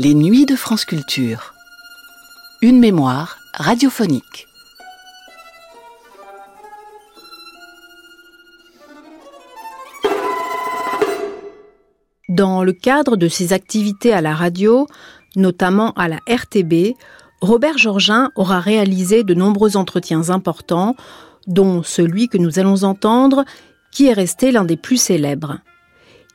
Les nuits de France Culture. Une mémoire radiophonique. Dans le cadre de ses activités à la radio, notamment à la RTB, Robert Georgin aura réalisé de nombreux entretiens importants, dont celui que nous allons entendre, qui est resté l'un des plus célèbres.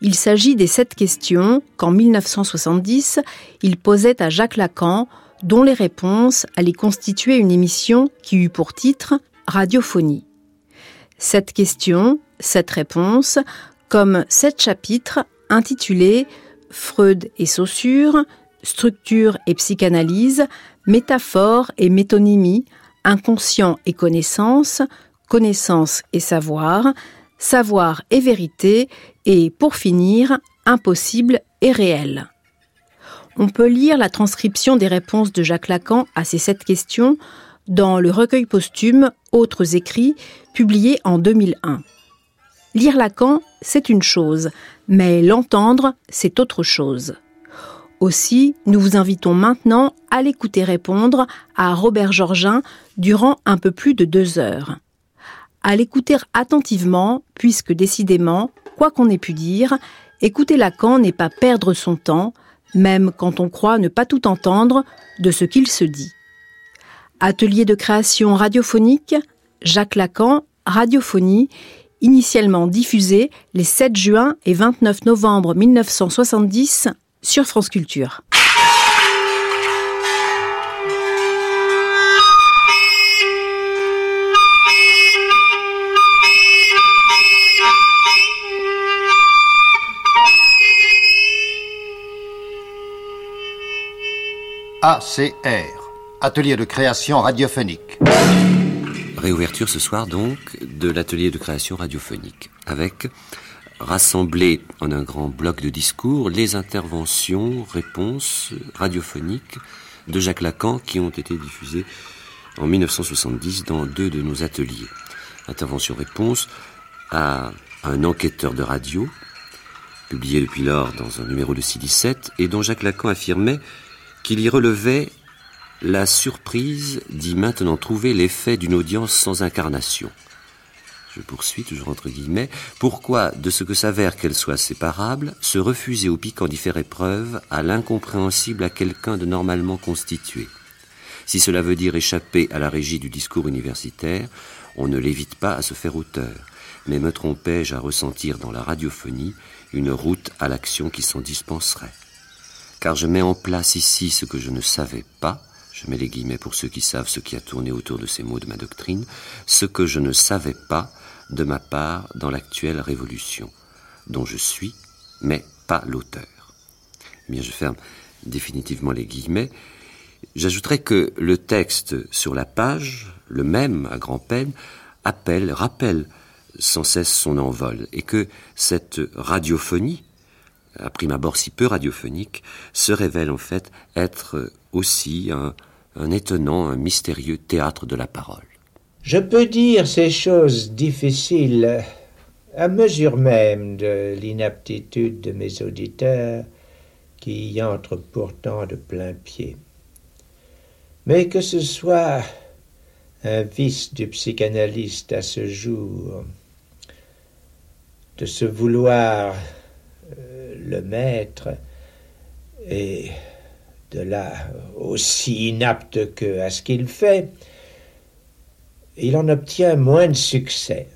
Il s'agit des sept questions qu'en 1970, il posait à Jacques Lacan, dont les réponses allaient constituer une émission qui eut pour titre Radiophonie. Sept questions, sept réponses, comme sept chapitres intitulés Freud et Saussure, Structure et psychanalyse, Métaphore et métonymie, Inconscient et connaissance, Connaissance et savoir, Savoir et vérité, et pour finir, Impossible et réel. On peut lire la transcription des réponses de Jacques Lacan à ces sept questions dans le recueil posthume Autres écrits, publié en 2001. Lire Lacan, c'est une chose, mais l'entendre, c'est autre chose. Aussi, nous vous invitons maintenant à l'écouter répondre à Robert Georgin durant un peu plus de deux heures. À l'écouter attentivement, puisque décidément, quoi qu'on ait pu dire, écouter Lacan n'est pas perdre son temps, même quand on croit ne pas tout entendre de ce qu'il se dit. Atelier de création radiophonique, Jacques Lacan, Radiophonie, initialement diffusé les 7 juin et 29 novembre 1970 sur France Culture. ACR, Atelier de création radiophonique. Réouverture ce soir donc de l'atelier de création radiophonique avec rassembler en un grand bloc de discours les interventions, réponses radiophoniques de Jacques Lacan qui ont été diffusées en 1970 dans deux de nos ateliers. Intervention-réponse à un enquêteur de radio, publié depuis lors dans un numéro de 617, et dont Jacques Lacan affirmait qu'il y relevait la surprise d'y maintenant trouver l'effet d'une audience sans incarnation. Je poursuis toujours entre guillemets, pourquoi, de ce que s'avère qu'elles soient séparables, se refuser au piquant d'y faire épreuve à l'incompréhensible à quelqu'un de normalement constitué? Si cela veut dire échapper à la régie du discours universitaire, on ne l'évite pas à se faire auteur. Mais me trompais-je à ressentir dans la radiophonie une route à l'action qui s'en dispenserait? Car je mets en place ici ce que je ne savais pas, je mets les guillemets pour ceux qui savent ce qui a tourné autour de ces mots de ma doctrine, ce que je ne savais pas, de ma part dans l'actuelle révolution, dont je suis, mais pas l'auteur. Eh bien, je ferme définitivement les guillemets. J'ajouterai que le texte sur la page, le même à grand-peine, appelle, rappelle sans cesse son envol, et que cette radiophonie, à prime abord si peu radiophonique, se révèle en fait être aussi un, un étonnant, un mystérieux théâtre de la parole. Je peux dire ces choses difficiles à mesure même de l'inaptitude de mes auditeurs qui y entrent pourtant de plein pied. Mais que ce soit un vice du psychanalyste à ce jour, de se vouloir le maître, et de là aussi inapte que à ce qu'il fait, il en obtient moins de succès.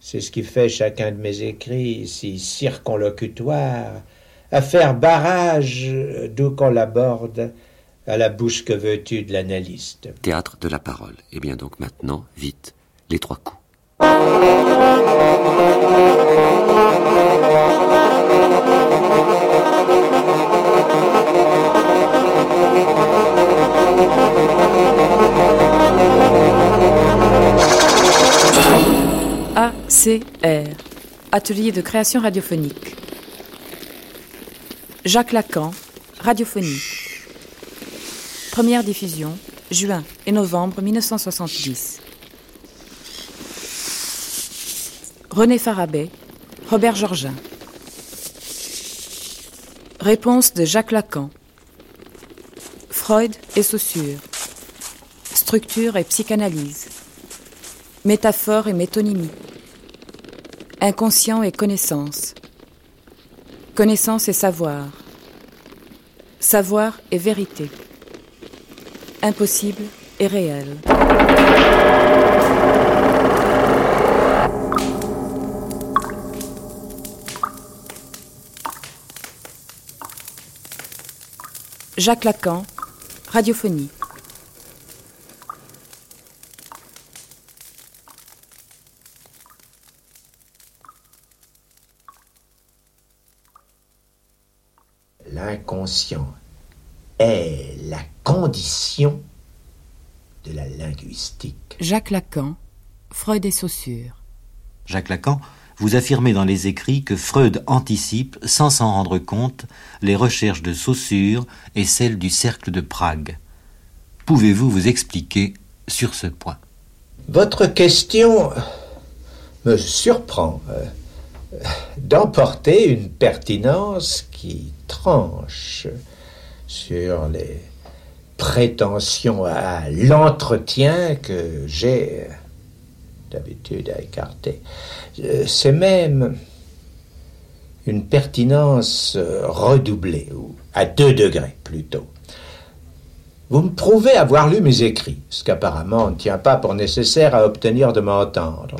C'est ce qui fait chacun de mes écrits si circonlocutoires, à faire barrage d'où qu'on l'aborde à la bouche que veux-tu de l'analyste. Théâtre de la parole. Et eh bien donc maintenant, vite, les trois coups. ACR, Atelier de création radiophonique. Jacques Lacan, Radiophonie. Première diffusion, juin et novembre 1970. René Farabet, Robert Georgin. Réponse de Jacques Lacan. Freud et Saussure. Structure et psychanalyse. Métaphore et métonymie. Inconscient et connaissance. Connaissance et savoir. Savoir et vérité. Impossible et réel. Jacques Lacan, Radiophonie. Est la condition de la linguistique. Jacques Lacan, Freud et Saussure. Jacques Lacan, vous affirmez dans les écrits que Freud anticipe, sans s'en rendre compte, les recherches de Saussure et celles du cercle de Prague. Pouvez-vous vous expliquer sur ce point? Votre question me surprend euh, d'emporter une pertinence qui tranche sur les prétentions à l'entretien que j'ai d'habitude à écarter. Euh, c'est même une pertinence euh, redoublée, ou à deux degrés plutôt. Vous me prouvez avoir lu mes écrits, ce qu'apparemment ne tient pas pour nécessaire à obtenir de m'entendre.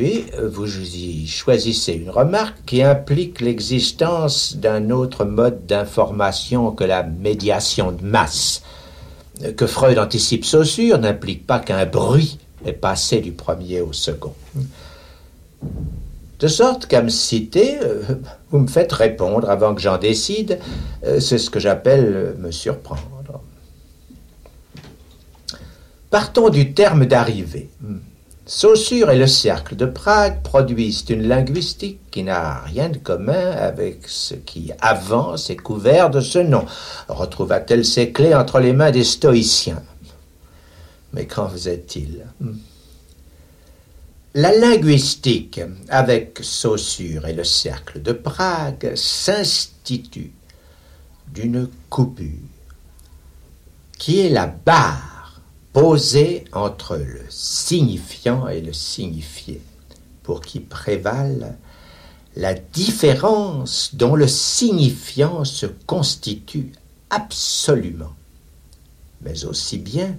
Euh, vous y choisissez une remarque qui implique l'existence d'un autre mode d'information que la médiation de masse. Que Freud anticipe Saussure n'implique pas qu'un bruit est passé du premier au second. De sorte qu'à me citer, euh, vous me faites répondre avant que j'en décide. Euh, c'est ce que j'appelle me surprendre. Partons du terme d'arrivée. Saussure et le cercle de Prague produisent une linguistique qui n'a rien de commun avec ce qui avance et couvert de ce nom. Retrouva-t-elle ses clés entre les mains des stoïciens? Mais qu'en faisait-il? La linguistique, avec Saussure et le cercle de Prague, s'institue d'une coupure qui est la barre posé entre le signifiant et le signifié, pour qui prévale la différence dont le signifiant se constitue absolument, mais aussi bien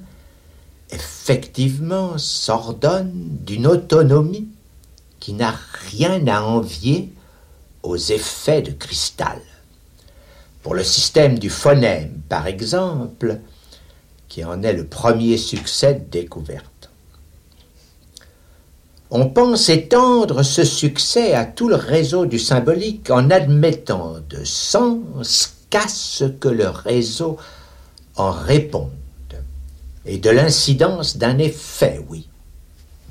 effectivement s'ordonne d'une autonomie qui n'a rien à envier aux effets de cristal. Pour le système du phonème, par exemple, qui en est le premier succès de découverte. On pense étendre ce succès à tout le réseau du symbolique en admettant de sens qu'à ce que le réseau en réponde, et de l'incidence d'un effet, oui,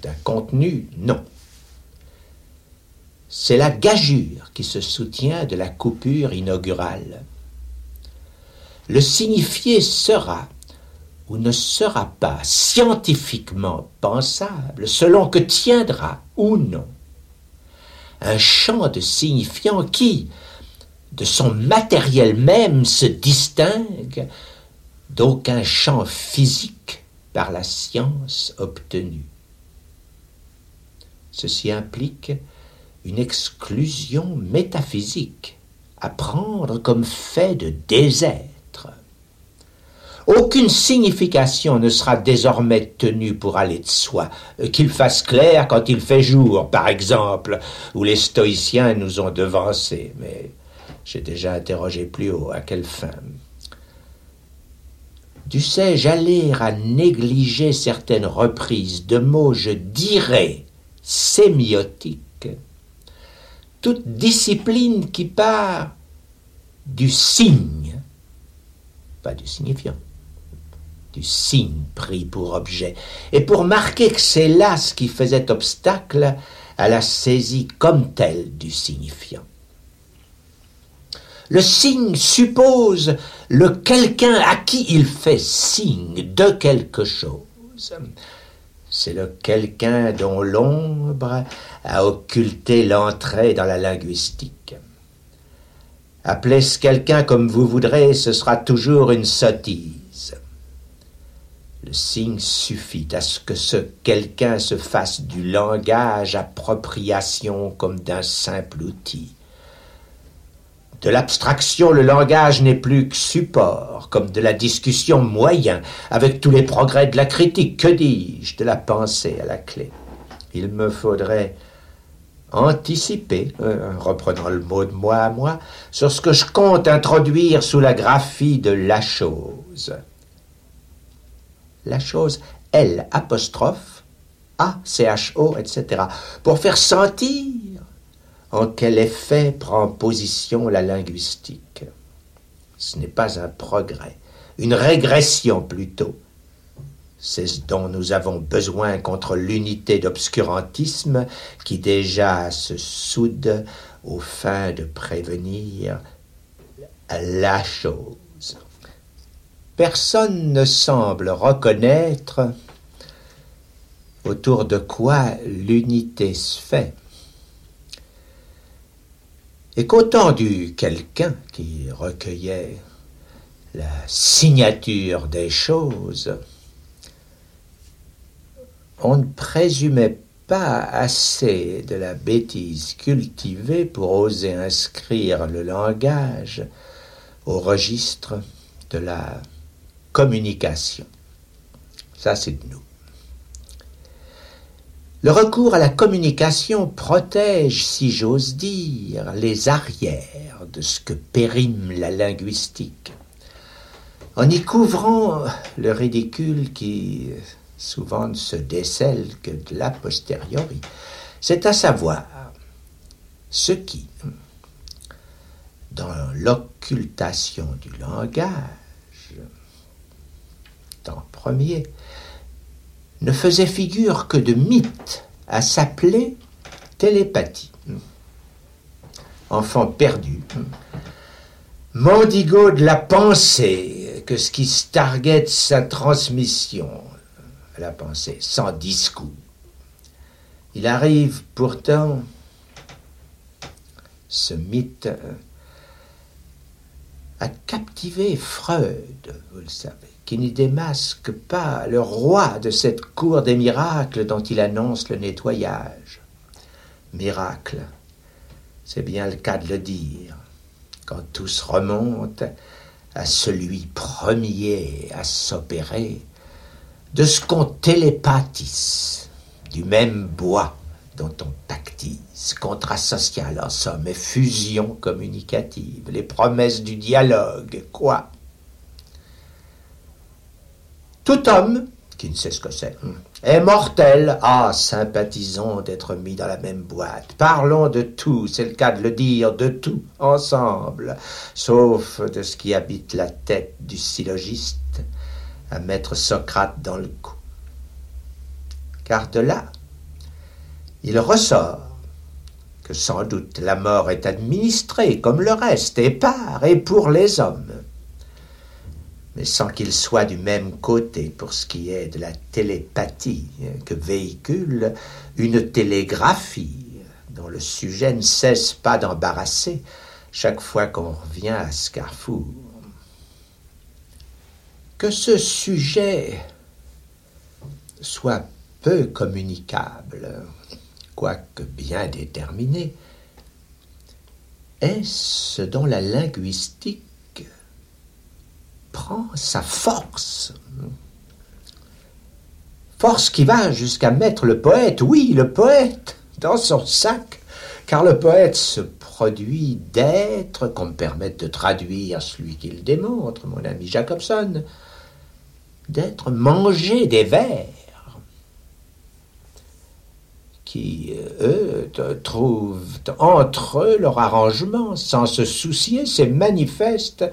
d'un contenu, non. C'est la gageure qui se soutient de la coupure inaugurale. Le signifié sera, ou ne sera pas scientifiquement pensable selon que tiendra ou non un champ de signifiant qui, de son matériel même, se distingue d'aucun champ physique par la science obtenue. Ceci implique une exclusion métaphysique à prendre comme fait de désert aucune signification ne sera désormais tenue pour aller de soi, euh, qu'il fasse clair quand il fait jour, par exemple, où les stoïciens nous ont devancés, mais j'ai déjà interrogé plus haut à quelle fin? Sais, j'allais à négliger certaines reprises de mots, je dirais, sémiotiques, toute discipline qui part du signe, pas du signifiant signe pris pour objet, et pour marquer que c'est là ce qui faisait obstacle à la saisie comme telle du signifiant. Le signe suppose le quelqu'un à qui il fait signe de quelque chose. C'est le quelqu'un dont l'ombre a occulté l'entrée dans la linguistique. Appelez quelqu'un comme vous voudrez, ce sera toujours une sottise. Signe suffit à ce que ce quelqu'un se fasse du langage appropriation comme d'un simple outil. De l'abstraction, le langage n'est plus que support, comme de la discussion moyen, avec tous les progrès de la critique, que dis-je, de la pensée à la clé. Il me faudrait anticiper, euh, reprenant le mot de moi à moi, sur ce que je compte introduire sous la graphie de la chose. La chose, L A, C, H, O, etc., pour faire sentir en quel effet prend position la linguistique. Ce n'est pas un progrès, une régression plutôt. C'est ce dont nous avons besoin contre l'unité d'obscurantisme qui déjà se soude aux fins de prévenir la chose. Personne ne semble reconnaître autour de quoi l'unité se fait. Et qu'au du quelqu'un qui recueillait la signature des choses, on ne présumait pas assez de la bêtise cultivée pour oser inscrire le langage au registre de la communication. Ça, c'est de nous. Le recours à la communication protège, si j'ose dire, les arrières de ce que périme la linguistique, en y couvrant le ridicule qui souvent ne se décèle que de la posteriori. C'est à savoir ce qui, dans l'occultation du langage, en premier, ne faisait figure que de mythe à s'appeler télépathie. Enfant perdu, mendigo de la pensée, que ce qui starguait sa transmission la pensée, sans discours. Il arrive pourtant, ce mythe, à captiver Freud, vous le savez qui n'y démasque pas le roi de cette cour des miracles dont il annonce le nettoyage. Miracle, c'est bien le cas de le dire, quand tout se remonte à celui premier à s'opérer, de ce qu'on télépathise, du même bois dont on pactise, contrat social en somme et fusion communicative, les promesses du dialogue, quoi tout homme, qui ne sait ce que c'est, est mortel. Ah, sympathisons d'être mis dans la même boîte. Parlons de tout, c'est le cas de le dire, de tout, ensemble, sauf de ce qui habite la tête du syllogiste, à mettre Socrate dans le coup. Car de là, il ressort que sans doute la mort est administrée comme le reste, et par et pour les hommes sans qu'il soit du même côté pour ce qui est de la télépathie que véhicule une télégraphie dont le sujet ne cesse pas d'embarrasser chaque fois qu'on revient à ce. Que ce sujet soit peu communicable, quoique bien déterminé, est ce dont la linguistique prend sa force. Force qui va jusqu'à mettre le poète, oui, le poète, dans son sac, car le poète se produit d'être, qu'on me permette de traduire celui qu'il démontre, mon ami Jacobson, d'être mangé des vers qui, eux, trouvent entre eux leur arrangement sans se soucier, c'est manifeste euh,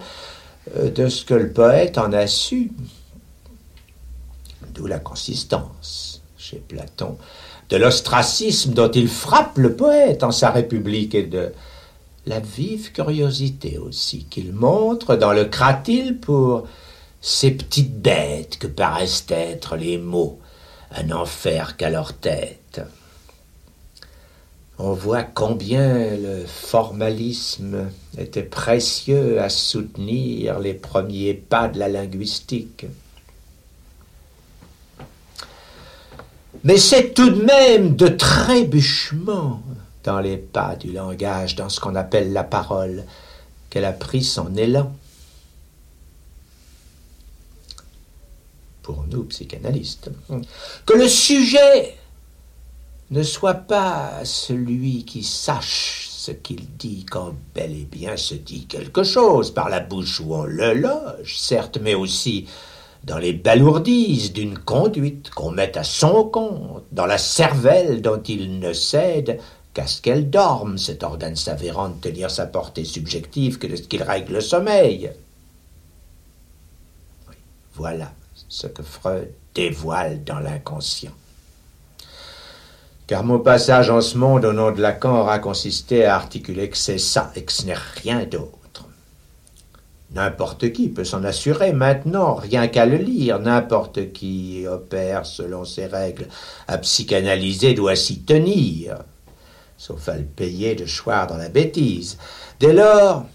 de ce que le poète en a su. D'où la consistance, chez Platon, de l'ostracisme dont il frappe le poète en sa République et de la vive curiosité aussi qu'il montre dans le cratyle pour ces petites bêtes que paraissent être les mots, un enfer qu'à leur tête. On voit combien le formalisme était précieux à soutenir les premiers pas de la linguistique. Mais c'est tout de même de trébuchements dans les pas du langage, dans ce qu'on appelle la parole, qu'elle a pris son élan. Pour nous, psychanalystes, que le sujet ne soit pas celui qui sache ce qu'il dit quand bel et bien se dit quelque chose par la bouche où on le loge, certes, mais aussi dans les balourdises d'une conduite qu'on met à son compte, dans la cervelle dont il ne cède qu'à ce qu'elle dorme, cet organe s'avérant de tenir sa portée subjective que de ce qu'il règle le sommeil. voilà ce que Freud dévoile dans l'inconscient car mon passage en ce monde au nom de Lacan aura consisté à articuler que c'est ça et que ce n'est rien d'autre. N'importe qui peut s'en assurer maintenant, rien qu'à le lire. N'importe qui opère selon ses règles à psychanalyser doit s'y tenir, sauf à le payer de choir dans la bêtise. Dès lors,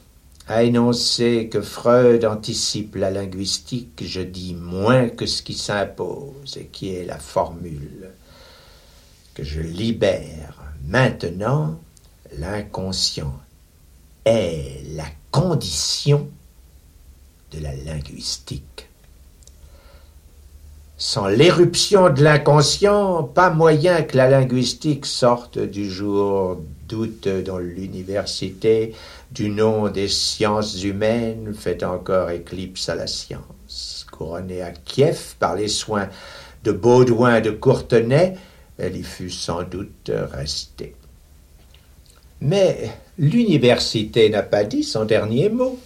à énoncer que Freud anticipe la linguistique, je dis moins que ce qui s'impose et qui est la formule je libère maintenant, l'inconscient est la condition de la linguistique. Sans l'éruption de l'inconscient, pas moyen que la linguistique sorte du jour d'août dans l'université du nom des sciences humaines fait encore éclipse à la science. Couronnée à Kiev par les soins de Baudouin de Courtenay, elle y fut sans doute restée. Mais l'université n'a pas dit son dernier mot.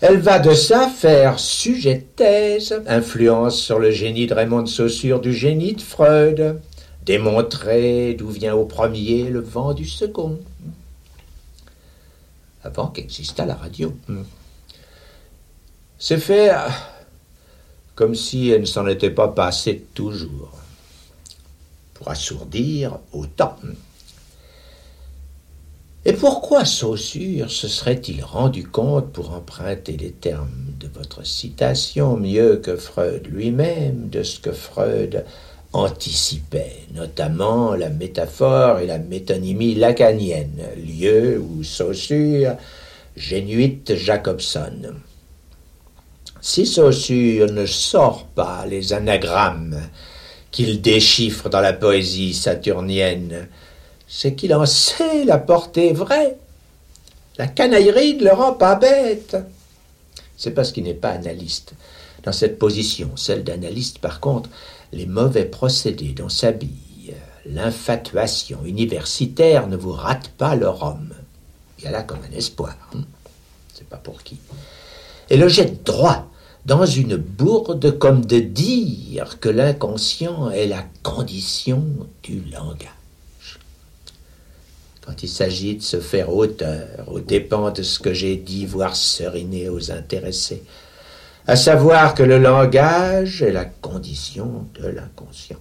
Elle va de ça faire sujet de thèse, influence sur le génie de Raymond de Saussure du génie de Freud, démontrer d'où vient au premier le vent du second, avant qu'existât la radio. C'est fait comme si elle ne s'en était pas passée toujours, pour assourdir autant. Et pourquoi Saussure se serait-il rendu compte, pour emprunter les termes de votre citation, mieux que Freud lui-même, de ce que Freud anticipait, notamment la métaphore et la métonymie lacanienne, lieu où Saussure génuite Jacobson si Saussure ne sort pas les anagrammes qu'il déchiffre dans la poésie saturnienne, c'est qu'il en sait la portée vraie. La canaillerie ne le rend pas bête. C'est parce qu'il n'est pas analyste. Dans cette position, celle d'analyste, par contre, les mauvais procédés dont s'habille l'infatuation universitaire ne vous ratent pas le rhum. Il y a là comme un espoir. Hein. C'est pas pour qui. Et le jette droit dans une bourde comme de dire que l'inconscient est la condition du langage. Quand il s'agit de se faire auteur, aux dépens de ce que j'ai dit, voire seriner aux intéressés, à savoir que le langage est la condition de l'inconscient.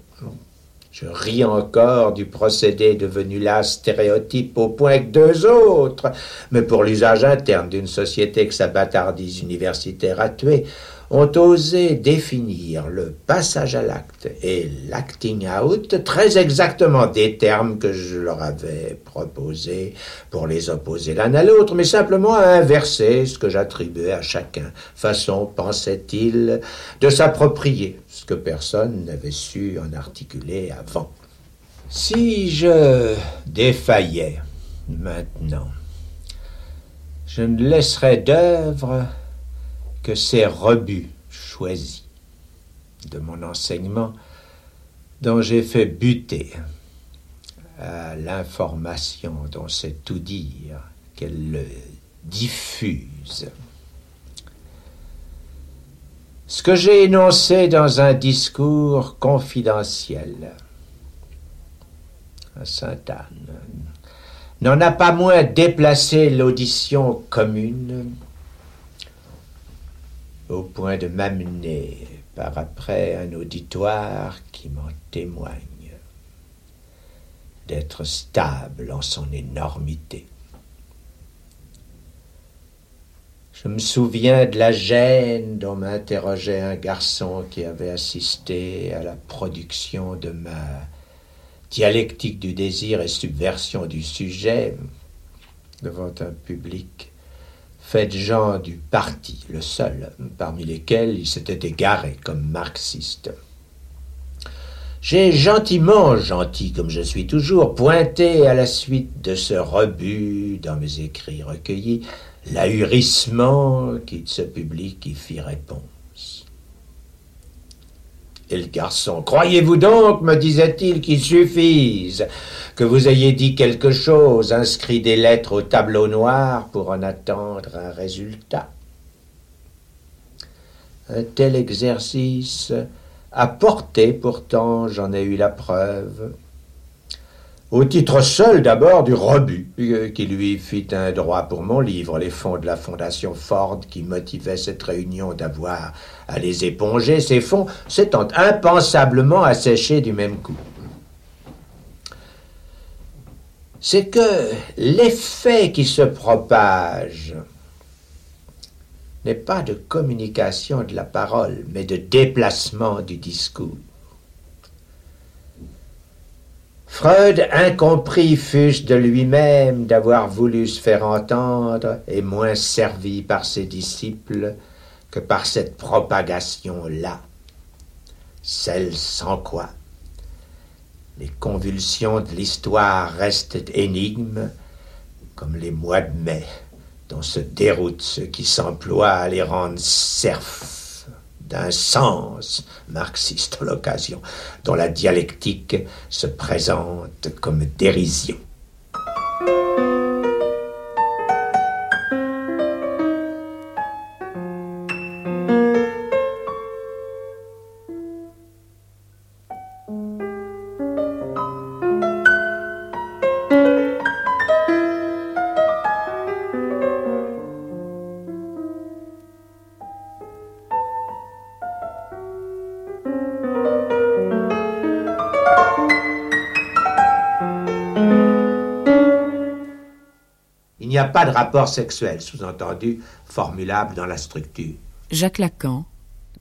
Je ris encore du procédé devenu là stéréotype au point que deux autres, mais pour l'usage interne d'une société que sa bâtardise universitaire a tuée, ont osé définir le passage à l'acte et l'acting out très exactement des termes que je leur avais proposés pour les opposer l'un à l'autre, mais simplement inverser ce que j'attribuais à chacun, façon, pensait-il, de s'approprier ce que personne n'avait su en articuler avant. Si je défaillais maintenant, je ne laisserais d'œuvre que ces rebuts choisis de mon enseignement dont j'ai fait buter à l'information dont c'est tout dire qu'elle le diffuse. Ce que j'ai énoncé dans un discours confidentiel à Sainte-Anne n'en a pas moins déplacé l'audition commune au point de m'amener par après un auditoire qui m'en témoigne. d'être stable en son énormité. Je me souviens de la gêne dont m'interrogeait un garçon qui avait assisté à la production de ma dialectique du désir et subversion du sujet devant un public fait de gens du parti, le seul parmi lesquels il s'était égaré comme marxiste. J'ai gentiment, gentil comme je suis toujours, pointé à la suite de ce rebut dans mes écrits recueillis l'ahurissement qui de ce public y fit réponse. Garçon, croyez-vous donc, me disait-il, qu'il suffise que vous ayez dit quelque chose, inscrit des lettres au tableau noir pour en attendre un résultat? Un tel exercice Apporté pourtant, j'en ai eu la preuve. Au titre seul d'abord du rebut euh, qui lui fit un droit pour mon livre, les fonds de la Fondation Ford qui motivait cette réunion d'avoir à les éponger, ces fonds s'étant impensablement asséchés du même coup. C'est que l'effet qui se propage n'est pas de communication de la parole, mais de déplacement du discours. Freud, incompris fût de lui-même d'avoir voulu se faire entendre, et moins servi par ses disciples que par cette propagation-là, celle sans quoi? Les convulsions de l'histoire restent énigmes comme les mois de mai dont se déroutent ceux qui s'emploient à les rendre serfs d'un sens marxiste à l'occasion, dont la dialectique se présente comme dérision. Pas de rapport sexuel, sous-entendu, formulable dans la structure. Jacques Lacan,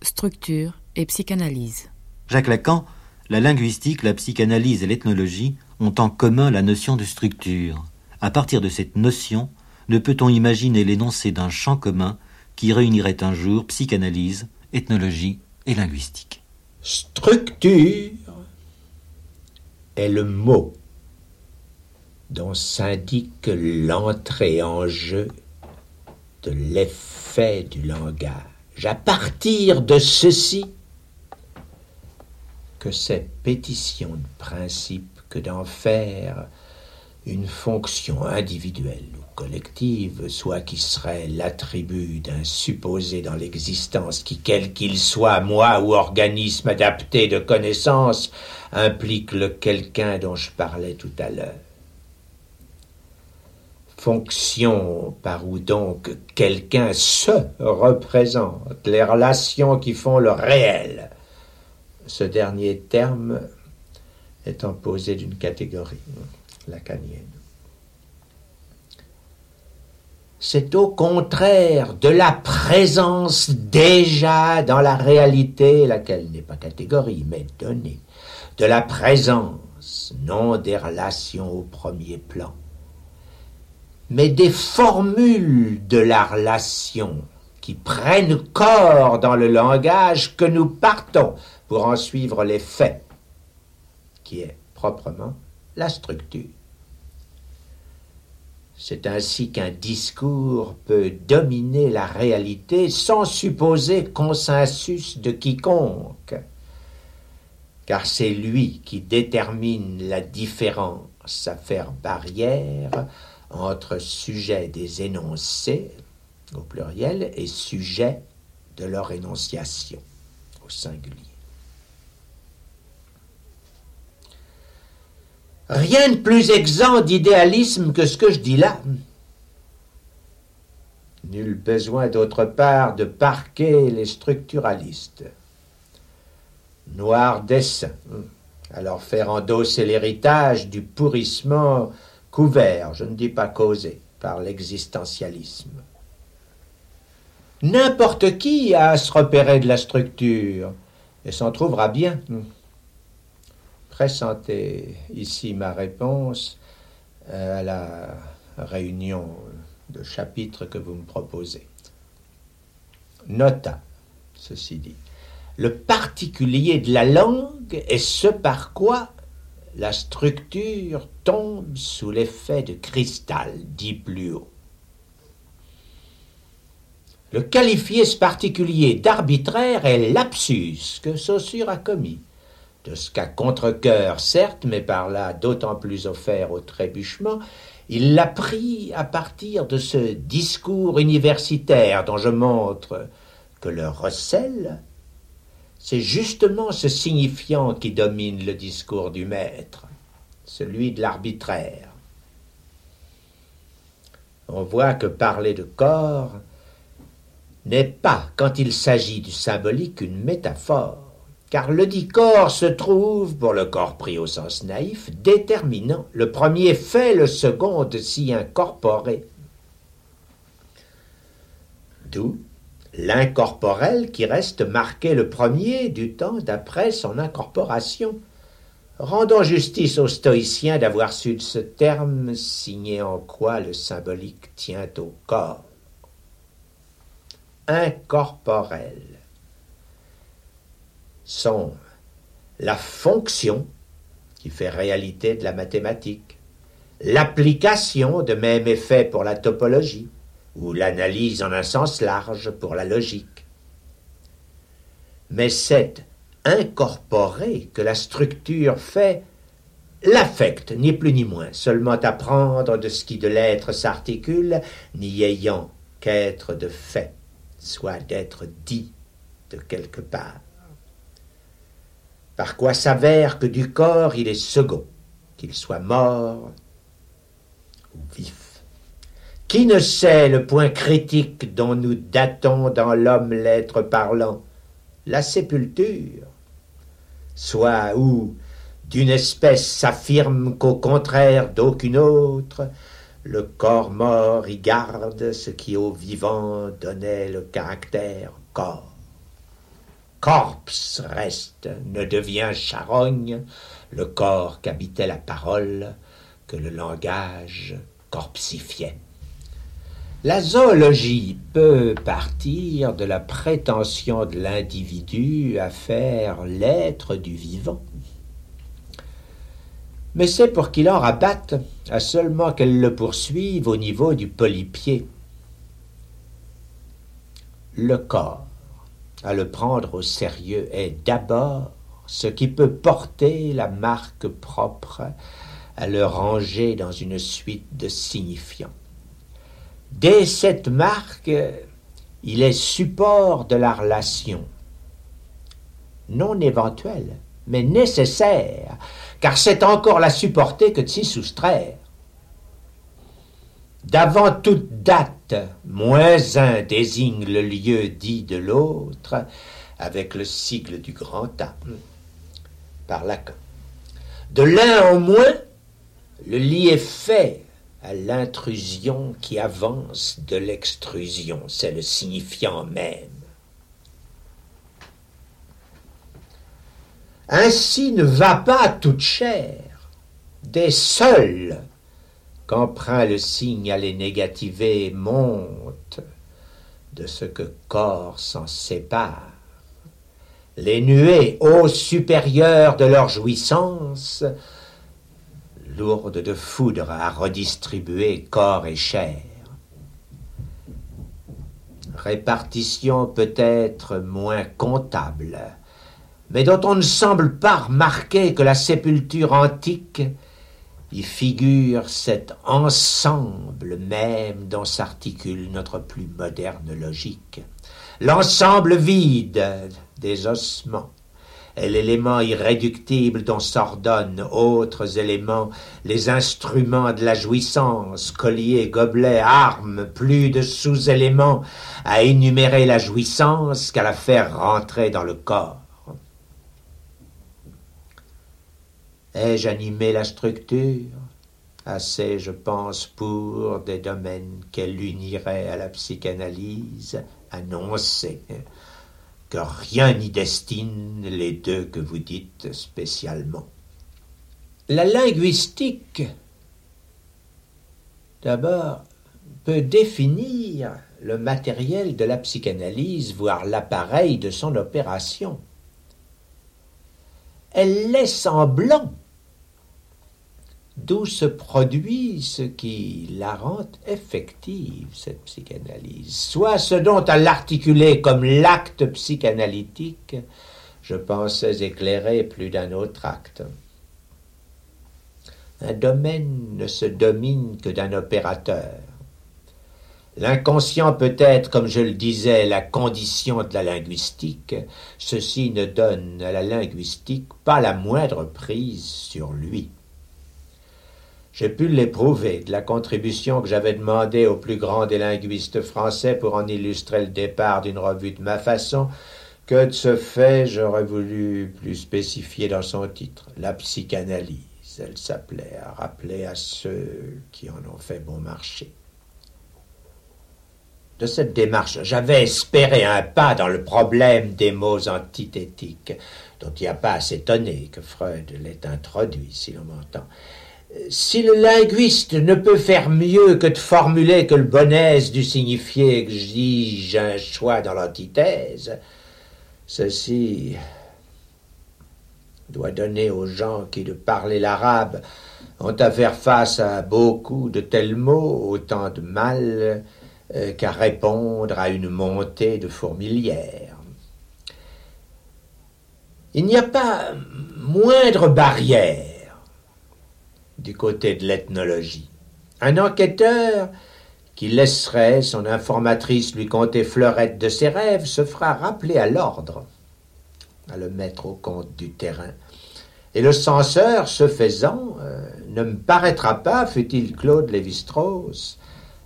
structure et psychanalyse. Jacques Lacan, la linguistique, la psychanalyse et l'ethnologie ont en commun la notion de structure. À partir de cette notion, ne peut-on imaginer l'énoncé d'un champ commun qui réunirait un jour psychanalyse, ethnologie et linguistique? Structure est le mot dont s'indique l'entrée en jeu de l'effet du langage. À partir de ceci, que cette pétition de principe que d'en faire une fonction individuelle ou collective, soit qui serait l'attribut d'un supposé dans l'existence qui, quel qu'il soit, moi ou organisme adapté de connaissance, implique le quelqu'un dont je parlais tout à l'heure par où donc quelqu'un se représente, les relations qui font le réel. Ce dernier terme étant posé d'une catégorie, lacanienne. C'est au contraire de la présence déjà dans la réalité, laquelle n'est pas catégorie, mais donnée, de la présence, non des relations au premier plan, mais des formules de la relation qui prennent corps dans le langage que nous partons pour en suivre les faits, qui est proprement la structure. C'est ainsi qu'un discours peut dominer la réalité sans supposer consensus de quiconque, car c'est lui qui détermine la différence à faire barrière entre sujet des énoncés, au pluriel, et sujet de leur énonciation, au singulier. Rien de plus exempt d'idéalisme que ce que je dis là. Nul besoin d'autre part de parquer les structuralistes. Noir dessin, alors faire endosser l'héritage du pourrissement couvert, je ne dis pas causé, par l'existentialisme. N'importe qui a à se repérer de la structure et s'en trouvera bien. Présentez ici ma réponse euh, à la réunion de chapitres que vous me proposez. Nota, ceci dit. Le particulier de la langue est ce par quoi la structure tombe sous l'effet de cristal, dit plus haut. Le qualifier ce particulier d'arbitraire est l'absus que Saussure a commis, de ce qu'à contre-coeur, certes, mais par là d'autant plus offert au trébuchement, il l'a pris à partir de ce discours universitaire dont je montre que le recel, c'est justement ce signifiant qui domine le discours du maître, celui de l'arbitraire. On voit que parler de corps n'est pas, quand il s'agit du symbolique, une métaphore, car le dit corps se trouve, pour le corps pris au sens naïf, déterminant. Le premier fait le second s'y incorporer. D'où l'incorporel qui reste marqué le premier du temps d'après son incorporation. Rendons justice aux stoïciens d'avoir su de ce terme signé en quoi le symbolique tient au corps. Incorporels sont la fonction qui fait réalité de la mathématique, l'application de même effet pour la topologie, ou l'analyse en un sens large pour la logique. Mais c'est incorporé que la structure fait l'affect, ni plus ni moins, seulement apprendre de ce qui de l'être s'articule, n'y ayant qu'être de fait soit d'être dit de quelque part. Par quoi s'avère que du corps il est second, qu'il soit mort ou vif. Qui ne sait le point critique dont nous datons dans l'homme l'être parlant? La sépulture. Soit où d'une espèce s'affirme qu'au contraire d'aucune autre, le corps mort y garde ce qui au vivant donnait le caractère corps. Corpse reste, ne devient charogne, le corps qu'habitait la parole, que le langage corpsifiait. La zoologie peut partir de la prétention de l'individu à faire l'être du vivant mais c'est pour qu'il en rabatte, à seulement qu'elle le poursuive au niveau du polypied. Le corps, à le prendre au sérieux, est d'abord ce qui peut porter la marque propre à le ranger dans une suite de signifiants. Dès cette marque, il est support de la relation, non éventuelle, mais nécessaire car c'est encore la supporter que de s'y soustraire. D'avant toute date, moins un désigne le lieu dit de l'autre, avec le sigle du grand A, par Lacan. De l'un au moins, le lit est fait l'intrusion qui avance de l'extrusion, c'est le signifiant même. Ainsi ne va pas toute chair, des seuls qu'emprunt le signe à les négativer monte de ce que corps s'en sépare. Les nuées, ô supérieures de leur jouissance, lourdes de foudre à redistribuer corps et chair. Répartition peut-être moins comptable, mais dont on ne semble pas remarquer que la sépulture antique y figure cet ensemble même dont s'articule notre plus moderne logique. L'ensemble vide des ossements l'élément irréductible dont s'ordonnent autres éléments, les instruments de la jouissance, colliers, gobelets, armes, plus de sous-éléments à énumérer la jouissance qu'à la faire rentrer dans le corps. Ai-je animé la structure? Assez, je pense, pour des domaines qu'elle unirait à la psychanalyse, annoncer que rien n'y destine les deux que vous dites spécialement. La linguistique, d'abord, peut définir le matériel de la psychanalyse, voire l'appareil de son opération. Elle laisse en blanc d'où se produit ce qui la rend effective, cette psychanalyse, soit ce dont à l'articuler comme l'acte psychanalytique, je pensais éclairer plus d'un autre acte. Un domaine ne se domine que d'un opérateur. L'inconscient peut être, comme je le disais, la condition de la linguistique. Ceci ne donne à la linguistique pas la moindre prise sur lui. J'ai pu l'éprouver de la contribution que j'avais demandée au plus grand des linguistes français pour en illustrer le départ d'une revue de ma façon, que de ce fait j'aurais voulu plus spécifier dans son titre. La psychanalyse, elle s'appelait à rappeler à ceux qui en ont fait bon marché. De cette démarche, j'avais espéré un pas dans le problème des mots antithétiques, dont il n'y a pas à s'étonner que Freud l'ait introduit, si l'on m'entend si le linguiste ne peut faire mieux que de formuler que le bonesse du signifié exige un choix dans l'antithèse, ceci doit donner aux gens qui, de parler l'arabe, ont à faire face à beaucoup de tels mots autant de mal euh, qu'à répondre à une montée de fourmilière. Il n'y a pas moindre barrière du côté de l'ethnologie. Un enquêteur qui laisserait son informatrice lui conter fleurette de ses rêves se fera rappeler à l'ordre, à le mettre au compte du terrain. Et le censeur, ce faisant, euh, ne me paraîtra pas, fut-il Claude Lévi-Strauss,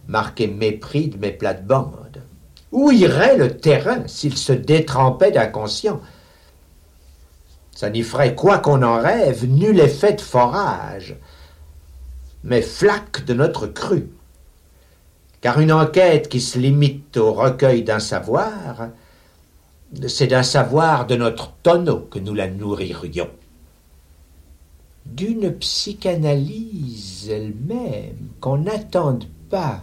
marqué mépris de mes plates-bandes. Où irait le terrain s'il se détrempait d'inconscient? Ça n'y ferait, quoi qu'on en rêve, nul effet de forage mais flaque de notre cru. Car une enquête qui se limite au recueil d'un savoir, c'est d'un savoir de notre tonneau que nous la nourririons. D'une psychanalyse elle-même, qu'on n'attende pas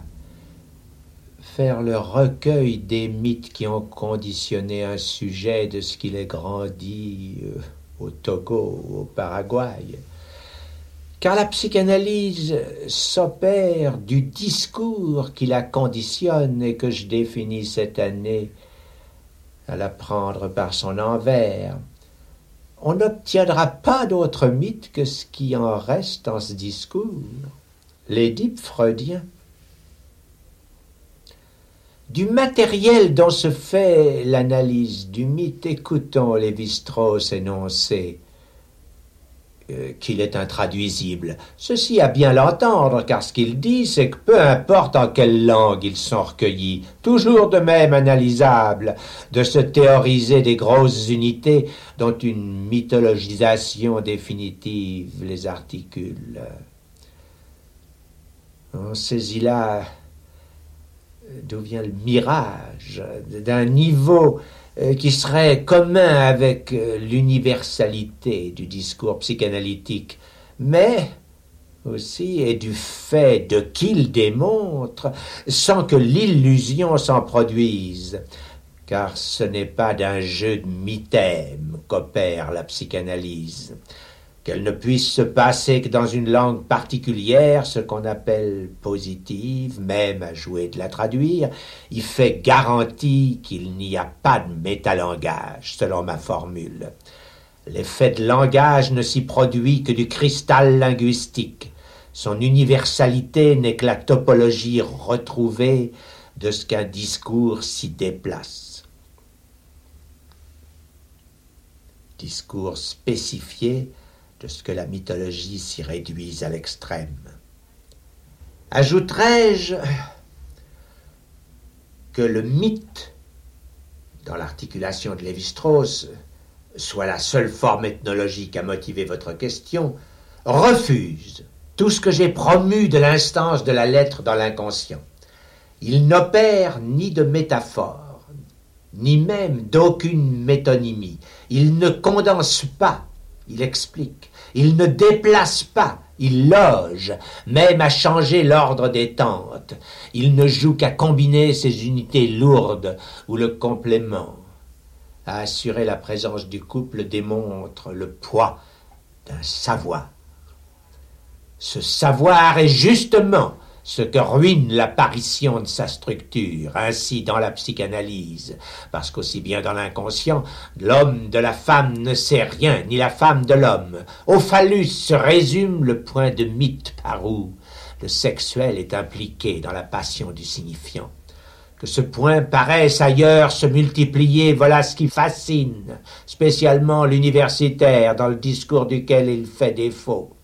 faire le recueil des mythes qui ont conditionné un sujet de ce qu'il est grandi euh, au Togo au Paraguay car la psychanalyse s'opère du discours qui la conditionne et que je définis cette année à la prendre par son envers. On n'obtiendra pas d'autre mythe que ce qui en reste en ce discours, l'édipe freudien. Du matériel dont se fait l'analyse du mythe, écoutons Lévi-Strauss énoncer euh, qu'il est intraduisible. Ceci à bien l'entendre, car ce qu'il dit, c'est que peu importe en quelle langue ils sont recueillis, toujours de même analysable, de se théoriser des grosses unités dont une mythologisation définitive les articule. On saisit là d'où vient le mirage, d'un niveau euh, qui serait commun avec euh, l'universalité du discours psychanalytique, mais aussi et du fait de qu'il démontre, sans que l'illusion s'en produise, car ce n'est pas d'un jeu de mythème qu'opère la psychanalyse qu'elle ne puisse se passer que dans une langue particulière, ce qu'on appelle positive, même à jouer de la traduire, il fait garantie qu'il n'y a pas de métalangage, selon ma formule. L'effet de langage ne s'y produit que du cristal linguistique. Son universalité n'est que la topologie retrouvée de ce qu'un discours s'y déplace. Discours spécifié de ce que la mythologie s'y réduise à l'extrême. Ajouterai-je que le mythe, dans l'articulation de Lévi-Strauss, soit la seule forme ethnologique à motiver votre question, refuse tout ce que j'ai promu de l'instance de la lettre dans l'inconscient. Il n'opère ni de métaphore, ni même d'aucune métonymie. Il ne condense pas, il explique. Il ne déplace pas, il loge, même à changer l'ordre des tentes. Il ne joue qu'à combiner ces unités lourdes ou le complément. À assurer la présence du couple démontre le poids d'un savoir. Ce savoir est justement ce que ruine l'apparition de sa structure, ainsi dans la psychanalyse, parce qu'aussi bien dans l'inconscient, l'homme de la femme ne sait rien, ni la femme de l'homme. Au phallus se résume le point de mythe par où le sexuel est impliqué dans la passion du signifiant. Que ce point paraisse ailleurs se multiplier, voilà ce qui fascine, spécialement l'universitaire dans le discours duquel il fait défaut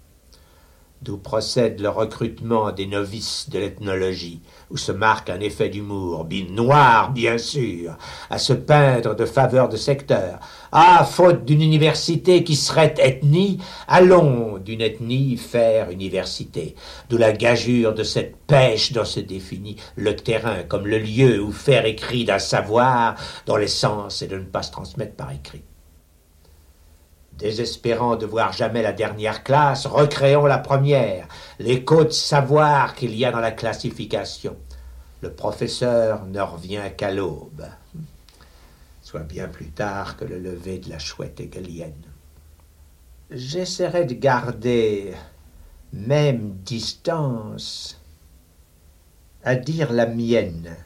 d'où procède le recrutement des novices de l'ethnologie, où se marque un effet d'humour, noir bien sûr, à se peindre de faveur de secteur. Ah, faute d'une université qui serait ethnie, allons d'une ethnie faire université, d'où la gageure de cette pêche dont se définit le terrain comme le lieu où faire écrit d'un savoir dont l'essence est de ne pas se transmettre par écrit. Désespérant de voir jamais la dernière classe, recréons la première, l'écho de savoir qu'il y a dans la classification. Le professeur ne revient qu'à l'aube, soit bien plus tard que le lever de la chouette hegelienne. J'essaierai de garder même distance à dire la mienne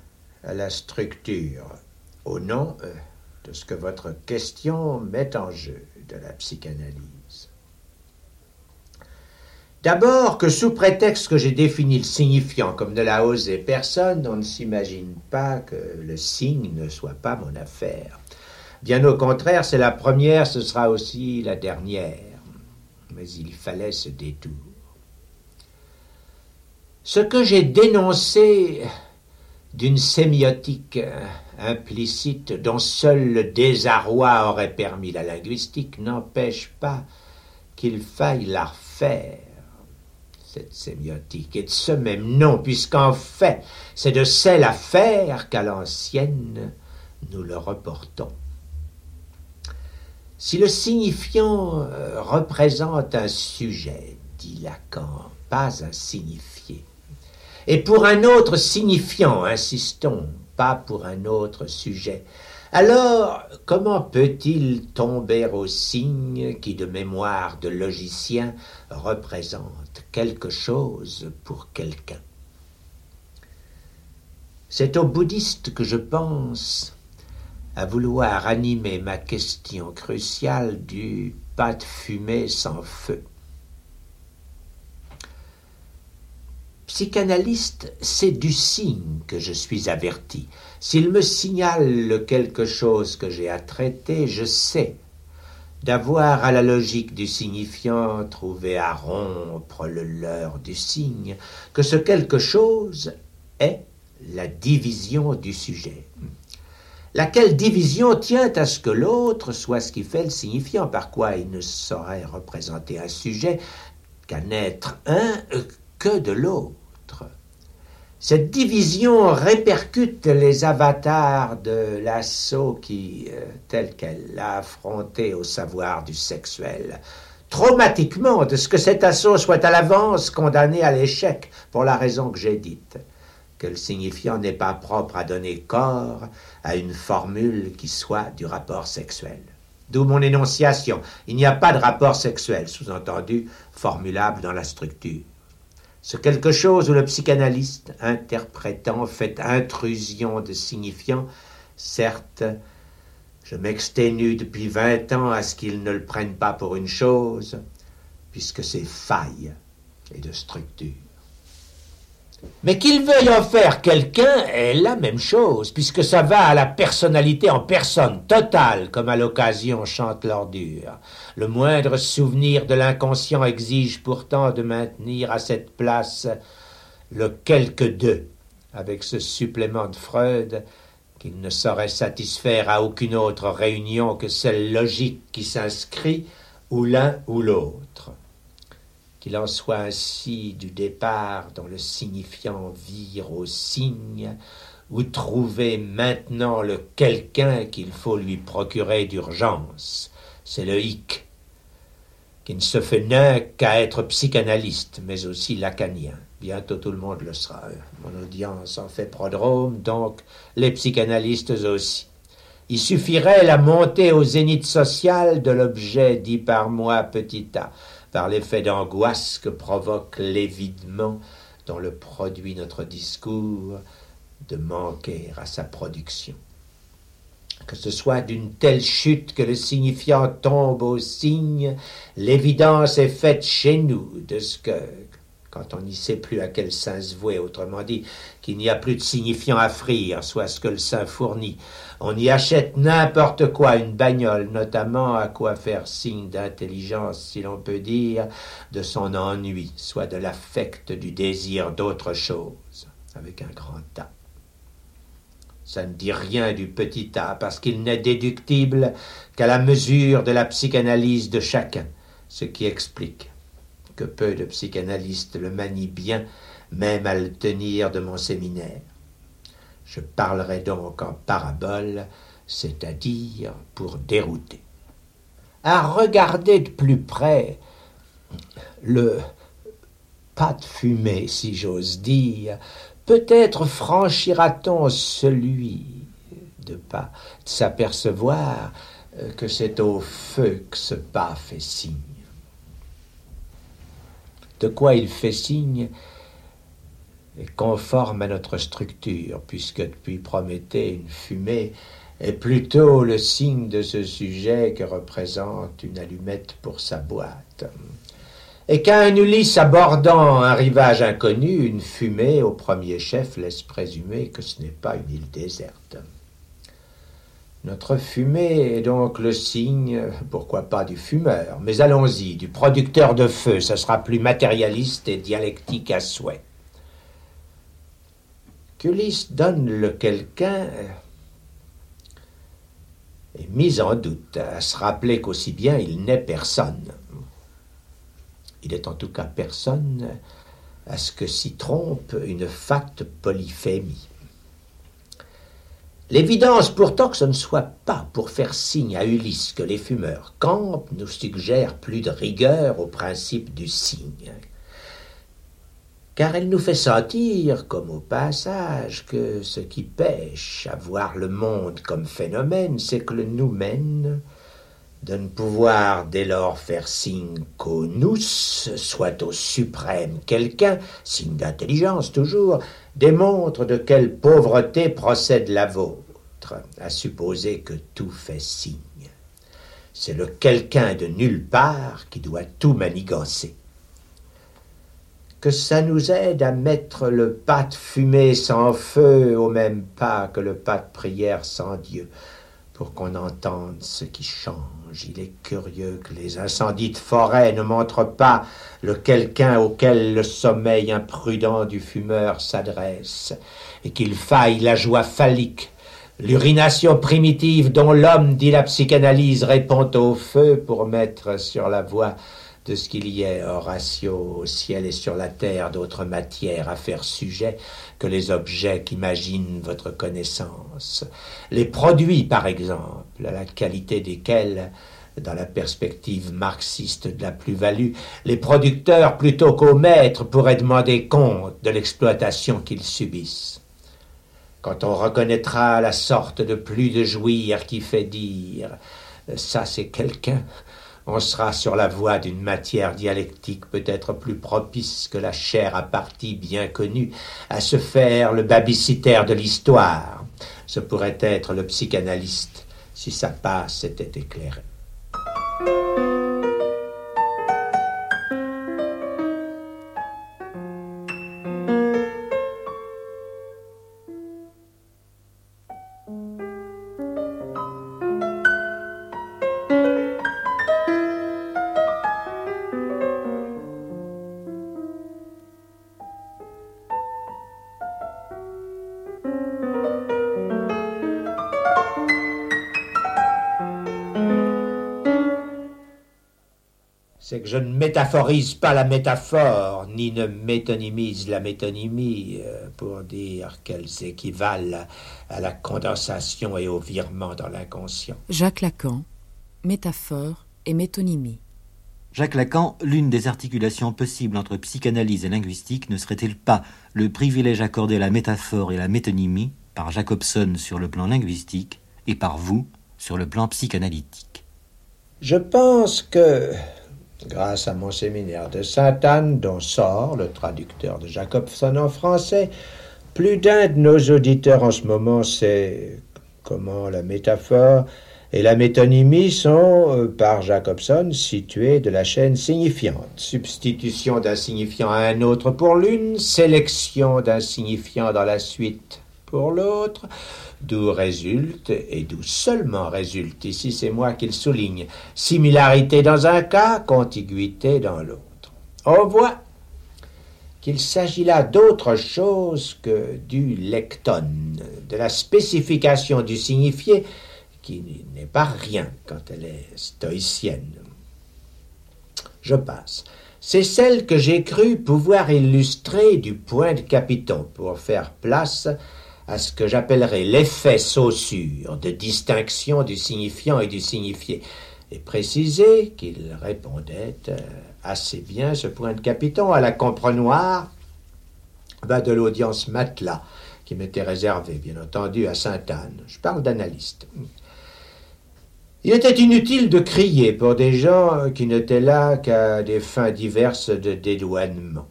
à la structure, au nom euh, de ce que votre question met en jeu de la psychanalyse. D'abord que sous prétexte que j'ai défini le signifiant comme ne l'a osé personne, on ne s'imagine pas que le signe ne soit pas mon affaire. Bien au contraire, c'est la première, ce sera aussi la dernière. Mais il fallait ce détour. Ce que j'ai dénoncé d'une sémiotique implicite dont seul le désarroi aurait permis la linguistique n'empêche pas qu'il faille la refaire, cette sémiotique, et de ce même nom, puisqu'en fait, c'est de celle à faire qu'à l'ancienne nous le reportons. Si le signifiant euh, représente un sujet, dit Lacan, pas un signifié, et pour un autre signifiant, insistons, pas pour un autre sujet. Alors, comment peut-il tomber au signe qui, de mémoire de logicien, représente quelque chose pour quelqu'un? C'est aux bouddhistes que je pense, à vouloir animer ma question cruciale du pas de fumée sans feu. Psychanalyste, c'est du signe que je suis averti. S'il me signale quelque chose que j'ai à traiter, je sais d'avoir à la logique du signifiant trouvé à rompre le leurre du signe, que ce quelque chose est la division du sujet. Laquelle division tient à ce que l'autre soit ce qui fait le signifiant, par quoi il ne saurait représenter un sujet qu'à n'être un que de l'autre. Cette division répercute les avatars de l'assaut qui, euh, tel qu'elle l'a affronté au savoir du sexuel, traumatiquement de ce que cet assaut soit à l'avance condamné à l'échec pour la raison que j'ai dite, que le signifiant n'est pas propre à donner corps à une formule qui soit du rapport sexuel. D'où mon énonciation. Il n'y a pas de rapport sexuel, sous-entendu, formulable dans la structure. Ce quelque chose où le psychanalyste, interprétant, fait intrusion de signifiant, certes, je m'exténue depuis vingt ans à ce qu'ils ne le prennent pas pour une chose, puisque c'est faille et de structure. Mais qu'il veuille en faire quelqu'un est la même chose, puisque ça va à la personnalité en personne, totale, comme à l'occasion chante l'ordure. Le moindre souvenir de l'inconscient exige pourtant de maintenir à cette place le quelque d'eux, avec ce supplément de Freud qu'il ne saurait satisfaire à aucune autre réunion que celle logique qui s'inscrit ou l'un ou l'autre. Qu'il en soit ainsi du départ dont le signifiant vire au signe, ou trouver maintenant le quelqu'un qu'il faut lui procurer d'urgence. C'est le hic, qui ne se fait nain qu'à être psychanalyste, mais aussi lacanien. Bientôt tout le monde le sera. Mon audience en fait prodrome, donc les psychanalystes aussi. Il suffirait la montée au zénith social de l'objet dit par moi petit a, par l'effet d'angoisse que provoque l'évidement dont le produit notre discours, de manquer à sa production. Que ce soit d'une telle chute que le signifiant tombe au signe, l'évidence est faite chez nous de ce que, quand on n'y sait plus à quel sein se vouer, autrement dit, qu'il n'y a plus de signifiant à frire, soit ce que le sein fournit. On y achète n'importe quoi, une bagnole, notamment à quoi faire signe d'intelligence, si l'on peut dire, de son ennui, soit de l'affect du désir d'autre chose, avec un grand A. Ça ne dit rien du petit A, parce qu'il n'est déductible qu'à la mesure de la psychanalyse de chacun, ce qui explique que peu de psychanalystes le manient bien, même à le tenir de mon séminaire. Je parlerai donc en parabole, c'est-à-dire pour dérouter. À regarder de plus près le pas de fumée, si j'ose dire, peut-être franchira-t-on celui de pas de s'apercevoir que c'est au feu que ce pas fait signe de quoi il fait signe conforme à notre structure, puisque depuis Prométhée, une fumée est plutôt le signe de ce sujet que représente une allumette pour sa boîte. Et qu'à un Ulysse abordant un rivage inconnu, une fumée au premier chef laisse présumer que ce n'est pas une île déserte. Notre fumée est donc le signe, pourquoi pas du fumeur, mais allons-y, du producteur de feu, ça sera plus matérialiste et dialectique à souhait. Qu'Ulysse donne le quelqu'un est mis en doute, à se rappeler qu'aussi bien il n'est personne. Il est en tout cas personne à ce que s'y trompe une fat polyphémie. L'évidence pourtant que ce ne soit pas pour faire signe à Ulysse que les fumeurs campent nous suggère plus de rigueur au principe du signe. Car elle nous fait sentir, comme au passage, que ce qui pêche à voir le monde comme phénomène, c'est que le nous mène de ne pouvoir dès lors faire signe qu'au nous, soit au suprême quelqu'un, signe d'intelligence toujours, démontre de quelle pauvreté procède la vôtre, à supposer que tout fait signe. C'est le quelqu'un de nulle part qui doit tout manigancer. Que ça nous aide à mettre le pas de fumée sans feu au même pas que le pas de prière sans Dieu, pour qu'on entende ce qui change. Il est curieux que les incendies de forêt ne montrent pas le quelqu'un auquel le sommeil imprudent du fumeur s'adresse, et qu'il faille la joie phallique, l'urination primitive dont l'homme, dit la psychanalyse, répond au feu pour mettre sur la voie de ce qu'il y ait, Horatio, au ciel et sur la terre, d'autres matières à faire sujet que les objets qu'imaginent votre connaissance. Les produits, par exemple, à la qualité desquels, dans la perspective marxiste de la plus-value, les producteurs, plutôt qu'aux maîtres, pourraient demander compte de l'exploitation qu'ils subissent. Quand on reconnaîtra la sorte de plus de jouir qui fait dire ça c'est quelqu'un, on sera sur la voie d'une matière dialectique peut-être plus propice que la chair à partie bien connue à se faire le babysitaire de l'histoire. Ce pourrait être le psychanalyste si sa passe était éclairée. Métaphorise pas la métaphore, ni ne métonymise la métonymie, euh, pour dire qu'elles équivalent à la condensation et au virement dans l'inconscient. Jacques Lacan, métaphore et métonymie. Jacques Lacan, l'une des articulations possibles entre psychanalyse et linguistique ne serait-il pas le privilège accordé à la métaphore et la métonymie par Jacobson sur le plan linguistique et par vous sur le plan psychanalytique? Je pense que grâce à mon séminaire de Sainte-Anne, dont sort le traducteur de Jacobson en français, plus d'un de nos auditeurs en ce moment sait comment la métaphore et la métonymie sont, euh, par Jacobson, situées de la chaîne signifiante. Substitution d'un signifiant à un autre pour l'une, sélection d'un signifiant dans la suite pour l'autre, d'où résulte, et d'où seulement résulte, ici c'est moi qui le souligne, similarité dans un cas, contiguïté dans l'autre. On voit qu'il s'agit là d'autre chose que du lectone, de la spécification du signifié, qui n'est pas rien quand elle est stoïcienne. Je passe. C'est celle que j'ai cru pouvoir illustrer du point de capiton pour faire place à ce que j'appellerais l'effet saussure de distinction du signifiant et du signifié, et préciser qu'il répondait euh, assez bien, ce point de capiton, à la comprenoir bah, de l'audience matelas qui m'était réservée, bien entendu, à Sainte-Anne. Je parle d'analyste. Il était inutile de crier pour des gens qui n'étaient là qu'à des fins diverses de dédouanement,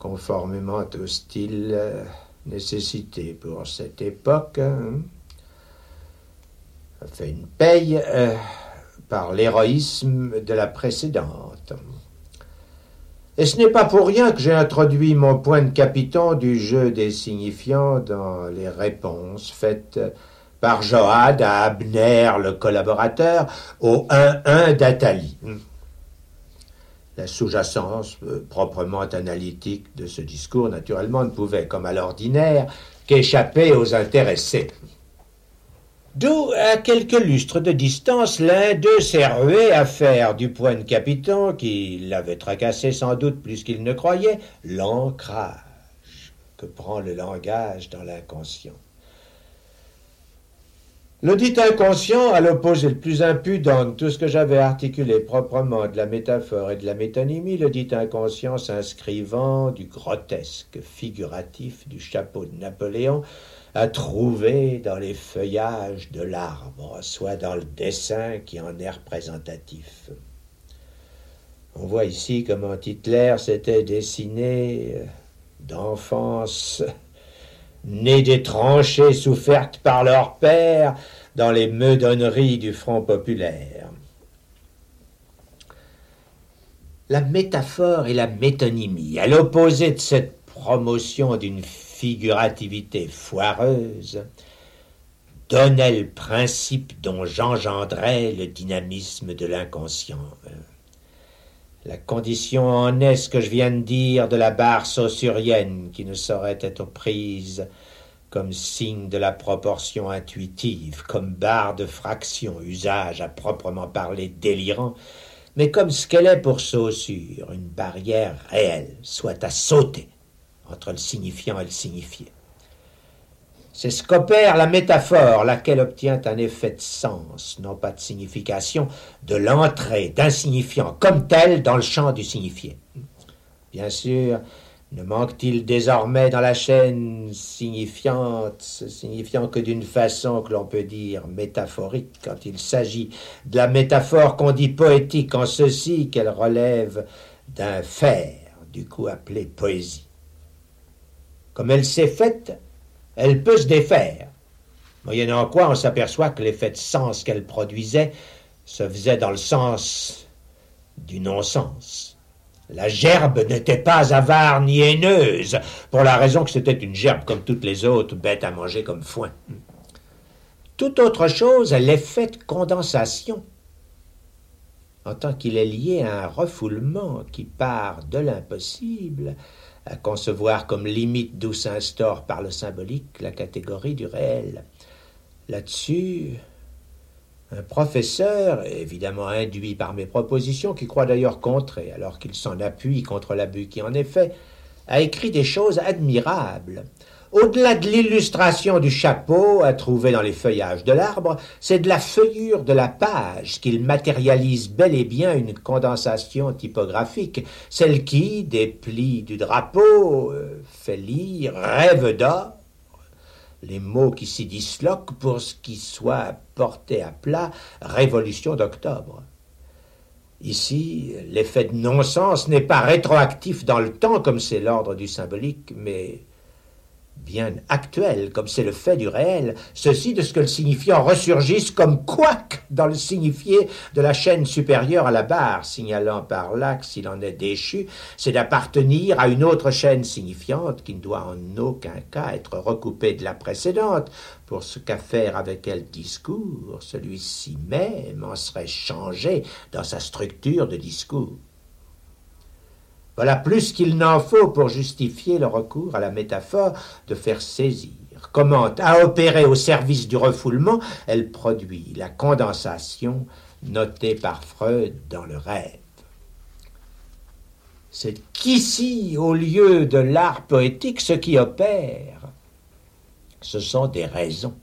conformément au style euh, nécessité pour cette époque. Hein. fait une paye euh, par l'héroïsme de la précédente. Et ce n'est pas pour rien que j'ai introduit mon point de capiton du jeu des signifiants dans les réponses faites par Joad à Abner, le collaborateur, au 1-1 d'Atali. La sous-jacence euh, proprement analytique de ce discours, naturellement, ne pouvait, comme à l'ordinaire, qu'échapper aux intéressés. D'où, à quelques lustres de distance, l'un d'eux s'est rué à faire du point de capiton, qui l'avait tracassé sans doute plus qu'il ne croyait, l'ancrage que prend le langage dans l'inconscient. Le dit inconscient, à l'opposé le plus impudent de tout ce que j'avais articulé proprement de la métaphore et de la métonymie, le dit inconscient s'inscrivant du grotesque figuratif du chapeau de Napoléon à trouver dans les feuillages de l'arbre, soit dans le dessin qui en est représentatif. On voit ici comment Hitler s'était dessiné euh, d'enfance nés des tranchées souffertes par leur père dans les meudonneries du Front populaire. La métaphore et la métonymie, à l'opposé de cette promotion d'une figurativité foireuse, donnaient le principe dont j'engendrais le dynamisme de l'inconscient? La condition en est ce que je viens de dire de la barre saussurienne qui ne saurait être prise comme signe de la proportion intuitive, comme barre de fraction, usage à proprement parler délirant, mais comme ce qu'elle est pour saussure, une barrière réelle, soit à sauter entre le signifiant et le signifié. C'est ce qu'opère la métaphore, laquelle obtient un effet de sens, non pas de signification, de l'entrée d'un signifiant comme tel dans le champ du signifié. Bien sûr, ne manque-t-il désormais dans la chaîne signifiante, signifiant que d'une façon que l'on peut dire métaphorique, quand il s'agit de la métaphore qu'on dit poétique en ceci qu'elle relève d'un faire, du coup appelé poésie. Comme elle s'est faite, elle peut se défaire. Moyennant quoi, on s'aperçoit que l'effet de sens qu'elle produisait se faisait dans le sens du non-sens. La gerbe n'était pas avare ni haineuse, pour la raison que c'était une gerbe comme toutes les autres, bête à manger comme foin. Toute autre chose l'effet de condensation, en tant qu'il est lié à un refoulement qui part de l'impossible à concevoir comme limite d'où s'instaure par le symbolique la catégorie du réel. Là-dessus, Un professeur, évidemment induit par mes propositions, qui croit d'ailleurs contrer, alors qu'il s'en appuie contre l'abus qui en est fait, a écrit des choses admirables. Au-delà de l'illustration du chapeau à trouver dans les feuillages de l'arbre, c'est de la feuillure de la page qu'il matérialise bel et bien une condensation typographique, celle qui, des plis du drapeau, euh, fait lire rêve d'or, les mots qui s'y disloquent pour ce qui soit porté à plat révolution d'octobre. Ici, l'effet de non-sens n'est pas rétroactif dans le temps comme c'est l'ordre du symbolique, mais bien actuel, comme c'est le fait du réel, ceci de ce que le signifiant ressurgisse comme quoique dans le signifié de la chaîne supérieure à la barre, signalant par là que s'il en est déchu, c'est d'appartenir à une autre chaîne signifiante qui ne doit en aucun cas être recoupée de la précédente, pour ce qu'à faire avec elle discours, celui-ci même en serait changé dans sa structure de discours. Voilà plus qu'il n'en faut pour justifier le recours à la métaphore de faire saisir. Comment, à opérer au service du refoulement, elle produit la condensation notée par Freud dans le rêve. C'est qu'ici, au lieu de l'art poétique, ce qui opère, ce sont des raisons.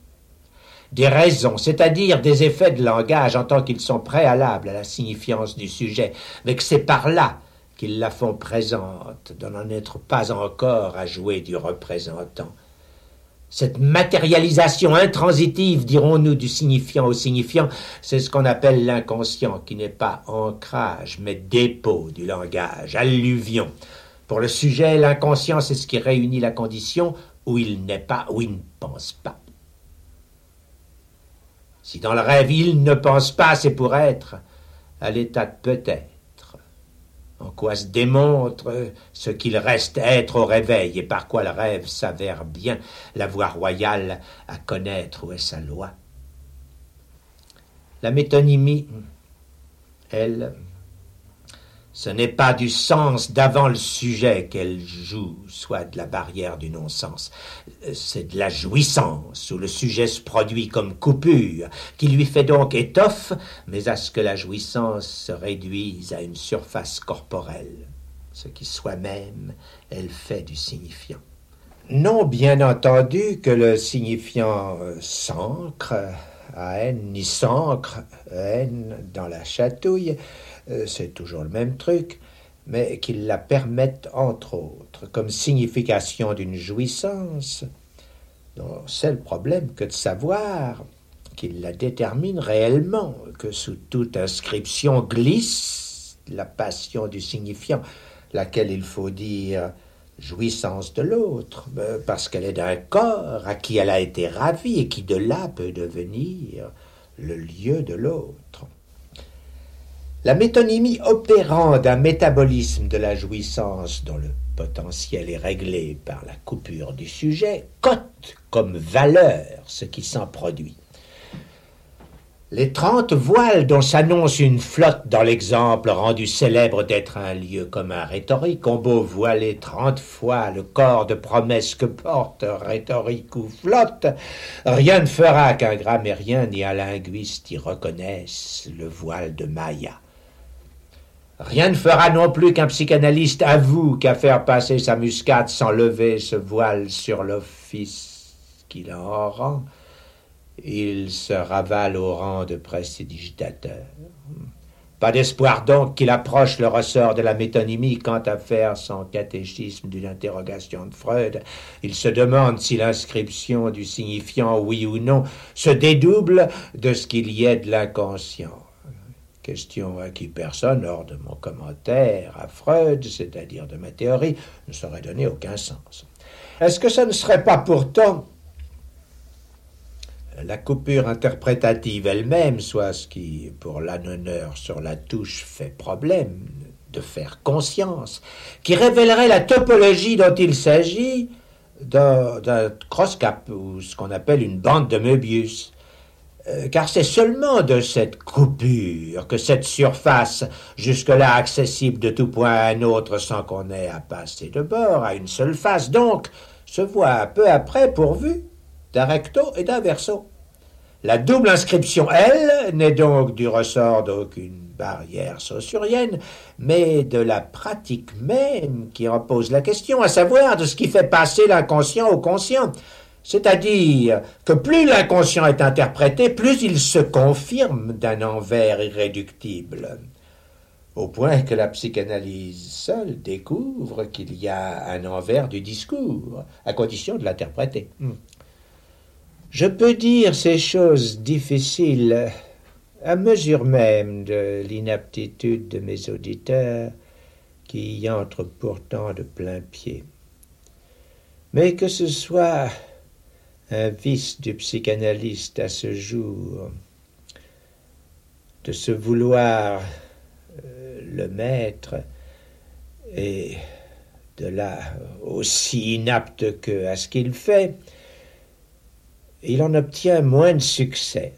Des raisons, c'est-à-dire des effets de langage en tant qu'ils sont préalables à la signifiance du sujet, mais que c'est par là qu'ils la font présente, de n'en être pas encore à jouer du représentant. Cette matérialisation intransitive, dirons-nous, du signifiant au signifiant, c'est ce qu'on appelle l'inconscient, qui n'est pas ancrage, mais dépôt du langage, alluvion. Pour le sujet, l'inconscient, c'est ce qui réunit la condition où il n'est pas, où il ne pense pas. Si dans le rêve il ne pense pas, c'est pour être à l'état de peut-être en quoi se démontre ce qu'il reste être au réveil et par quoi le rêve s'avère bien? La voie royale à connaître où est sa loi? La métonymie, elle, ce n'est pas du sens d'avant le sujet qu'elle joue, soit de la barrière du non-sens. C'est de la jouissance, où le sujet se produit comme coupure, qui lui fait donc étoffe, mais à ce que la jouissance se réduise à une surface corporelle, ce qui soi-même, elle fait du signifiant. Non, bien entendu, que le signifiant euh, s'ancre à haine, ni s'ancre haine dans la chatouille, euh, c'est toujours le même truc, mais qu'ils la permettent entre autres comme signification d'une jouissance, c'est le problème que de savoir qu'il la détermine réellement, que sous toute inscription glisse la passion du signifiant, laquelle il faut dire jouissance de l'autre, euh, parce qu'elle est d'un corps à qui elle a été ravie et qui de là peut devenir le lieu de l'autre. La métonymie opérant d'un métabolisme de la jouissance dont le potentiel est réglé par la coupure du sujet cote comme valeur ce qui s'en produit. Les trente voiles dont s'annonce une flotte dans l'exemple rendu célèbre d'être un lieu commun rhétorique ont beau voiler trente fois le corps de promesse que porte rhétorique ou flotte, rien ne fera qu'un grammairien ni un linguiste y reconnaisse le voile de Maya. Rien ne fera non plus qu'un psychanalyste avoue qu'à faire passer sa muscade sans lever ce voile sur l'office qu'il en rend, il se ravale au rang de prestidigitateur. Pas d'espoir donc qu'il approche le ressort de la métonymie quant à faire son catéchisme d'une interrogation de Freud. Il se demande si l'inscription du signifiant oui ou non se dédouble de ce qu'il y ait de l'inconscient question à qui personne, hors de mon commentaire à Freud, c'est-à-dire de ma théorie, ne saurait donner aucun sens. Est-ce que ce ne serait pas pourtant la coupure interprétative elle-même, soit ce qui, pour l'annonneur sur la touche, fait problème, de faire conscience, qui révélerait la topologie dont il s'agit d'un cross-cap, ou ce qu'on appelle une bande de Möbius, car c'est seulement de cette coupure que cette surface, jusque-là accessible de tout point à un autre sans qu'on ait à passer de bord à une seule face, donc, se voit peu après pourvue d'un recto et d'un verso. La double inscription L n'est donc du ressort d'aucune barrière saussurienne, mais de la pratique même qui repose la question, à savoir de ce qui fait passer l'inconscient au conscient. C'est-à-dire que plus l'inconscient est interprété, plus il se confirme d'un envers irréductible. Au point que la psychanalyse seule découvre qu'il y a un envers du discours, à condition de l'interpréter. Hmm. Je peux dire ces choses difficiles à mesure même de l'inaptitude de mes auditeurs qui y entrent pourtant de plein pied. Mais que ce soit un vice du psychanalyste à ce jour, de se vouloir euh, le maître, et de là aussi inapte que à ce qu'il fait, il en obtient moins de succès.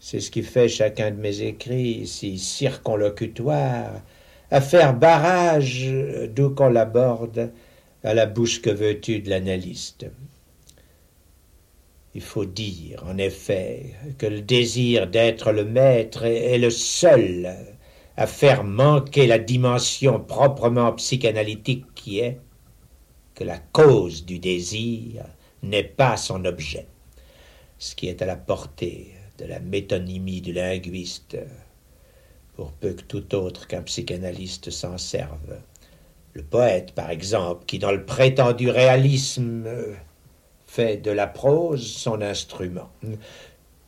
C'est ce qui fait chacun de mes écrits si circonlocutoires, à faire barrage d'où qu'on l'aborde à la bouche que veux-tu de l'analyste. Il faut dire, en effet, que le désir d'être le maître est le seul à faire manquer la dimension proprement psychanalytique qui est que la cause du désir n'est pas son objet, ce qui est à la portée de la métonymie du linguiste, pour peu que tout autre qu'un psychanalyste s'en serve. Le poète, par exemple, qui dans le prétendu réalisme fait de la prose son instrument.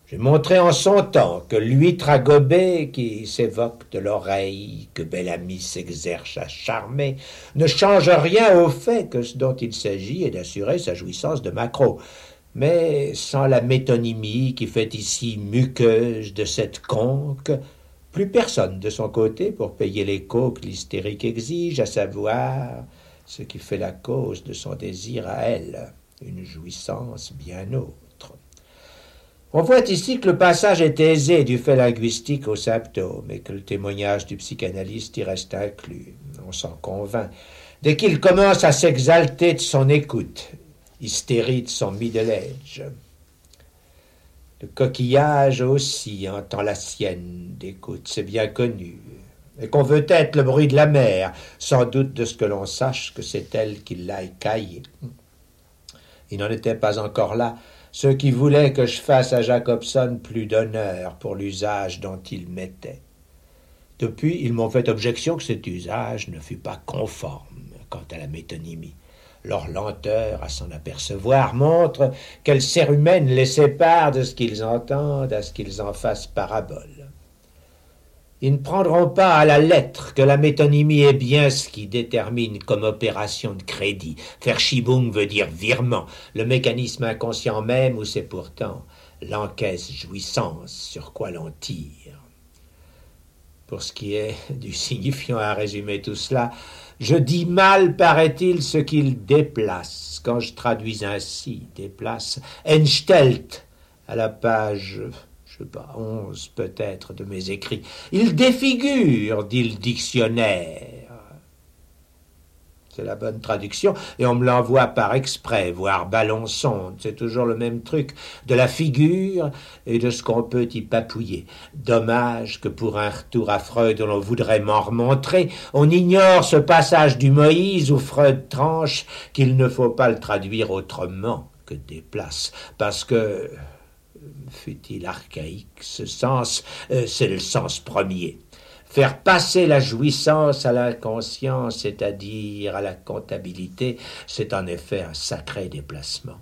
J'ai montré en son temps que l'huître à qui s'évoque de l'oreille, que Bellamy s'exerce à charmer, ne change rien au fait que ce dont il s'agit est d'assurer sa jouissance de maquereau. Mais sans la métonymie qui fait ici muqueuse de cette conque, plus personne de son côté pour payer les coques l'hystérique exige, à savoir ce qui fait la cause de son désir à elle, une jouissance bien autre. On voit ici que le passage est aisé du fait linguistique au symptôme et que le témoignage du psychanalyste y reste inclus. On s'en convainc. Dès qu'il commence à s'exalter de son écoute, hystérie de son middle age. Le coquillage aussi entend la sienne d'écoute, c'est bien connu. Et qu'on veut être le bruit de la mer, sans doute de ce que l'on sache que c'est elle qui l'a écaillé. N'en était pas encore là ceux qui voulaient que je fasse à Jacobson plus d'honneur pour l'usage dont il mettait. Depuis, ils m'ont fait objection que cet usage ne fût pas conforme quant à la métonymie. Leur lenteur à s'en apercevoir montre quelle humaine les sépare de ce qu'ils entendent à ce qu'ils en fassent parabole. Ils ne prendront pas à la lettre que la métonymie est bien ce qui détermine comme opération de crédit. Faire veut dire virement, le mécanisme inconscient même où c'est pourtant l'encaisse jouissance sur quoi l'on tire. Pour ce qui est du signifiant à résumer tout cela, je dis mal, paraît-il, ce qu'il déplace. Quand je traduis ainsi, déplace, enstelt à la page je sais pas, onze peut-être de mes écrits. Il défigure, dit le dictionnaire. C'est la bonne traduction, et on me l'envoie par exprès, voire ballon sonde. C'est toujours le même truc, de la figure et de ce qu'on peut y papouiller. Dommage que pour un retour à Freud l'on voudrait m'en remontrer, on ignore ce passage du Moïse où Freud tranche qu'il ne faut pas le traduire autrement que des places, parce que fut-il archaïque, ce sens, euh, c'est le sens premier. Faire passer la jouissance à l'inconscient, c'est-à-dire à la comptabilité, c'est en effet un sacré déplacement.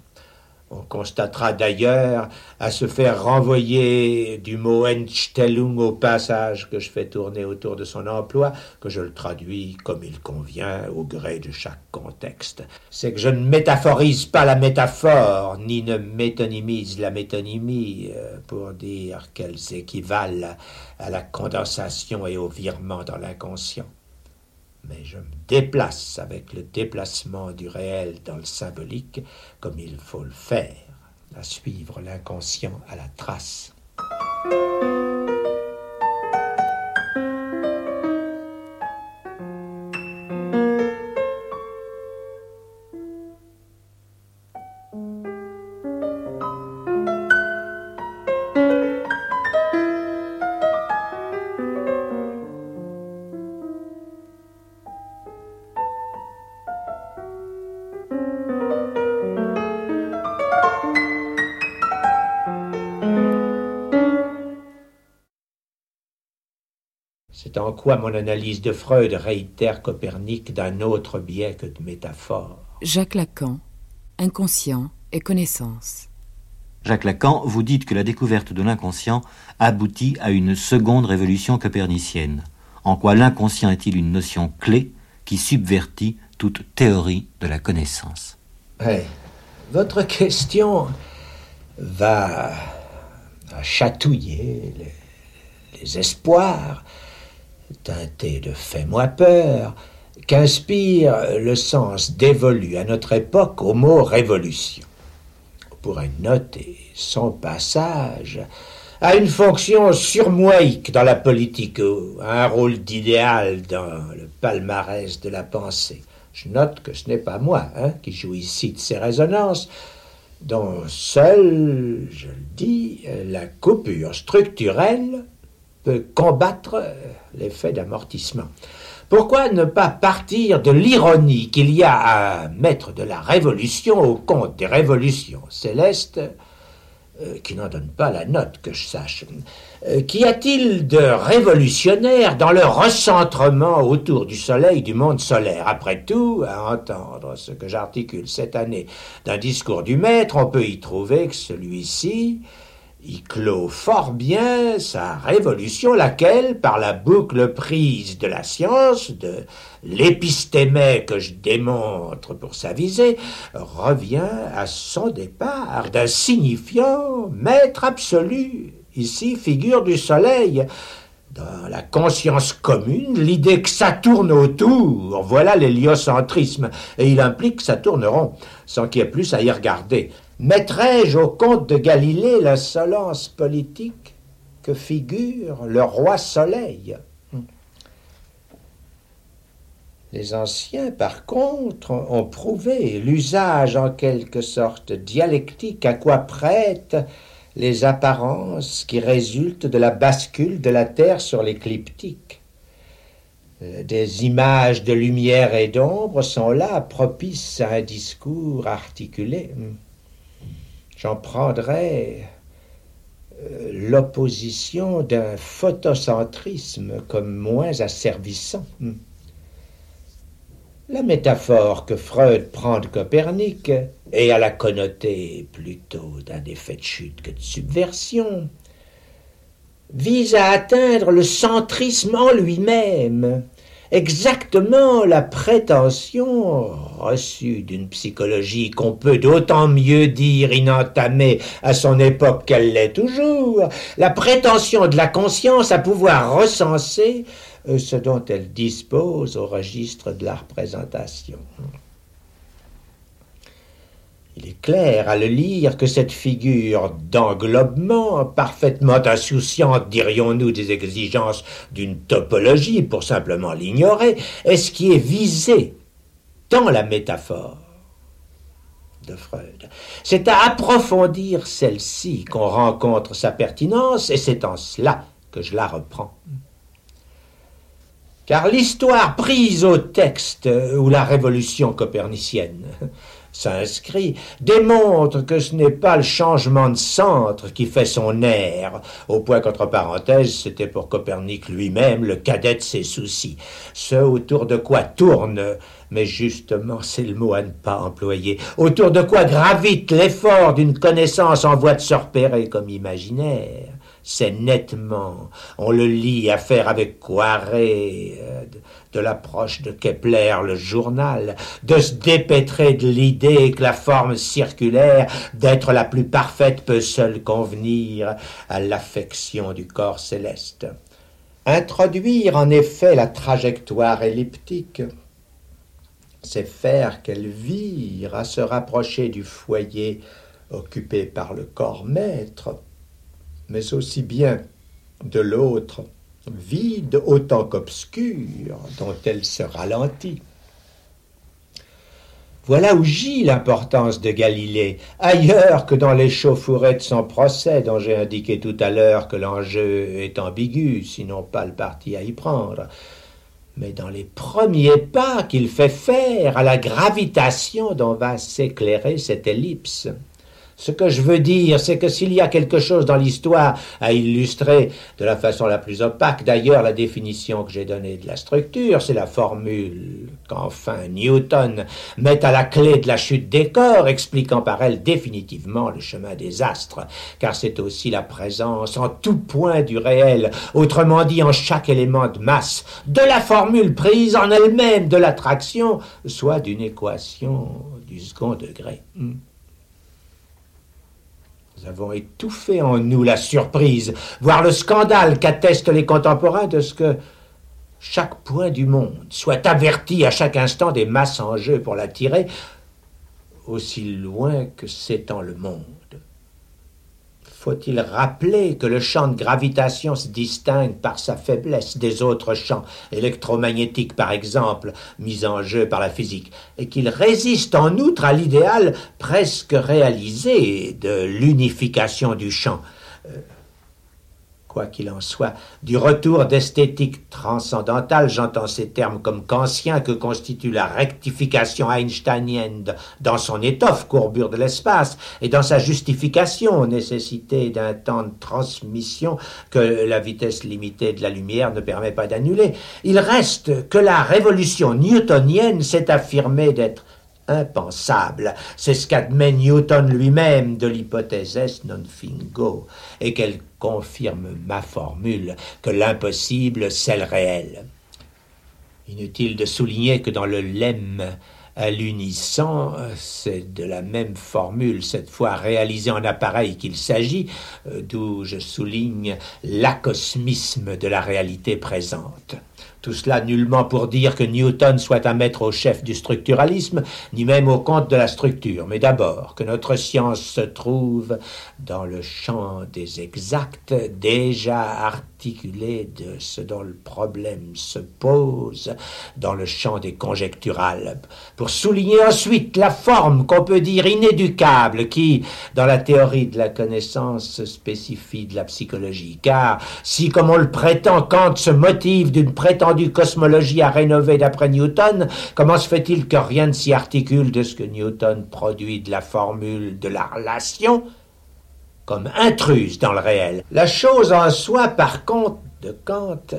On constatera d'ailleurs à se faire renvoyer du mot Entstellung au passage que je fais tourner autour de son emploi, que je le traduis comme il convient au gré de chaque contexte. C'est que je ne métaphorise pas la métaphore, ni ne métonymise la métonymie, euh, pour dire qu'elles équivalent à la condensation et au virement dans l'inconscient mais je me déplace avec le déplacement du réel dans le symbolique comme il faut le faire, à suivre l'inconscient à la trace. En quoi mon analyse de Freud réitère Copernic d'un autre biais que de métaphore. Jacques Lacan, inconscient et connaissance. Jacques Lacan, vous dites que la découverte de l'inconscient aboutit à une seconde révolution copernicienne. En quoi l'inconscient est-il une notion clé qui subvertit toute théorie de la connaissance? Votre question va chatouiller les, les espoirs, teintés de fais-moi peur, qu'inspire le sens dévolu à notre époque au mot révolution. On pourrait noter son passage à une fonction surmoïque dans la politique, un rôle d'idéal dans le palmarès de la pensée. Je note que ce n'est pas moi hein, qui joue ici de ces résonances, dont seule, je le dis, la coupure structurelle peut combattre l'effet d'amortissement. Pourquoi ne pas partir de l'ironie qu'il y a à mettre de la révolution au compte des révolutions célestes euh, qui n'en donne pas la note que je sache? Euh, Qu'y a-t-il de révolutionnaire dans le recentrement autour du Soleil du monde solaire? Après tout, à entendre ce que j'articule cette année d'un discours du maître, on peut y trouver que celui-ci il clôt fort bien sa révolution, laquelle, par la boucle prise de la science, de l'épistémé que je démontre pour sa visée, revient à son départ d'un signifiant maître absolu, ici figure du soleil, dans la conscience commune, l'idée que ça tourne autour, voilà l'héliocentrisme, et il implique que ça tourne rond, sans qu'il y ait plus à y regarder. Mettrais-je au compte de Galilée l'insolence politique que figure le roi Soleil? Les anciens, par contre, ont prouvé l'usage en quelque sorte dialectique à quoi prêtent les apparences qui résultent de la bascule de la Terre sur l'écliptique. Des images de lumière et d'ombre sont là propices à un discours articulé j'en prendrais euh, l'opposition d'un photocentrisme comme moins asservissant. Hmm. La métaphore que Freud prend de Copernic est à la connoter plutôt d'un effet de chute que de subversion, vise à atteindre le centrisme en lui-même, exactement la prétention reçue d'une psychologie qu'on peut d'autant mieux dire inentamée à son époque qu'elle l'est toujours, la prétention de la conscience à pouvoir recenser euh, ce dont elle dispose au registre de la représentation. Il est clair à le lire que cette figure d'englobement, parfaitement insouciante, dirions-nous, des exigences d'une topologie, pour simplement l'ignorer, est ce qui est visé dans la métaphore de Freud. C'est à approfondir celle-ci qu'on rencontre sa pertinence, et c'est en cela que je la reprends. Car l'histoire prise au texte ou la révolution copernicienne s'inscrit, démontre que ce n'est pas le changement de centre qui fait son air, au point qu'entre parenthèses, c'était pour Copernic lui-même le cadet de ses soucis, ce autour de quoi tourne, mais justement c'est le mot à ne pas employer, autour de quoi gravite l'effort d'une connaissance en voie de se repérer comme imaginaire c'est nettement, on le lit à faire avec Coiré, euh, de l'approche de Kepler, le journal, de se dépêtrer de l'idée que la forme circulaire d'être la plus parfaite peut seule convenir à l'affection du corps céleste. Introduire en effet la trajectoire elliptique, c'est faire qu'elle vire à se rapprocher du foyer occupé par le corps maître, mais aussi bien de l'autre vide autant qu'obscure, dont elle se ralentit. Voilà où gît l'importance de Galilée, ailleurs que dans l'échauffourée de son procès dont j'ai indiqué tout à l'heure que l'enjeu est ambigu, sinon pas le parti à y prendre, mais dans les premiers pas qu'il fait faire à la gravitation dont va s'éclairer cette ellipse. Ce que je veux dire, c'est que s'il y a quelque chose dans l'histoire à illustrer de la façon la plus opaque, d'ailleurs la définition que j'ai donnée de la structure, c'est la formule qu'enfin Newton met à la clé de la chute des corps, expliquant par elle définitivement le chemin des astres, car c'est aussi la présence en tout point du réel, autrement dit en chaque élément de masse, de la formule prise en elle-même de l'attraction, soit d'une équation du second degré. Hmm. Nous avons étouffé en nous la surprise, voire le scandale qu'attestent les contemporains de ce que chaque point du monde soit averti à chaque instant des masses en jeu pour l'attirer, aussi loin que s'étend le monde. Faut-il rappeler que le champ de gravitation se distingue par sa faiblesse des autres champs électromagnétiques, par exemple, mis en jeu par la physique, et qu'il résiste en outre à l'idéal presque réalisé de l'unification du champ? Euh, quoi qu'il en soit, du retour d'esthétique transcendantale, j'entends ces termes comme kantiens que constitue la rectification einsteinienne dans son étoffe, courbure de l'espace, et dans sa justification, nécessité d'un temps de transmission que la vitesse limitée de la lumière ne permet pas d'annuler. Il reste que la révolution newtonienne s'est affirmée d'être impensable. C'est ce qu'admet Newton lui-même de l'hypothèse non fingo, et qu'elle confirme ma formule que l'impossible, c'est le réel. Inutile de souligner que dans le lemme à l'unisson, c'est de la même formule, cette fois réalisée en appareil qu'il s'agit, euh, d'où je souligne l'acosmisme de la réalité présente. Tout cela nullement pour dire que Newton soit un maître au chef du structuralisme, ni même au compte de la structure, mais d'abord que notre science se trouve dans le champ des exacts déjà de ce dont le problème se pose dans le champ des conjecturales, pour souligner ensuite la forme qu'on peut dire inéducable qui, dans la théorie de la connaissance, se spécifie de la psychologie. Car si, comme on le prétend, Kant se motive d'une prétendue du cosmologie à rénover d'après Newton, comment se fait-il que rien ne s'y articule de ce que Newton produit de la formule de la relation comme intruse dans le réel La chose en soi, par contre, de Kant,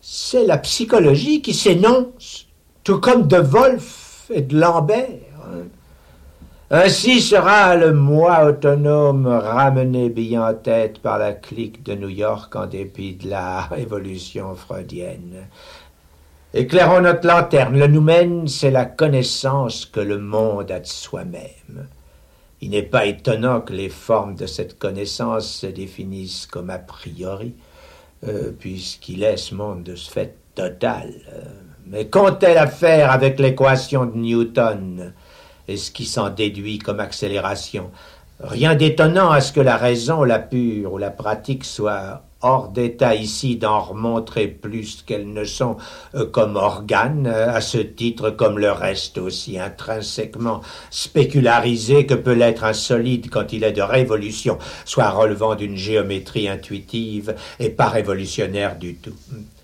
c'est la psychologie qui s'énonce, tout comme de Wolff et de Lambert. Ainsi sera le moi autonome ramené bien en tête par la clique de New York en dépit de la révolution freudienne. Éclairons notre lanterne. Le noumen, c'est la connaissance que le monde a de soi-même. Il n'est pas étonnant que les formes de cette connaissance se définissent comme a priori, euh, puisqu'il est ce monde de ce fait total. Mais qu'ont-elles à faire avec l'équation de Newton? Et ce qui s'en déduit comme accélération? Rien d'étonnant à ce que la raison, la pure ou la pratique soit hors d'état ici d'en remontrer plus qu'elles ne sont euh, comme organes, euh, à ce titre comme le reste aussi intrinsèquement spécularisé que peut l'être un solide quand il est de révolution, soit relevant d'une géométrie intuitive et pas révolutionnaire du tout.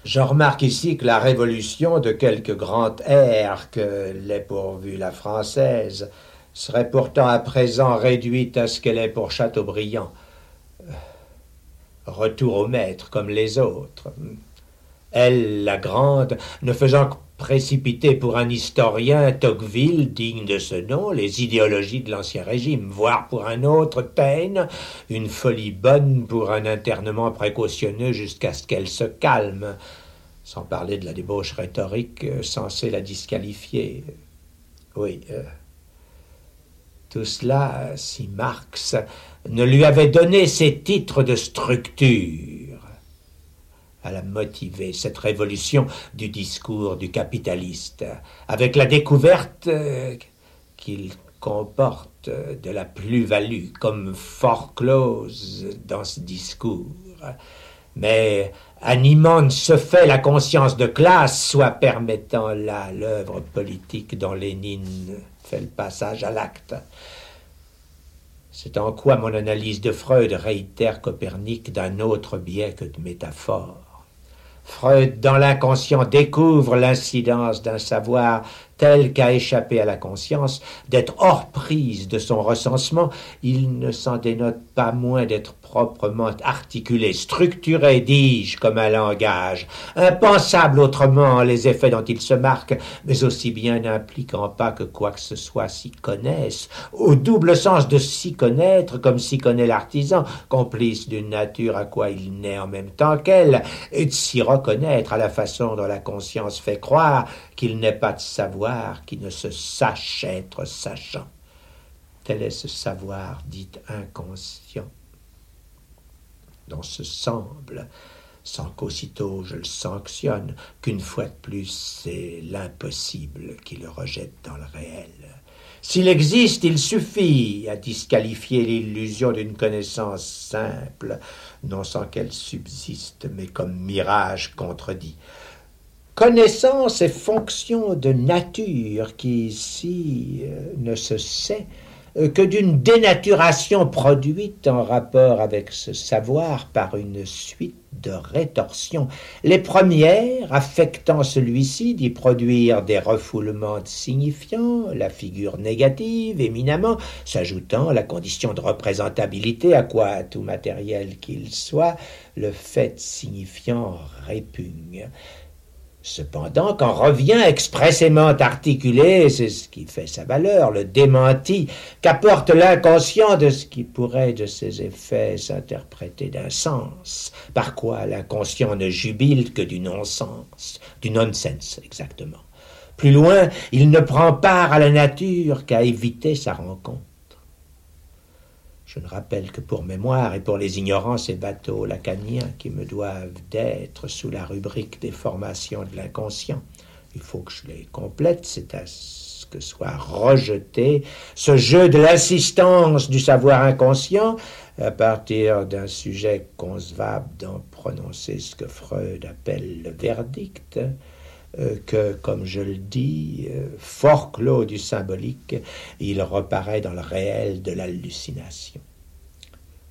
Je remarque ici que la révolution de quelque grand air que l'est pourvue la française serait pourtant à présent réduite à ce qu'elle est pour Chateaubriand. Retour au maître comme les autres. Elle, la grande, ne faisant que précipiter pour un historien Tocqueville, digne de ce nom, les idéologies de l'Ancien Régime, voire pour un autre Taine, une folie bonne pour un internement précautionneux jusqu'à ce qu'elle se calme, sans parler de la débauche rhétorique euh, censée la disqualifier. Oui, euh, tout cela, si Marx ne lui avait donné ses titres de structure, à la motiver, cette révolution du discours du capitaliste, avec la découverte euh, qu'il comporte de la plus-value comme fort clause dans ce discours. Mais animant ce fait la conscience de classe, soit permettant là l'œuvre politique dont Lénine le passage à l'acte. C'est en quoi mon analyse de Freud réitère Copernic d'un autre biais que de métaphore. Freud, dans l'inconscient, découvre l'incidence d'un savoir tel qu'à échapper à la conscience, d'être hors prise de son recensement, il ne s'en dénote pas moins d'être proprement articulé, structuré, dis-je, comme un langage, impensable autrement les effets dont il se marque, mais aussi bien n'impliquant pas que quoi que ce soit s'y connaisse, au double sens de s'y connaître comme s'y connaît l'artisan, complice d'une nature à quoi il naît en même temps qu'elle, et de s'y reconnaître à la façon dont la conscience fait croire qu'il n'est pas de savoir qui ne se sache être sachant. Tel est ce savoir dit inconscient dont se semble, sans qu'aussitôt je le sanctionne, qu'une fois de plus c'est l'impossible qui le rejette dans le réel. S'il existe, il suffit à disqualifier l'illusion d'une connaissance simple, non sans qu'elle subsiste, mais comme mirage contredit. Connaissance est fonction de nature qui, ici, euh, ne se sait, euh, que d'une dénaturation produite en rapport avec ce savoir par une suite de rétorsions. Les premières affectant celui-ci d'y produire des refoulements signifiants, la figure négative éminemment, s'ajoutant la condition de représentabilité à quoi tout matériel qu'il soit, le fait signifiant répugne. Cependant, quand revient expressément articulé, c'est ce qui fait sa valeur, le démenti qu'apporte l'inconscient de ce qui pourrait de ses effets s'interpréter d'un sens, par quoi l'inconscient ne jubile que du non-sens, du nonsense exactement. Plus loin, il ne prend part à la nature qu'à éviter sa rencontre. Je ne rappelle que pour mémoire et pour les ignorants ces bateaux lacaniens qui me doivent d'être sous la rubrique des formations de l'inconscient. Il faut que je les complète, c'est à ce que soit rejeté ce jeu de l'assistance du savoir inconscient à partir d'un sujet concevable d'en prononcer ce que Freud appelle le verdict, que, comme je le dis, euh, fort clos du symbolique, il reparaît dans le réel de l'hallucination.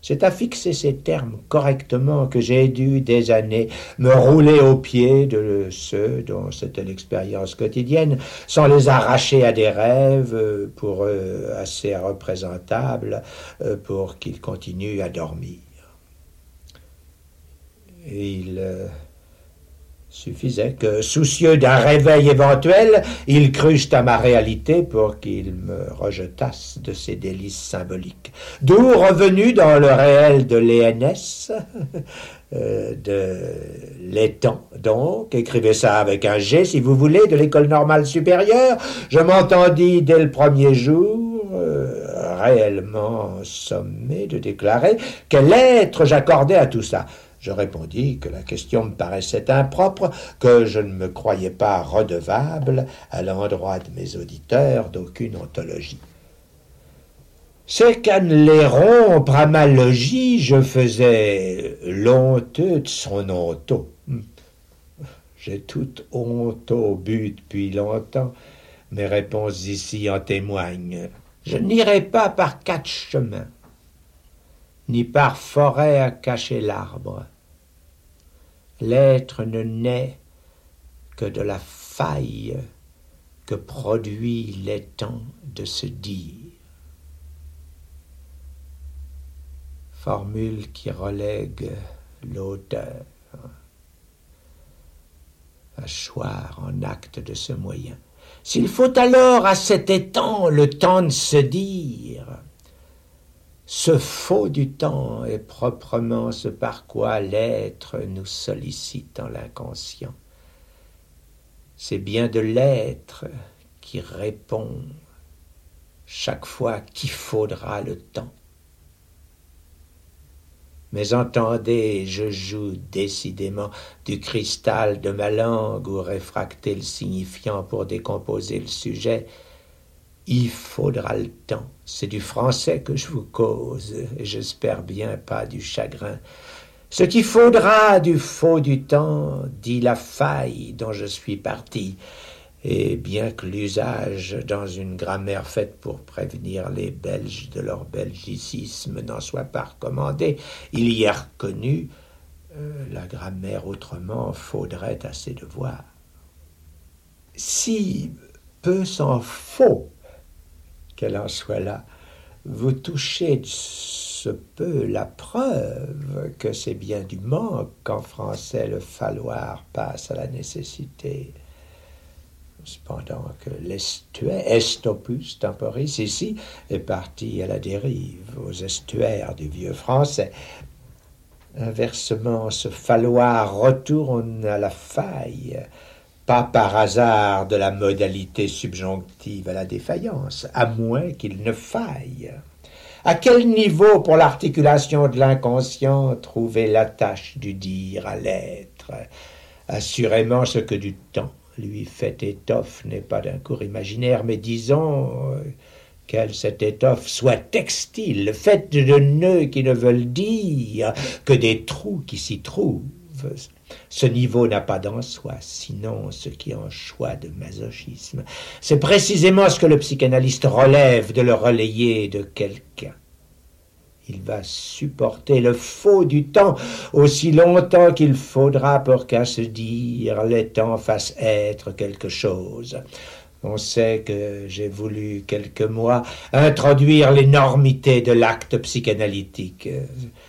C'est à fixer ces termes correctement que j'ai dû des années me rouler aux pieds de ceux dont c'était l'expérience quotidienne, sans les arracher à des rêves euh, pour eux assez représentables pour qu'ils continuent à dormir. Et il Suffisait que, soucieux d'un réveil éventuel, ils crussent à ma réalité pour qu'ils me rejetassent de ces délices symboliques. D'où revenu dans le réel de l'ENS, euh, de l'étang, donc, écrivez ça avec un G si vous voulez, de l'école normale supérieure, je m'entendis dès le premier jour, euh, réellement sommé de déclarer quel être j'accordais à tout ça. Je répondis que la question me paraissait impropre, que je ne me croyais pas redevable à l'endroit de mes auditeurs d'aucune ontologie. C'est qu'à les rompre à ma logis, je faisais l'honteux de son honteau. J'ai toute honte au but depuis longtemps. Mes réponses ici en témoignent. Je n'irai pas par quatre chemins ni par forêt à cacher l'arbre. L'être ne naît que de la faille que produit l'étang de se dire. Formule qui relègue l'auteur à choir en acte de ce moyen. S'il faut alors à cet étang le temps de se dire, ce faux du temps est proprement ce par quoi l'être nous sollicite en l'inconscient. C'est bien de l'être qui répond chaque fois qu'il faudra le temps. Mais entendez, je joue décidément du cristal de ma langue ou réfracter le signifiant pour décomposer le sujet, il faudra le temps. C'est du français que je vous cause, et j'espère bien pas du chagrin. Ce qu'il faudra du faux du temps, dit la faille dont je suis parti, et bien que l'usage dans une grammaire faite pour prévenir les Belges de leur belgicisme n'en soit pas recommandé, il y a reconnu euh, la grammaire autrement faudrait à ses devoirs. Si peu s'en faut qu'elle en soit là. Vous touchez ce peu la preuve que c'est bien du manque qu'en français le falloir passe à la nécessité. Cependant que l'estuaire, estopus temporis, ici, est parti à la dérive, aux estuaires du vieux français. Inversement, ce falloir retourne à la faille, pas par hasard de la modalité subjonctive à la défaillance, à moins qu'il ne faille. À quel niveau pour l'articulation de l'inconscient trouver l'attache du dire à l'être? Assurément ce que du temps lui fait étoffe n'est pas d'un cours imaginaire, mais disons euh, qu'elle, cette étoffe, soit textile, faite de nœuds qui ne veulent dire que des trous qui s'y trouvent. Ce niveau n'a pas d'en soi, sinon ce qui en choix de masochisme. C'est précisément ce que le psychanalyste relève de le relayer de quelqu'un. Il va supporter le faux du temps aussi longtemps qu'il faudra pour qu'à se dire les temps fassent être quelque chose. On sait que j'ai voulu quelques mois introduire l'énormité de l'acte psychanalytique.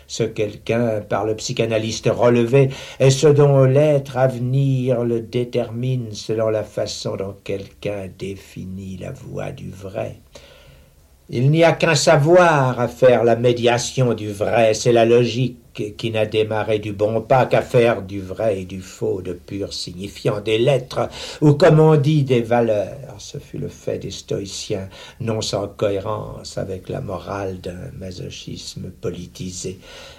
Ce quelqu'un, par le psychanalyste relevé, est ce dont l'être à venir le détermine selon la façon dont quelqu'un définit la voie du vrai. Il n'y a qu'un savoir à faire la médiation du vrai, c'est la logique qui n'a démarré du bon pas qu'à faire du vrai et du faux de pur signifiant des lettres, ou comme on dit des valeurs. Ce fut le fait des stoïciens, non sans cohérence avec la morale d'un masochisme politisé.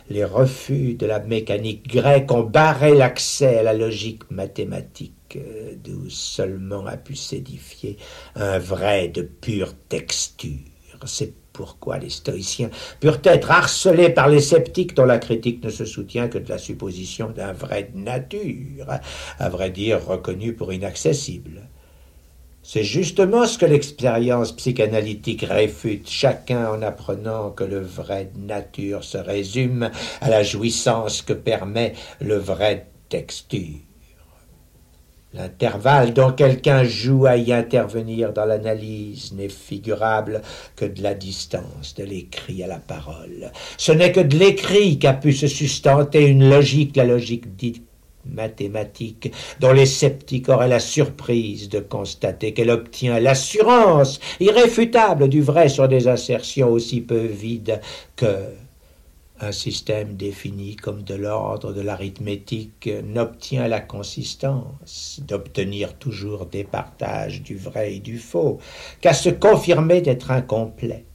Les refus de la mécanique grecque ont barré l'accès à la logique mathématique d'où seulement a pu s'édifier un vrai de pure texture. C'est pourquoi les stoïciens purent être harcelés par les sceptiques dont la critique ne se soutient que de la supposition d'un vrai de nature, à vrai dire reconnu pour inaccessible. C'est justement ce que l'expérience psychanalytique réfute, chacun en apprenant que le vrai de nature se résume à la jouissance que permet le vrai de texture. L'intervalle dont quelqu'un joue à y intervenir dans l'analyse n'est figurable que de la distance de l'écrit à la parole. Ce n'est que de l'écrit qu'a pu se sustenter une logique, la logique dite mathématique, dont les sceptiques auraient la surprise de constater qu'elle obtient l'assurance irréfutable du vrai sur des assertions aussi peu vides que un système défini comme de l'ordre de l'arithmétique n'obtient la consistance d'obtenir toujours des partages du vrai et du faux, qu'à se confirmer d'être incomplet,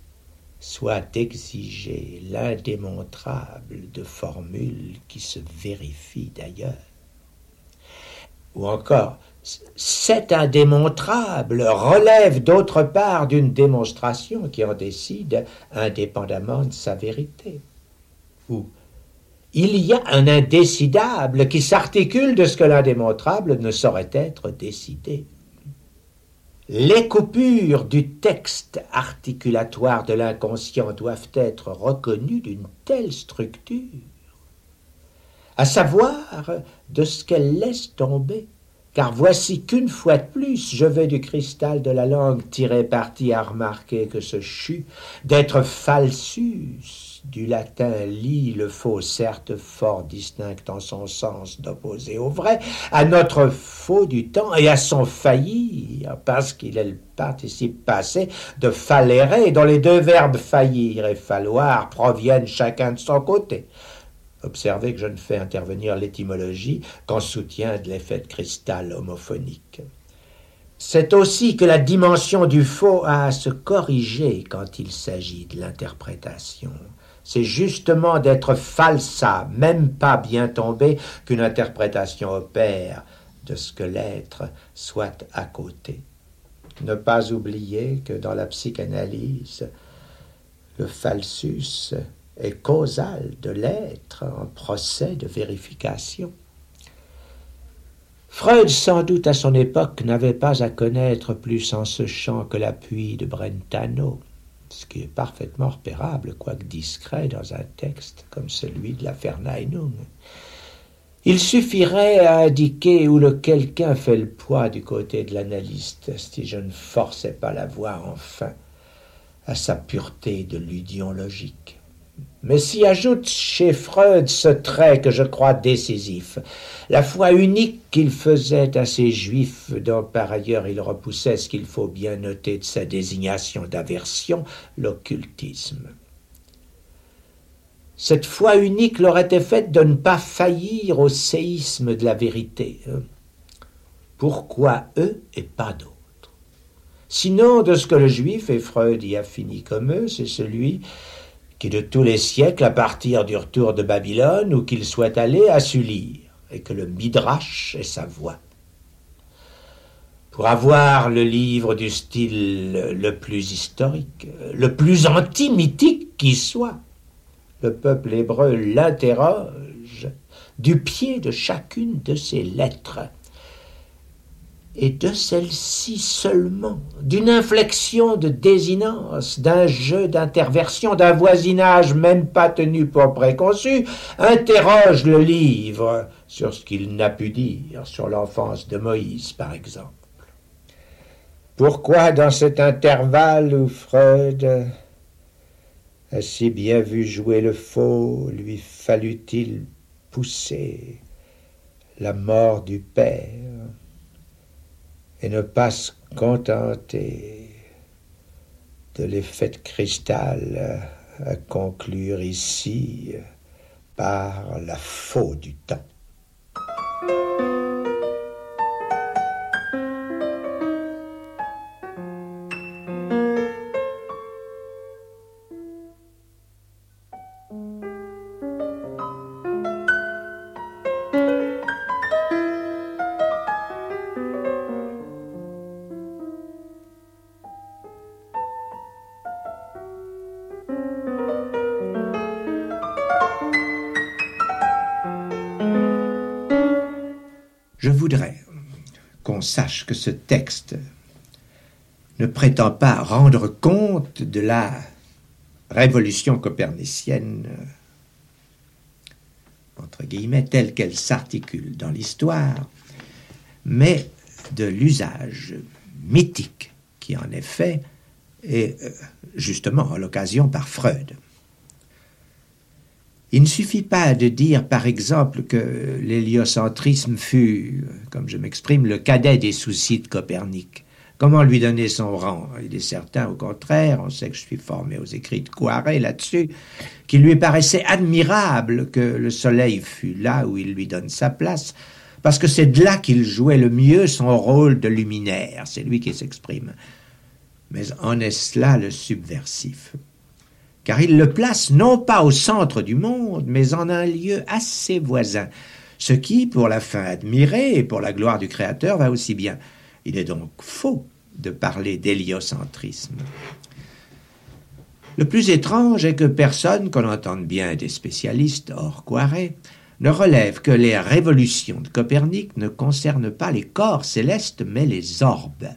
soit exiger l'indémontrable de formules qui se vérifient d'ailleurs. Ou encore, cet indémontrable relève d'autre part d'une démonstration qui en décide indépendamment de sa vérité où il y a un indécidable qui s'articule de ce que l'indémontrable ne saurait être décidé. Les coupures du texte articulatoire de l'inconscient doivent être reconnues d'une telle structure, à savoir de ce qu'elle laisse tomber, car voici qu'une fois de plus je vais du cristal de la langue tirer parti à remarquer que ce chut d'être falsus du latin lit le faux, certes fort distinct en son sens d'opposé au vrai, à notre faux du temps et à son faillir, parce qu'il est le participe passé de fallérer, dont les deux verbes faillir et falloir proviennent chacun de son côté. Observez que je ne fais intervenir l'étymologie qu'en soutien de l'effet de cristal homophonique. C'est aussi que la dimension du faux a à se corriger quand il s'agit de l'interprétation c'est justement d'être falsa, même pas bien tombé, qu'une interprétation opère de ce que l'être soit à côté. Ne pas oublier que dans la psychanalyse, le falsus est causal de l'être en procès de vérification. Freud, sans doute à son époque, n'avait pas à connaître plus en ce champ que l'appui de Brentano ce qui est parfaitement repérable, quoique discret, dans un texte comme celui de la Verneinung. Il suffirait à indiquer où le quelqu'un fait le poids du côté de l'analyste, si je ne forçais pas la voir enfin à sa pureté de l'udion logique. Mais s'y ajoute chez Freud ce trait que je crois décisif, la foi unique qu'il faisait à ces juifs, dont par ailleurs il repoussait ce qu'il faut bien noter de sa désignation d'aversion, l'occultisme. Cette foi unique leur était faite de ne pas faillir au séisme de la vérité. Pourquoi eux et pas d'autres? Sinon, de ce que le juif, et Freud y a fini comme eux, c'est celui qui de tous les siècles, à partir du retour de Babylone, où qu'il soit allé, a su lire, et que le Midrash est sa voix. Pour avoir le livre du style le plus historique, le plus anti-mythique qui soit, le peuple hébreu l'interroge du pied de chacune de ses lettres et de celle-ci seulement, d'une inflexion de désinence, d'un jeu d'interversion, d'un voisinage même pas tenu pour préconçu, interroge le livre sur ce qu'il n'a pu dire sur l'enfance de Moïse, par exemple. Pourquoi dans cet intervalle où Freud a si bien vu jouer le faux, lui fallut-il pousser la mort du père? Et ne pas se contenter de l'effet de cristal à conclure ici par la faux du temps. Sache que ce texte ne prétend pas rendre compte de la révolution copernicienne, entre guillemets, telle qu'elle s'articule dans l'histoire, mais de l'usage mythique qui en est fait, et euh, justement à l'occasion par Freud. Il ne suffit pas de dire, par exemple, que l'héliocentrisme fut, comme je m'exprime, le cadet des soucis de Copernic. Comment lui donner son rang? Il est certain, au contraire, on sait que je suis formé aux écrits de Coiret là-dessus, qu'il lui paraissait admirable que le Soleil fût là où il lui donne sa place, parce que c'est de là qu'il jouait le mieux son rôle de luminaire, c'est lui qui s'exprime. Mais en est-ce là le subversif? Car il le place non pas au centre du monde, mais en un lieu assez voisin, ce qui, pour la fin admirée et pour la gloire du Créateur, va aussi bien. Il est donc faux de parler d'héliocentrisme. Le plus étrange est que personne, qu'on entende bien des spécialistes hors Coiret, ne relève que les révolutions de Copernic ne concernent pas les corps célestes, mais les orbes.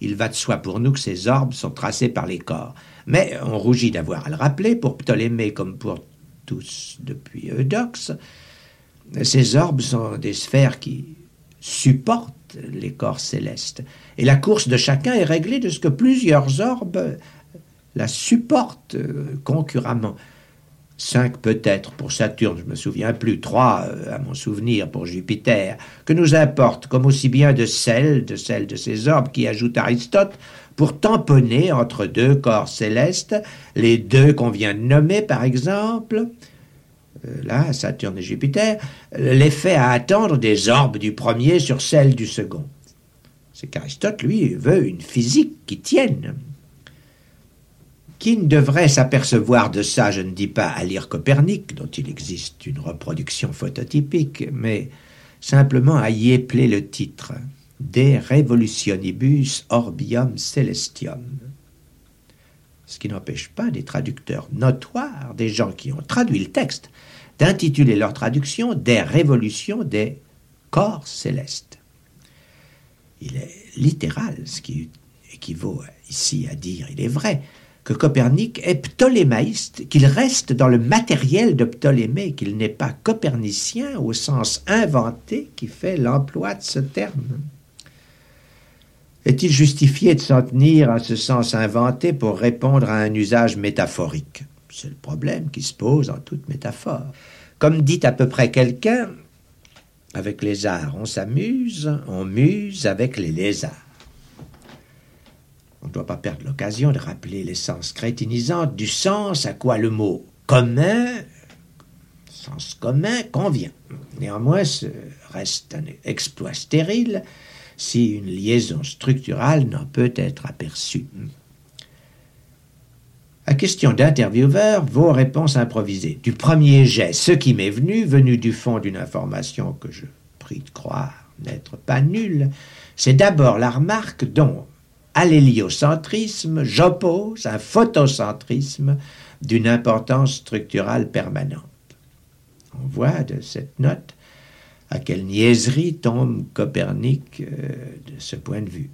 Il va de soi pour nous que ces orbes sont tracés par les corps. Mais on rougit d'avoir à le rappeler, pour Ptolémée comme pour tous depuis Eudoxe, ces orbes sont des sphères qui supportent les corps célestes. Et la course de chacun est réglée de ce que plusieurs orbes la supportent euh, concurremment. Cinq peut-être pour Saturne, je me souviens plus, trois euh, à mon souvenir pour Jupiter, que nous importe, comme aussi bien de celles, de de ces orbes qui ajoute Aristote, pour tamponner entre deux corps célestes, les deux qu'on vient de nommer par exemple, euh, là, Saturne et Jupiter, l'effet à attendre des orbes du premier sur celles du second. C'est qu'Aristote, lui, veut une physique qui tienne. Qui ne devrait s'apercevoir de ça, je ne dis pas à lire Copernic, dont il existe une reproduction phototypique, mais simplement à y épeler le titre. De revolutionibus orbium celestium. Ce qui n'empêche pas des traducteurs notoires, des gens qui ont traduit le texte, d'intituler leur traduction Des révolutions des corps célestes. Il est littéral, ce qui équivaut ici à dire, il est vrai, que Copernic est ptolémaïste, qu'il reste dans le matériel de Ptolémée, qu'il n'est pas copernicien au sens inventé qui fait l'emploi de ce terme. Est-il justifié de s'en tenir à ce sens inventé pour répondre à un usage métaphorique? C'est le problème qui se pose en toute métaphore. Comme dit à peu près quelqu'un, avec les arts on s'amuse, on muse avec les lézards. On ne doit pas perdre l'occasion de rappeler l'essence crétinisante du sens à quoi le mot commun, sens commun, convient. Néanmoins, ce reste un exploit stérile si une liaison structurale n'en peut être aperçue. À question d'intervieweur, vos réponses improvisées. Du premier jet, ce qui m'est venu, venu du fond d'une information que je prie de croire n'être pas nulle, c'est d'abord la remarque dont, à l'héliocentrisme, j'oppose un photocentrisme d'une importance structurale permanente. On voit de cette note à quelle niaiserie tombe Copernic euh, de ce point de vue.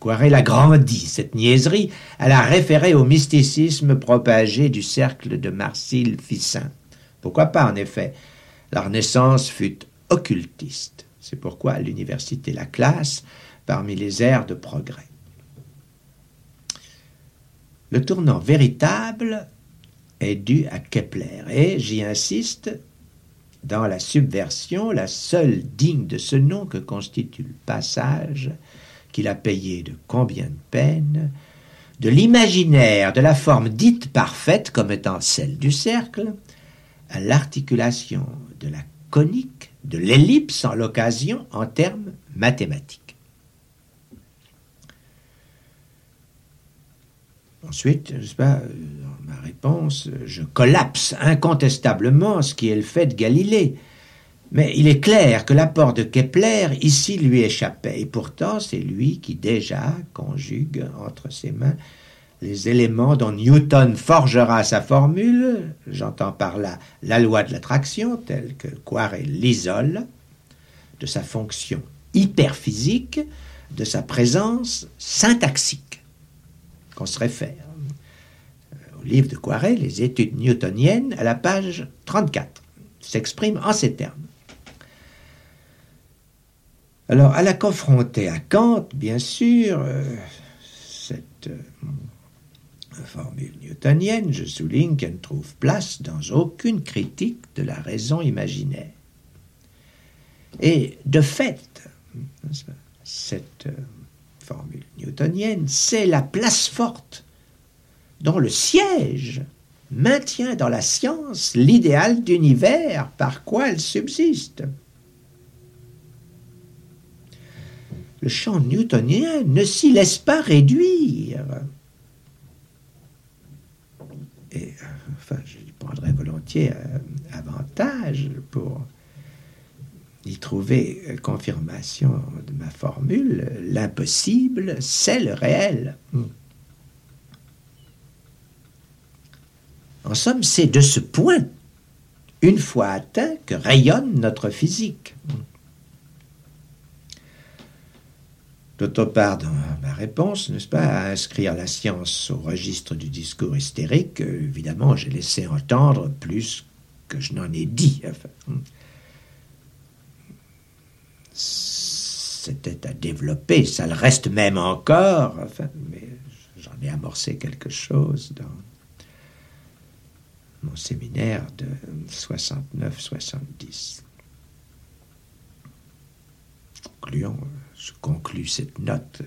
Coirel a grandi cette niaiserie, elle a référé au mysticisme propagé du cercle de Marcille Fissin. Pourquoi pas, en effet? La Renaissance fut occultiste. C'est pourquoi l'université la classe parmi les ères de progrès. Le tournant véritable est dû à Kepler, et j'y insiste, dans la subversion, la seule digne de ce nom que constitue le passage, qu'il a payé de combien de peines, de l'imaginaire de la forme dite parfaite comme étant celle du cercle, à l'articulation de la conique, de l'ellipse en l'occasion en termes mathématiques. Ensuite, je sais pas, ma réponse, je collapse incontestablement ce qui est le fait de Galilée. Mais il est clair que l'apport de Kepler ici lui échappait, et pourtant c'est lui qui déjà conjugue entre ses mains les éléments dont Newton forgera sa formule, j'entends par là la loi de l'attraction, telle que Poiré l'isole, de sa fonction hyperphysique, de sa présence syntaxique, qu'on se réfère livre de Poiret, Les études newtoniennes, à la page 34, s'exprime en ces termes. Alors, à la confronter à Kant, bien sûr, euh, cette euh, formule newtonienne, je souligne qu'elle ne trouve place dans aucune critique de la raison imaginaire. Et de fait, cette euh, formule newtonienne, c'est la place forte dont le siège maintient dans la science l'idéal d'univers par quoi elle subsiste. Le champ newtonien ne s'y laisse pas réduire. Et enfin, je prendrais volontiers euh, avantage pour y trouver confirmation de ma formule. L'impossible, c'est le réel. En somme, c'est de ce point, une fois atteint, que rayonne notre physique. D'autre part, dans ma réponse, n'est-ce pas, à inscrire la science au registre du discours hystérique, évidemment, j'ai laissé entendre plus que je n'en ai dit. C'était à développer, ça le reste même encore, mais j'en ai amorcé quelque chose dans mon séminaire de 69-70. Concluons je conclus cette note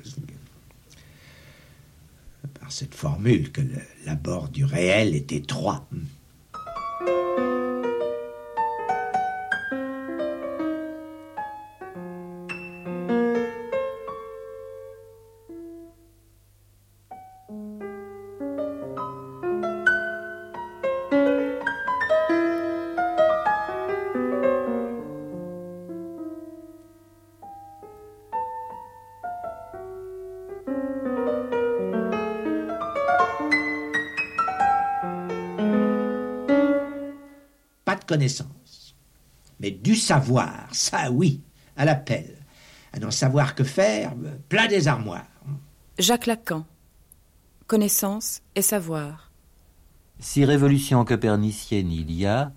par cette formule que l'abord du réel est étroit. Connaissance, mais du savoir, ça oui, à l'appel, à n'en savoir que faire, plein des armoires. Jacques Lacan. connaissance et savoir. Si révolution copernicienne il y a,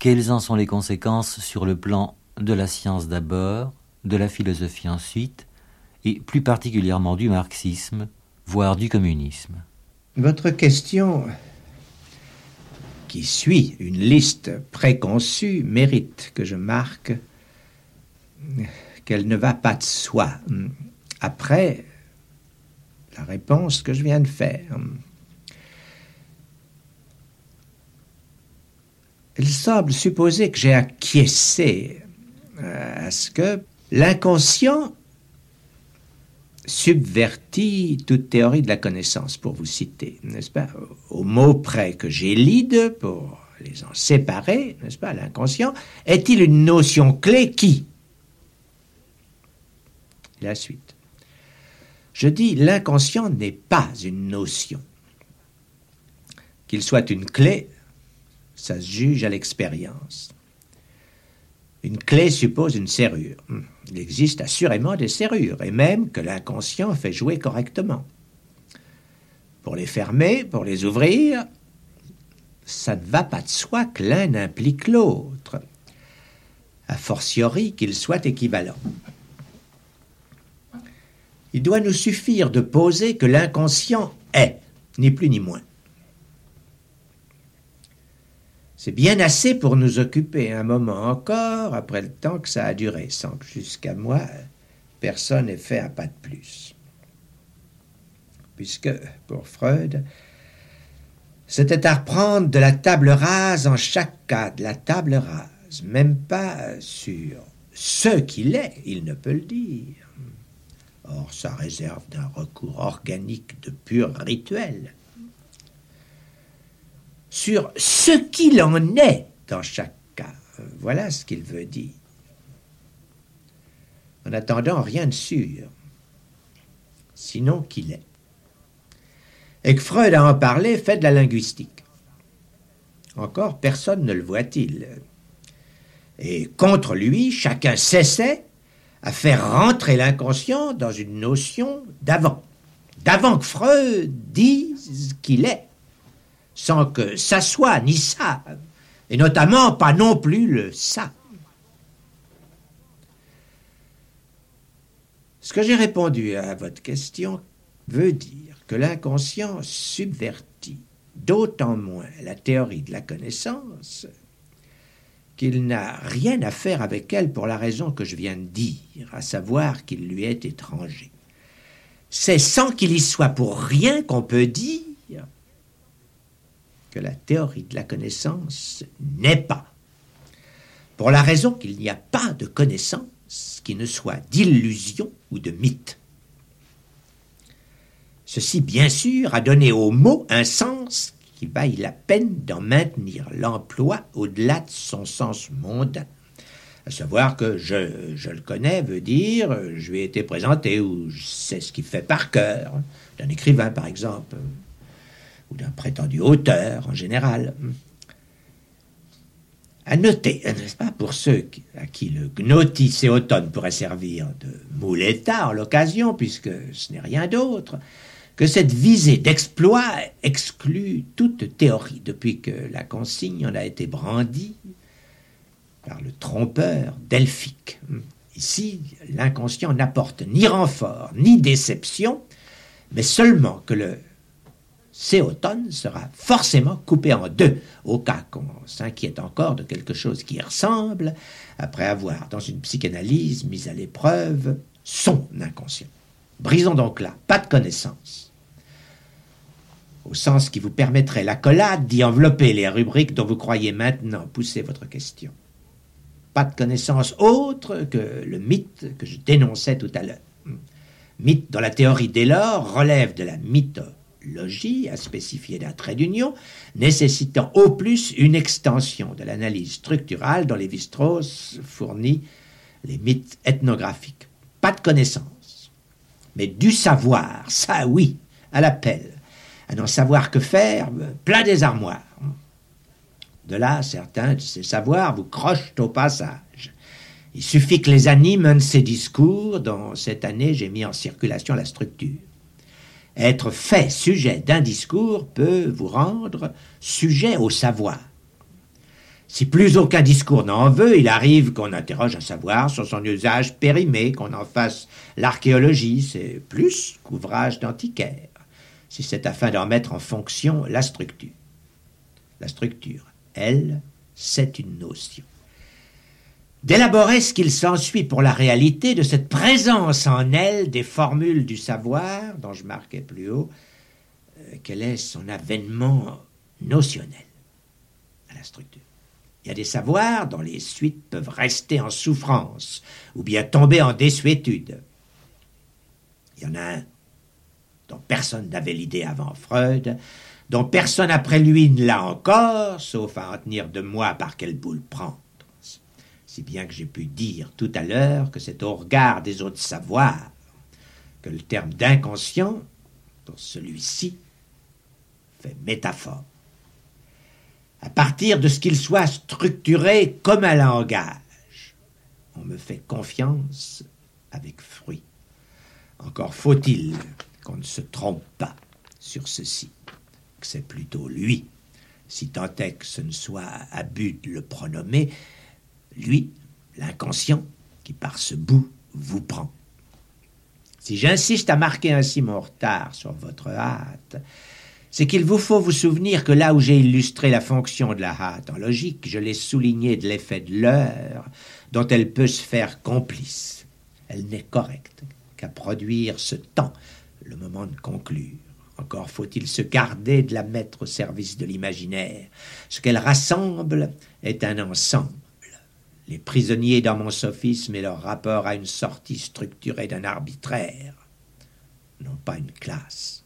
quelles en sont les conséquences sur le plan de la science d'abord, de la philosophie ensuite, et plus particulièrement du marxisme, voire du communisme? Votre question, qui suit une liste préconçue, mérite que je marque qu'elle ne va pas de soi. Après la réponse que je viens de faire. Il semble supposer que j'ai acquiescé euh, à ce que l'inconscient subvertit toute théorie de la connaissance, pour vous citer, n'est-ce pas Au mot près que j'élide, pour les en séparer, n'est-ce pas L'inconscient est-il une notion clé qui? La suite. Je dis l'inconscient n'est pas une notion. Qu'il soit une clé, ça se juge à l'expérience. Une clé suppose une serrure. Il existe assurément des serrures, et même que l'inconscient fait jouer correctement. Pour les fermer, pour les ouvrir, ça ne va pas de soi que l'un implique l'autre, a fortiori qu'ils soient équivalents. Il doit nous suffire de poser que l'inconscient est, ni plus ni moins. C'est bien assez pour nous occuper un moment encore après le temps que ça a duré, sans que jusqu'à moi personne n'ait fait un pas de plus. Puisque, pour Freud, c'était à reprendre de la table rase en chaque cas, de la table rase, même pas sur ce qu'il est, il ne peut le dire. Or, ça réserve d'un recours organique de pur rituel sur ce qu'il en est dans chaque cas. Voilà ce qu'il veut dire. En attendant, rien de sûr, sinon qu'il est. Et que Freud a en parlé fait de la linguistique. Encore personne ne le voit-il. Et contre lui, chacun cessait à faire rentrer l'inconscient dans une notion d'avant. D'avant que Freud dise qu'il est sans que ça soit ni ça, et notamment pas non plus le ça. Ce que j'ai répondu à votre question veut dire que l'inconscient subvertit d'autant moins la théorie de la connaissance qu'il n'a rien à faire avec elle pour la raison que je viens de dire, à savoir qu'il lui est étranger. C'est sans qu'il y soit pour rien qu'on peut dire que la théorie de la connaissance n'est pas, pour la raison qu'il n'y a pas de connaissance qui ne soit d'illusion ou de mythe. Ceci, bien sûr, a donné au mot un sens qui vaille la peine d'en maintenir l'emploi au-delà de son sens mondain. À savoir que je, je, le connais veut dire je lui ai été présenté ou je sais ce qu'il fait par cœur, d'un écrivain par exemple ou d'un prétendu auteur en général. À noter, n'est-ce pas, pour ceux à qui le automne pourrait servir de mouletta en l'occasion, puisque ce n'est rien d'autre, que cette visée d'exploit exclut toute théorie depuis que la consigne en a été brandie par le trompeur delphique. Ici, l'inconscient n'apporte ni renfort ni déception, mais seulement que le automne sera forcément coupé en deux, au cas qu'on s'inquiète encore de quelque chose qui ressemble, après avoir, dans une psychanalyse, mis à l'épreuve son inconscient. Brisons donc là, pas de connaissance. Au sens qui vous permettrait l'accolade d'y envelopper les rubriques dont vous croyez maintenant pousser votre question. Pas de connaissance autre que le mythe que je dénonçais tout à l'heure. Mythe dont la théorie dès lors relève de la mythologie logis à spécifier d'un trait d'union, nécessitant au plus une extension de l'analyse structurale dont Lévi-Strauss fournit les mythes ethnographiques. Pas de connaissance, mais du savoir, ça oui, à l'appel, à n'en savoir que faire, plein des armoires. De là, certains de ces savoirs vous crochent au passage. Il suffit que les animent un de ces discours dont cette année j'ai mis en circulation la structure. Être fait sujet d'un discours peut vous rendre sujet au savoir. Si plus aucun discours n'en veut, il arrive qu'on interroge un savoir sur son usage périmé, qu'on en fasse l'archéologie, c'est plus qu'ouvrage d'antiquaire, si c'est afin d'en mettre en fonction la structure. La structure, elle, c'est une notion. D'élaborer ce qu'il s'ensuit pour la réalité de cette présence en elle des formules du savoir, dont je marquais plus haut, euh, quel est son avènement notionnel à la structure. Il y a des savoirs dont les suites peuvent rester en souffrance ou bien tomber en désuétude. Il y en a un dont personne n'avait l'idée avant Freud, dont personne après lui ne l'a encore, sauf à en tenir de moi par quelle boule prendre. Si bien que j'ai pu dire tout à l'heure que c'est au regard des autres savoirs que le terme d'inconscient, pour celui-ci, fait métaphore à partir de ce qu'il soit structuré comme un langage. On me fait confiance avec fruit. Encore faut-il qu'on ne se trompe pas sur ceci, que c'est plutôt lui, si tant est que ce ne soit abus de le pronommer, lui, l'inconscient, qui par ce bout vous prend. Si j'insiste à marquer ainsi mon retard sur votre hâte, c'est qu'il vous faut vous souvenir que là où j'ai illustré la fonction de la hâte en logique, je l'ai souligné de l'effet de l'heure dont elle peut se faire complice. Elle n'est correcte qu'à produire ce temps, le moment de conclure. Encore faut-il se garder de la mettre au service de l'imaginaire. Ce qu'elle rassemble est un ensemble. Les prisonniers dans mon sophisme et leur rapport à une sortie structurée d'un arbitraire, non pas une classe.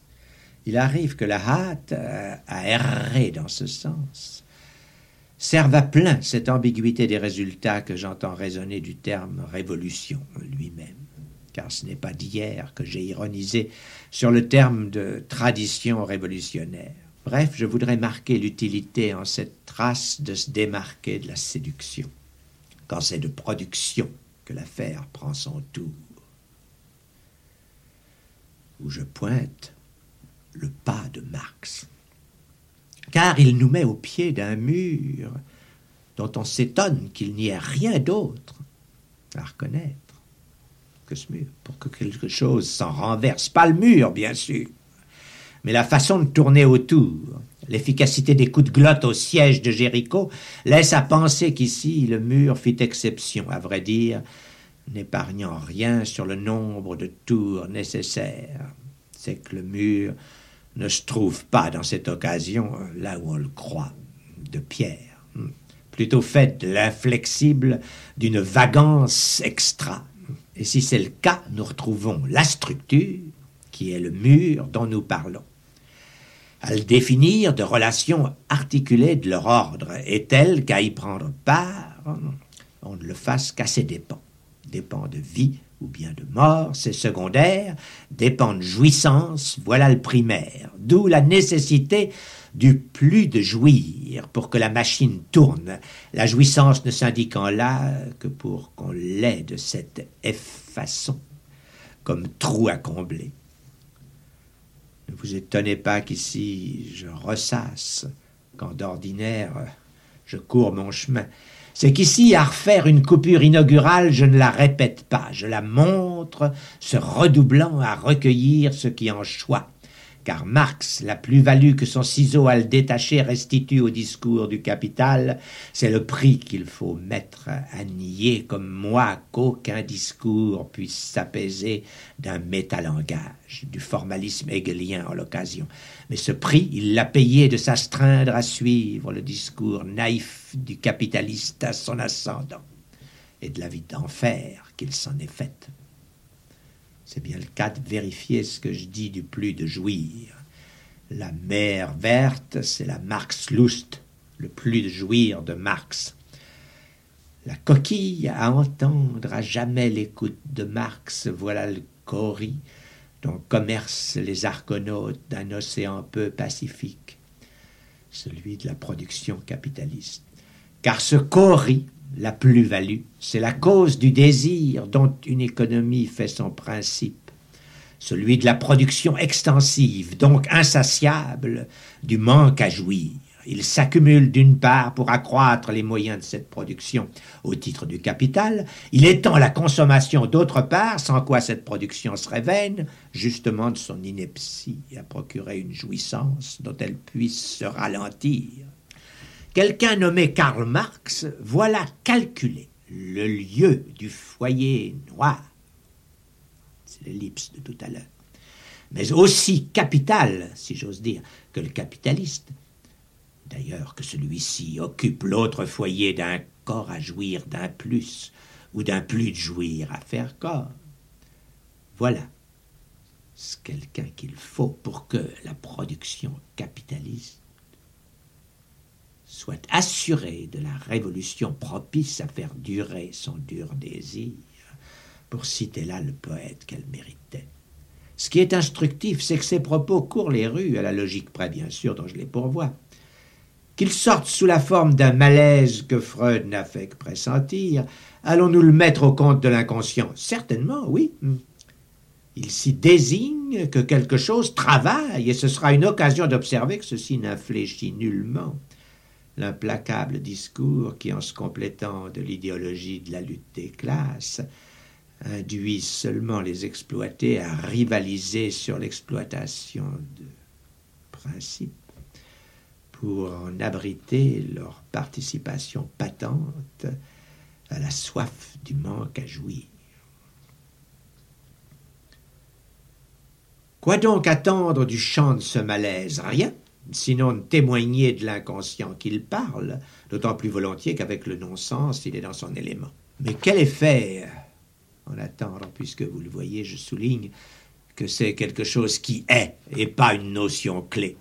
Il arrive que la hâte euh, à errer dans ce sens serve à plein cette ambiguïté des résultats que j'entends résonner du terme révolution lui-même. Car ce n'est pas d'hier que j'ai ironisé sur le terme de tradition révolutionnaire. Bref, je voudrais marquer l'utilité en cette trace de se démarquer de la séduction, quand c'est de production que l'affaire prend son tour. Où je pointe, le pas de Marx. Car il nous met au pied d'un mur dont on s'étonne qu'il n'y ait rien d'autre à reconnaître que ce mur, pour que quelque chose s'en renverse. Pas le mur, bien sûr, mais la façon de tourner autour. L'efficacité des coups de glotte au siège de Jéricho laisse à penser qu'ici le mur fit exception, à vrai dire, n'épargnant rien sur le nombre de tours nécessaires. C'est que le mur ne se trouve pas dans cette occasion là où on le croit, de pierre, plutôt fait de l'inflexible, d'une vagance extra. Et si c'est le cas, nous retrouvons la structure, qui est le mur dont nous parlons. À le définir de relations articulées de leur ordre est telle qu'à y prendre part, on ne le fasse qu'à ses dépens, dépens de vie ou bien de mort, c'est secondaire, dépend de jouissance, voilà le primaire, d'où la nécessité du plus de jouir pour que la machine tourne, la jouissance ne s'indiquant là que pour qu'on l'ait de cette façon, comme trou à combler. Ne vous étonnez pas qu'ici je ressasse, quand d'ordinaire je cours mon chemin c'est qu'ici, à refaire une coupure inaugurale, je ne la répète pas, je la montre, se redoublant à recueillir ce qui en choix. Car Marx, la plus-value que son ciseau à le détacher restitue au discours du capital, c'est le prix qu'il faut mettre à nier comme moi qu'aucun discours puisse s'apaiser d'un métalangage, du formalisme hegelien en l'occasion. Mais ce prix, il l'a payé de s'astreindre à suivre le discours naïf du capitaliste à son ascendant, et de la vie d'enfer qu'il s'en est faite. C'est bien le cas de vérifier ce que je dis du plus de jouir. La mer verte, c'est la Marx Lust, le plus de jouir de Marx. La coquille à entendre à jamais l'écoute de Marx, voilà le cori dont commercent les argonautes d'un océan peu pacifique, celui de la production capitaliste. Car ce cori, la plus-value, c'est la cause du désir dont une économie fait son principe. celui de la production extensive, donc insatiable, du manque à jouir. Il s'accumule d'une part pour accroître les moyens de cette production au titre du capital, il étend la consommation d'autre part, sans quoi cette production serait vaine, justement de son ineptie à procurer une jouissance dont elle puisse se ralentir. Quelqu'un nommé Karl Marx voilà calculé le lieu du foyer noir. C'est l'ellipse de tout à l'heure. Mais aussi capital, si j'ose dire, que le capitaliste. D'ailleurs que celui-ci occupe l'autre foyer d'un corps à jouir d'un plus, ou d'un plus de jouir à faire corps. Voilà quelqu'un qu'il faut pour que la production capitaliste soit assurée de la révolution propice à faire durer son dur désir, pour citer là le poète qu'elle méritait. Ce qui est instructif, c'est que ces propos courent les rues, à la logique près bien sûr dont je les pourvois. Qu'ils sortent sous la forme d'un malaise que Freud n'a fait que pressentir, allons-nous le mettre au compte de l'inconscient? Certainement, oui. Il s'y désigne que quelque chose travaille, et ce sera une occasion d'observer que ceci n'infléchit nullement l'implacable discours qui, en se complétant de l'idéologie de la lutte des classes, induit seulement les exploités à rivaliser sur l'exploitation de principes pour en abriter leur participation patente à la soif du manque à jouir. Quoi donc attendre du chant de ce malaise? Rien sinon témoigner de l'inconscient qu'il parle, d'autant plus volontiers qu'avec le non-sens, il est dans son élément. Mais quel effet en attendant, puisque vous le voyez, je souligne que c'est quelque chose qui est et pas une notion clé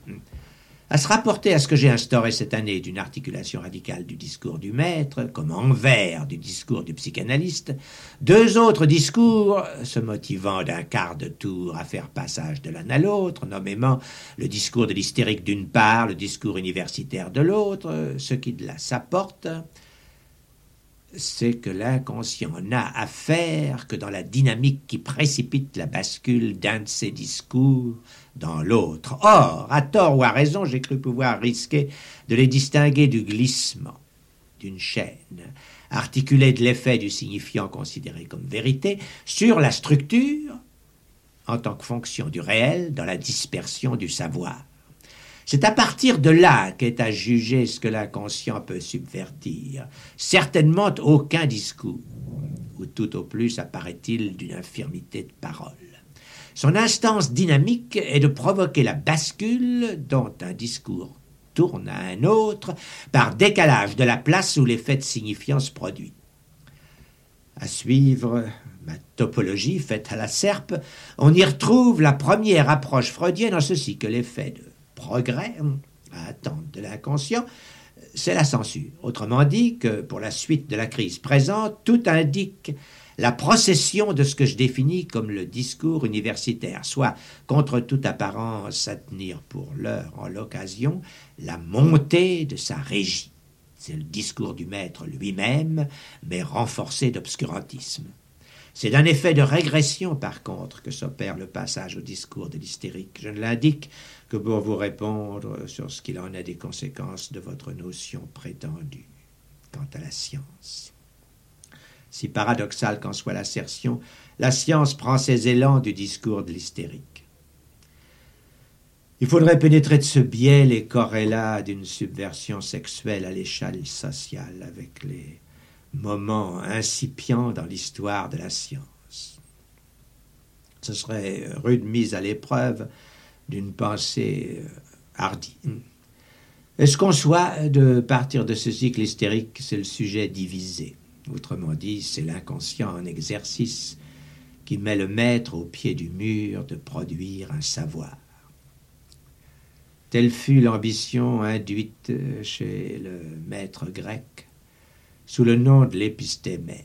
à se rapporter à ce que j'ai instauré cette année d'une articulation radicale du discours du maître, comme envers du discours du psychanalyste, deux autres discours se motivant d'un quart de tour à faire passage de l'un à l'autre, nommément le discours de l'hystérique d'une part, le discours universitaire de l'autre, ce qui de là s'apporte, c'est que l'inconscient n'a à faire que dans la dynamique qui précipite la bascule d'un de ses discours dans l'autre. Or, à tort ou à raison, j'ai cru pouvoir risquer de les distinguer du glissement d'une chaîne, articulée de l'effet du signifiant considéré comme vérité, sur la structure en tant que fonction du réel dans la dispersion du savoir. C'est à partir de là qu'est à juger ce que l'inconscient peut subvertir. Certainement aucun discours, ou tout au plus apparaît-il d'une infirmité de parole. Son instance dynamique est de provoquer la bascule dont un discours tourne à un autre par décalage de la place où l'effet de signifiance produit. À suivre ma topologie faite à la serpe, on y retrouve la première approche freudienne en ceci que l'effet de progrès à attendre de l'inconscient, c'est la censure. Autrement dit que pour la suite de la crise présente, tout indique la procession de ce que je définis comme le discours universitaire, soit contre toute apparence à tenir pour l'heure en l'occasion, la montée de sa régie. C'est le discours du maître lui-même, mais renforcé d'obscurantisme. C'est d'un effet de régression, par contre, que s'opère le passage au discours de l'hystérique. Je ne l'indique que pour vous répondre sur ce qu'il en est des conséquences de votre notion prétendue quant à la science? Si paradoxale qu'en soit l'assertion, la science prend ses élans du discours de l'hystérique. Il faudrait pénétrer de ce biais les corrélats d'une subversion sexuelle à l'échelle sociale avec les moments incipients dans l'histoire de la science. Ce serait rude mise à l'épreuve d'une pensée euh, hardie. Est-ce qu'on soit de partir de ce cycle hystérique, c'est le sujet divisé. Autrement dit, c'est l'inconscient en exercice qui met le maître au pied du mur de produire un savoir. Telle fut l'ambition induite chez le maître grec sous le nom de l'épistémère.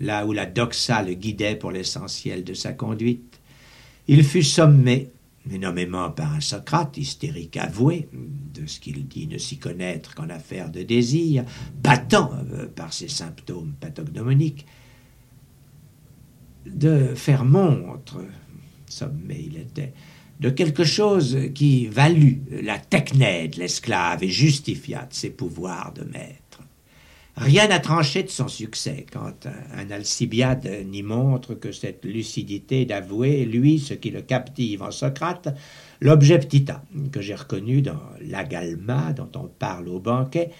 Là où la doxa le guidait pour l'essentiel de sa conduite, il fut sommé, nommément par un Socrate hystérique avoué, de ce qu'il dit ne s'y connaître qu'en affaire de désir, battant euh, par ses symptômes pathognomoniques, de faire montre sommet il était, de quelque chose qui valut la techné de l'esclave et justifia ses pouvoirs de maître. Rien n'a tranché de son succès quand un Alcibiade n'y montre que cette lucidité d'avouer, lui, ce qui le captive en Socrate, l'objet ptita, que j'ai reconnu dans l'agalma dont on parle au banquet,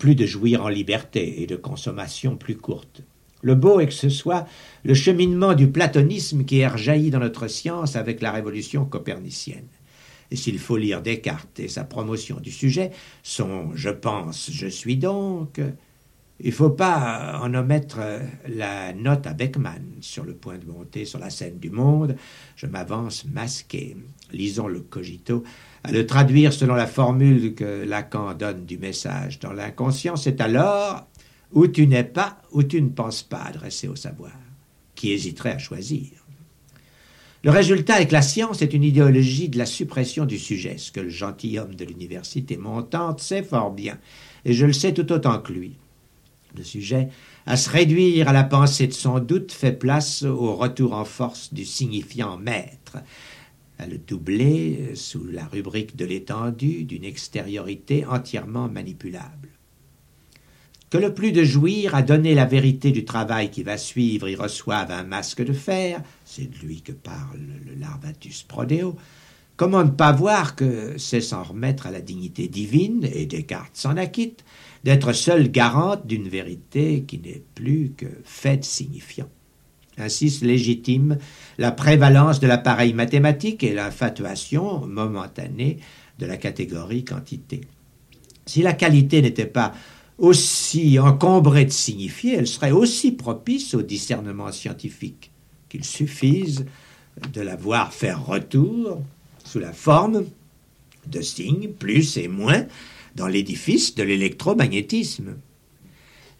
plus de jouir en liberté et de consommation plus courte. Le beau est que ce soit le cheminement du platonisme qui est rejailli dans notre science avec la révolution copernicienne. Et s'il faut lire Descartes et sa promotion du sujet, son je pense, je suis donc, il ne faut pas en omettre la note à Beckmann sur le point de monter sur la scène du monde. Je m'avance masqué. Lisons le cogito. À le traduire selon la formule que Lacan donne du message dans l'inconscient, c'est alors où tu n'es pas, où tu ne penses pas adressé au savoir, qui hésiterait à choisir? Le résultat est que la science est une idéologie de la suppression du sujet, ce que le gentilhomme de l'université montante sait fort bien, et je le sais tout autant que lui. Le sujet, à se réduire à la pensée de son doute, fait place au retour en force du signifiant maître, à le doubler sous la rubrique de l'étendue d'une extériorité entièrement manipulable. Que le plus de jouir à donner la vérité du travail qui va suivre y reçoive un masque de fer, c'est de lui que parle le Larvatus Prodeo, comment ne pas voir que c'est s'en remettre à la dignité divine, et Descartes s'en acquitte, d'être seul garante d'une vérité qui n'est plus que fait signifiant. Ainsi se légitime la prévalence de l'appareil mathématique et l'infatuation momentanée de la catégorie quantité. Si la qualité n'était pas aussi encombrée de signifier, elle serait aussi propice au discernement scientifique, qu'il suffise de la voir faire retour sous la forme de signes plus et moins dans l'édifice de l'électromagnétisme.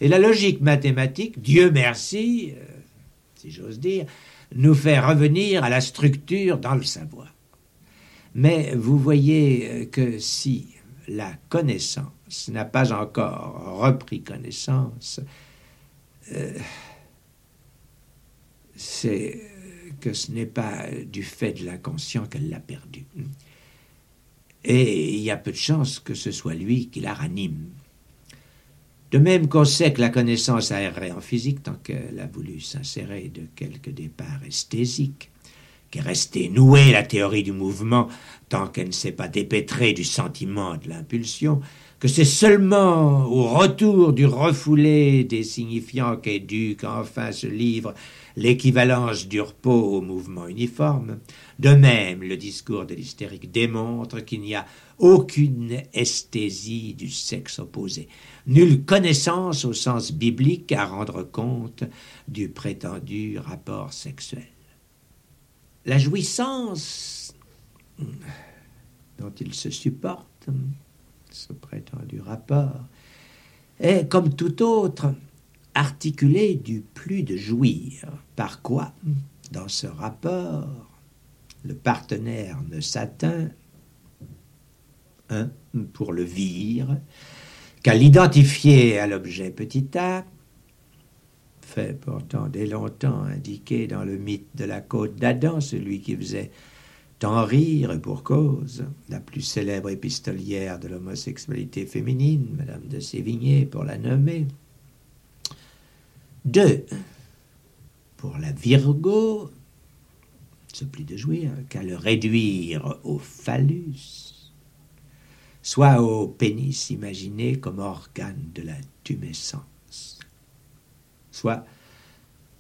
Et la logique mathématique, Dieu merci, euh, si j'ose dire, nous fait revenir à la structure dans le savoir. Mais vous voyez euh, que si la connaissance n'a pas encore repris connaissance, euh, c'est que ce n'est pas du fait de l'inconscient qu'elle l'a perdu. Et il y a peu de chances que ce soit lui qui la ranime. De même qu'on sait que la connaissance a erré en physique tant qu'elle a voulu s'insérer de quelques départs esthésiques, qu'est restée nouée la théorie du mouvement tant qu'elle ne s'est pas dépêtrée du sentiment de l'impulsion, que c'est seulement au retour du refoulé des signifiants qu'est dû qu'enfin se livre l'équivalence du repos au mouvement uniforme. De même, le discours de l'hystérique démontre qu'il n'y a aucune esthésie du sexe opposé, nulle connaissance au sens biblique à rendre compte du prétendu rapport sexuel. La jouissance dont il se supporte ce prétendu rapport, est, comme tout autre, articulé du plus de jouir. Par quoi, dans ce rapport, le partenaire ne s'atteint, un, pour le vire, qu'à l'identifier à l'objet petit a, fait pourtant dès longtemps indiqué dans le mythe de la côte d'Adam, celui qui faisait tant rire et pour cause, la plus célèbre épistolière de l'homosexualité féminine, Madame de Sévigné, pour la nommer. Deux, pour la Virgo, ce plus de jouir qu'à le réduire au phallus, soit au pénis imaginé comme organe de la tumescence, soit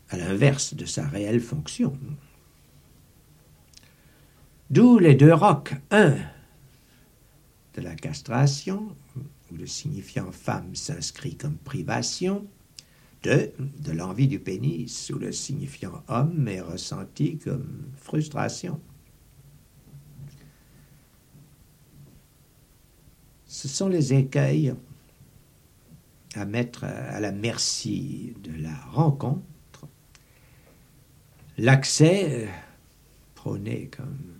à l'inverse de sa réelle fonction, D'où les deux rocs. Un, de la castration, où le signifiant femme s'inscrit comme privation. Deux, de l'envie du pénis, où le signifiant homme est ressenti comme frustration. Ce sont les écueils à mettre à la merci de la rencontre. L'accès prôné comme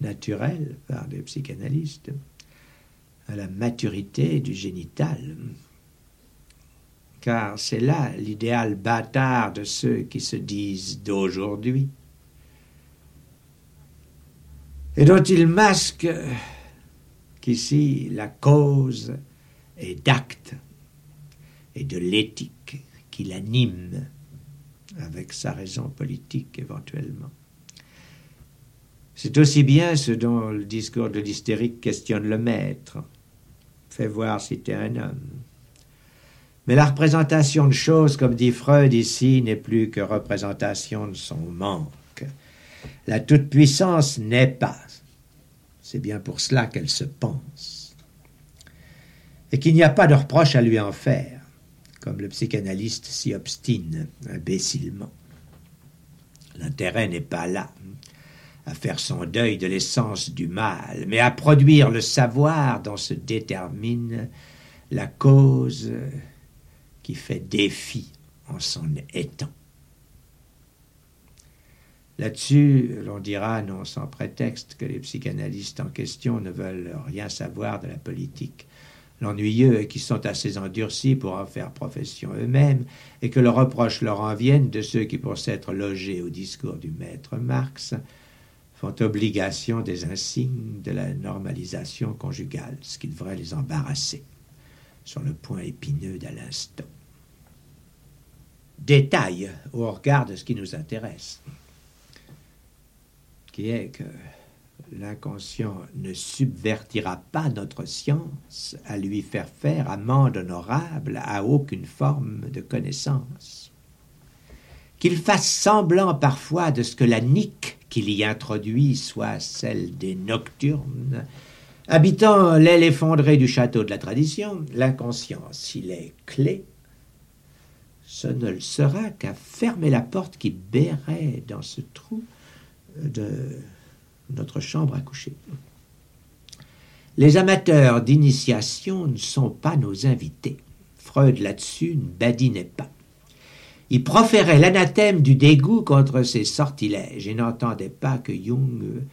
naturel par des psychanalystes à la maturité du génital. Car c'est là l'idéal bâtard de ceux qui se disent d'aujourd'hui. et dont il masque qu'ici la cause est d'acte et de l'éthique qui l'anime avec sa raison politique éventuellement. C'est aussi bien ce dont le discours de l'hystérique questionne le maître. Fais voir si t'es un homme. Mais la représentation de choses, comme dit Freud ici, n'est plus que représentation de son manque. La toute-puissance n'est pas. C'est bien pour cela qu'elle se pense. Et qu'il n'y a pas de reproche à lui en faire, comme le psychanalyste s'y obstine imbécilement. L'intérêt n'est pas là, à faire son deuil de l'essence du mal, mais à produire le savoir dont se détermine la cause qui fait défi en son étant. Là-dessus, l'on dira, non sans prétexte, que les psychanalystes en question ne veulent rien savoir de la politique. L'ennuyeux est qu'ils sont assez endurcis pour en faire profession eux-mêmes, et que le reproche leur en vienne de ceux qui, pour s'être logés au discours du maître Marx, font obligation des insignes de la normalisation conjugale, ce qui devrait les embarrasser sur le point épineux d'à l'instant. Détail au regard de ce qui nous intéresse qui est que l'inconscient ne subvertira pas notre science à lui faire faire amende honorable à aucune forme de connaissance. Qu'il fasse semblant parfois de ce que la nique qu'il y introduit soit celle des nocturnes, habitant l'aile effondrée du château de la tradition, l'inconscient, s'il est clé, ce ne le sera qu'à fermer la porte qui berrait dans ce trou de notre chambre à coucher. Les amateurs d'initiation ne sont pas nos invités. Freud là-dessus ne badinait pas. Il proférait l'anathème du dégoût contre ces sortilèges et n'entendait pas que Jung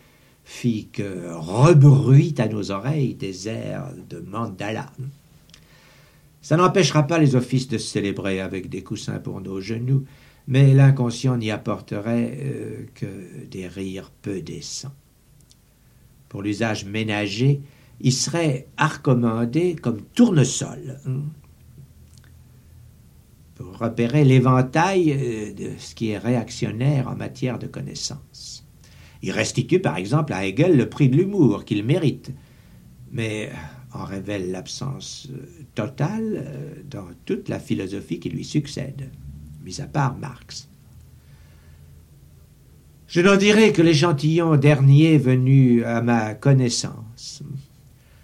fit que rebruit à nos oreilles des airs de mandala. Ça n'empêchera pas les offices de se célébrer avec des coussins pour nos genoux, mais l'inconscient n'y apporterait euh, que des rires peu décents. Pour l'usage ménager, il serait recommandé comme tournesol pour repérer l'éventail euh, de ce qui est réactionnaire en matière de connaissance. Il restitue par exemple à Hegel le prix de l'humour qu'il mérite, mais en révèle l'absence euh, totale dans toute la philosophie qui lui succède mis à part Marx. Je n'en dirai que l'échantillon dernier venu à ma connaissance,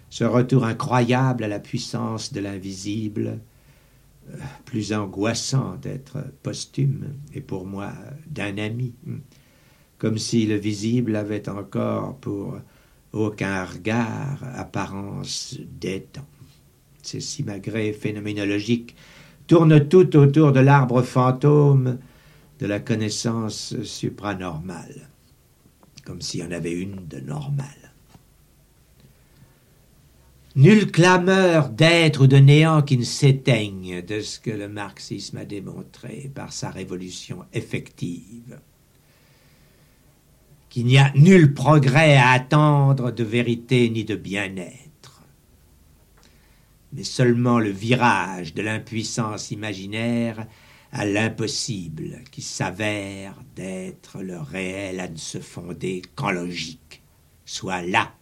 ce retour incroyable à la puissance de l'invisible, euh, plus angoissant d'être posthume, et pour moi d'un ami, comme si le visible avait encore pour aucun regard apparence d'étang. C'est simagrée phénoménologique tourne tout autour de l'arbre fantôme de la connaissance supranormale, comme s'il y en avait une de normale. Nulle clameur d'être ou de néant qui ne s'éteigne de ce que le marxisme a démontré par sa révolution effective. Qu'il n'y a nul progrès à attendre de vérité ni de bien-être mais seulement le virage de l'impuissance imaginaire à l'impossible qui s'avère d'être le réel à ne se fonder qu'en logique, soit là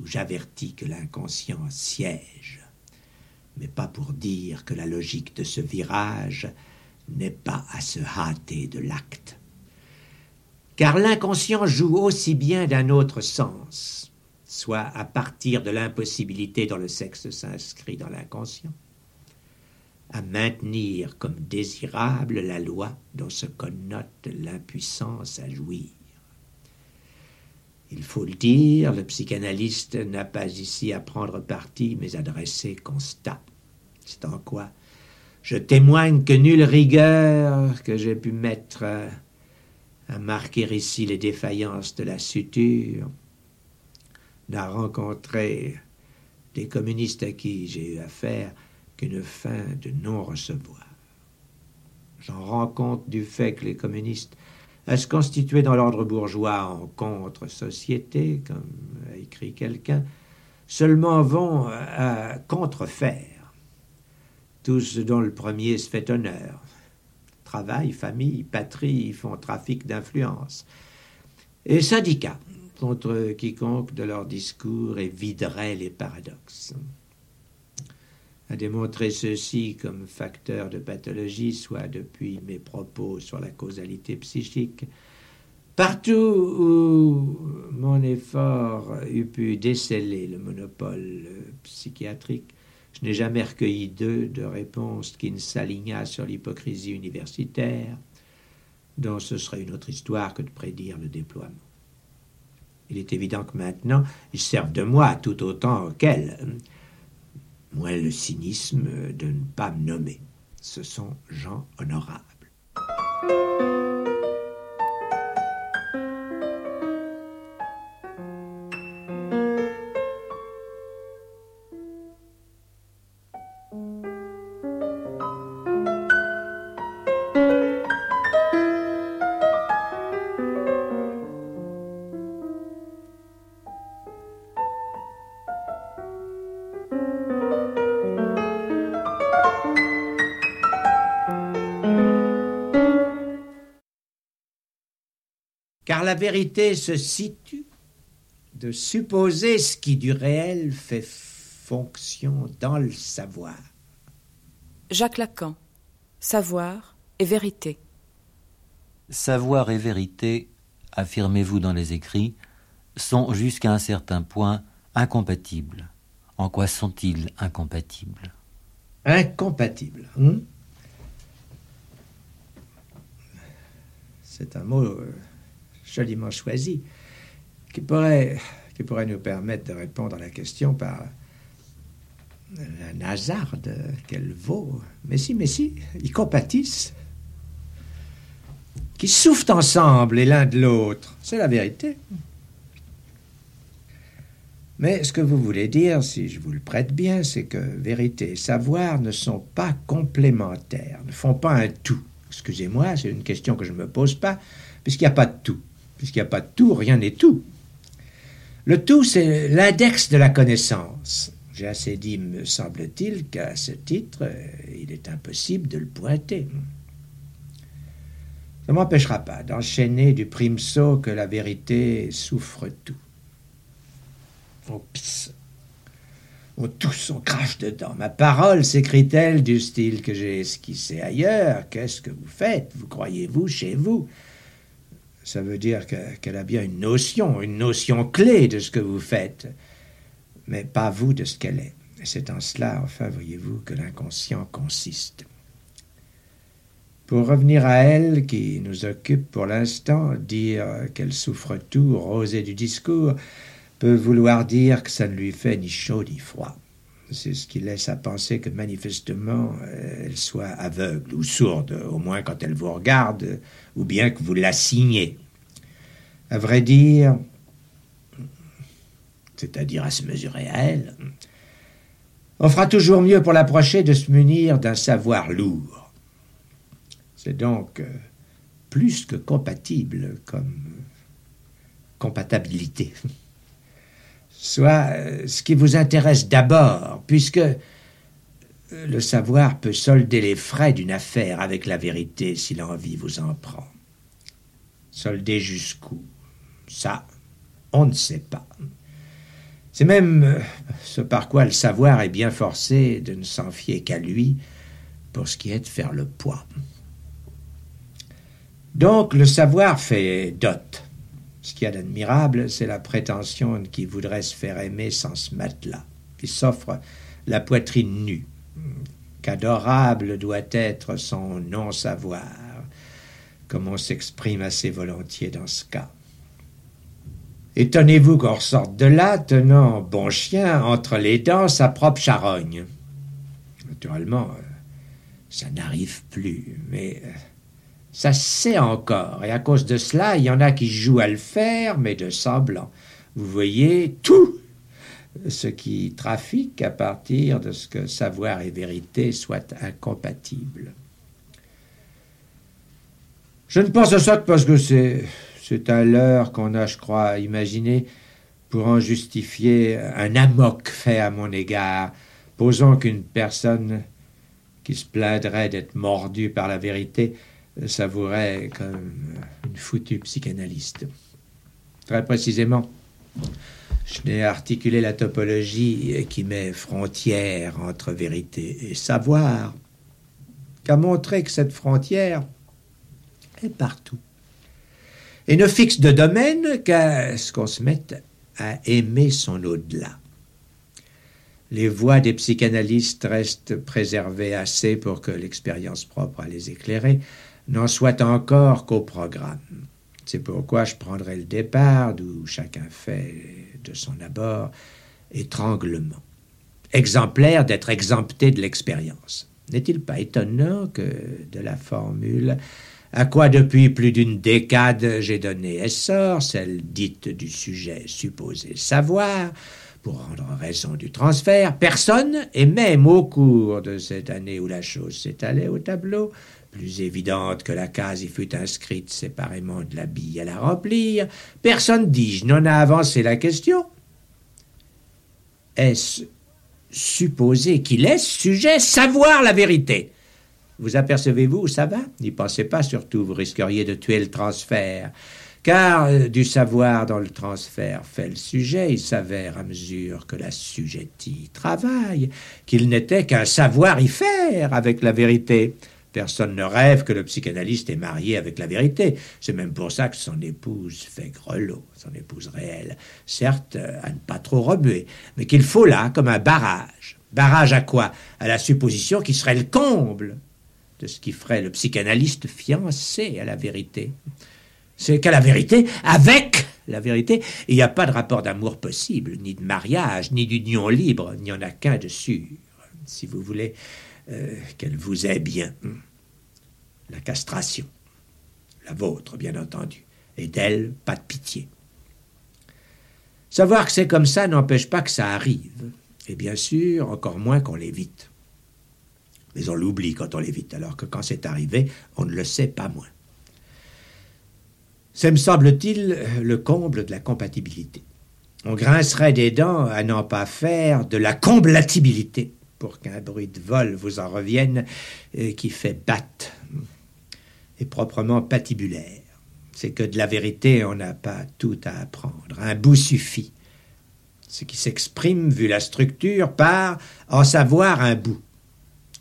où j'avertis que l'inconscient siège, mais pas pour dire que la logique de ce virage n'est pas à se hâter de l'acte. Car l'inconscient joue aussi bien d'un autre sens soit à partir de l'impossibilité dont le sexe s'inscrit dans l'inconscient, à maintenir comme désirable la loi dont se connote l'impuissance à jouir. Il faut le dire, le psychanalyste n'a pas ici à prendre parti, mais à dresser constat. C'est en quoi je témoigne que nulle rigueur que j'ai pu mettre à marquer ici les défaillances de la suture n'a rencontré des communistes à qui j'ai eu affaire qu'une fin de non-recevoir. J'en rends compte du fait que les communistes à se constituer dans l'ordre bourgeois en contre-société, comme a écrit quelqu'un, seulement vont à contrefaire tout ce dont le premier se fait honneur. Travail, famille, patrie font trafic d'influence. Et syndicats, contre quiconque de leur discours éviderait les paradoxes. À démontrer ceci comme facteur de pathologie, soit depuis mes propos sur la causalité psychique, partout où mon effort eût pu déceler le monopole psychiatrique, je n'ai jamais recueilli d'eux de réponse qui ne s'alignât sur l'hypocrisie universitaire, dont ce serait une autre histoire que de prédire le déploiement. Il est évident que maintenant, ils servent de moi tout autant qu'elles. Moins le cynisme de ne pas me nommer. Ce sont gens honorables. La vérité se situe de supposer ce qui du réel fait fonction dans le savoir. Jacques Lacan, savoir et vérité. Savoir et vérité, affirmez-vous dans les écrits, sont jusqu'à un certain point incompatibles. En quoi sont-ils incompatibles? Incompatibles. hein? C'est un mot euh, joliment choisi qui pourrait, qui pourrait nous permettre de répondre à la question par un hasard qu'elle vaut. Mais si, mais si, ils compatissent. Qui souffrent ensemble et l'un de l'autre. C'est la vérité. Mais ce que vous voulez dire, si je vous le prête bien, c'est que vérité et savoir ne sont pas complémentaires, ne font pas un tout. Excusez-moi, c'est une question que je ne me pose pas, puisqu'il n'y a pas de tout. Puisqu'il n'y a pas de tout, rien n'est tout. Le tout, c'est l'index de la connaissance. J'ai assez dit, me semble-t-il, qu'à ce titre, euh, il est impossible de le pointer. Ça ne m'empêchera pas d'enchaîner du prime saut que la vérité souffre tout. On pisse. On tousse, on crache dedans. Ma parole s'écrit-elle du style que j'ai esquissé ailleurs Qu'est-ce que vous faites? Vous croyez-vous chez vous? Ça veut dire que- qu'elle a bien une notion, une notion clé de ce que vous faites, mais pas vous de ce qu'elle est. C'est en cela, enfin, voyez-vous, que l'inconscient consiste. Pour revenir à elle, qui nous occupe pour l'instant, dire qu'elle souffre tout, roser du discours, peut vouloir dire que ça ne lui fait ni chaud ni froid. C'est ce qui laisse à penser que manifestement euh, elle soit aveugle ou sourde, au moins quand elle vous regarde, ou bien que vous la signez. À vrai dire, c'est-à-dire à se mesurer à elle, on fera toujours mieux pour l'approcher de se munir d'un savoir lourd. C'est donc euh, plus que compatible comme compatibilité. Soit euh, ce qui vous intéresse d'abord, puisque euh, le savoir peut solder les frais d'une affaire avec la vérité si l'envie vous en prend. Solder jusqu'où? Ça, on ne sait pas. C'est même euh, ce par quoi le savoir est bien forcé de ne s'en fier qu'à lui pour ce qui est de faire le poids. Donc le savoir fait dot. Ce qu'il y a d'admirable, c'est la prétention qui voudrait se faire aimer sans ce matelas, qui s'offre la poitrine nue. Qu'adorable doit être son non-savoir, comme on s'exprime assez volontiers dans ce cas. Étonnez-vous qu'on ressorte de là tenant bon chien entre les dents sa propre charogne. Naturellement, euh, ça n'arrive plus, mais euh, ça sait encore, et à cause de cela, il y en a qui jouent à le faire, mais de semblant. Vous voyez, tout ce qui trafique à partir de ce que savoir et vérité soient incompatibles. Je ne pense à ça que parce que c'est, c'est à l'heure qu'on a, je crois, imaginé pour en justifier un amoc fait à mon égard. Posons qu'une personne qui se plaindrait d'être mordue par la vérité savourait comme une foutue psychanalyste. Très précisément, je n'ai articulé la topologie qui met frontière entre vérité et savoir, qu'à montrer que cette frontière est partout et ne fixe de domaine qu'à ce qu'on se mette à aimer son au-delà. Les voix des psychanalystes restent préservées assez pour que l'expérience propre à les éclairer n'en soit encore qu'au programme. C'est pourquoi je prendrai le départ, d'où chacun fait de son abord étranglement. Exemplaire d'être exempté de l'expérience. N'est-il pas étonnant que de la formule à quoi depuis plus d'une décade j'ai donné essor, celle dite du sujet supposé savoir, pour rendre raison du transfert, personne, et même au cours de cette année où la chose s'étalait au tableau, plus évidente que la case y fut inscrite séparément de la bille à la remplir, personne, dis-je, n'en a avancé la question. Est-ce supposé qu'il est sujet savoir la vérité? Vous apercevez-vous où ça va? N'y pensez pas surtout, vous risqueriez de tuer le transfert. Car euh, du savoir dans le transfert fait le sujet, il s'avère à mesure que la sujettie travaille, qu'il n'était qu'un savoir y faire avec la vérité. Personne ne rêve que le psychanalyste est marié avec la vérité. C'est même pour ça que son épouse fait grelot, son épouse réelle. Certes, à ne pas trop remuer, mais qu'il faut là comme un barrage. Barrage à quoi? À la supposition qui serait le comble de ce qui ferait le psychanalyste fiancé à la vérité. C'est qu'à la vérité, avec la vérité, il n'y a pas de rapport d'amour possible, ni de mariage, ni d'union libre, il n'y en a qu'un de sûr, si vous voulez euh, qu'elle vous ait bien la castration, la vôtre bien entendu, et d'elle pas de pitié. Savoir que c'est comme ça n'empêche pas que ça arrive, et bien sûr encore moins qu'on l'évite. Mais on l'oublie quand on l'évite, alors que quand c'est arrivé, on ne le sait pas moins. C'est, me semble-t-il, le comble de la compatibilité. On grincerait des dents à n'en pas faire de la comblatibilité, pour qu'un bruit de vol vous en revienne, et qui fait battre est proprement patibulaire. C'est que de la vérité, on n'a pas tout à apprendre. Un bout suffit. Ce qui s'exprime, vu la structure, par en savoir un bout.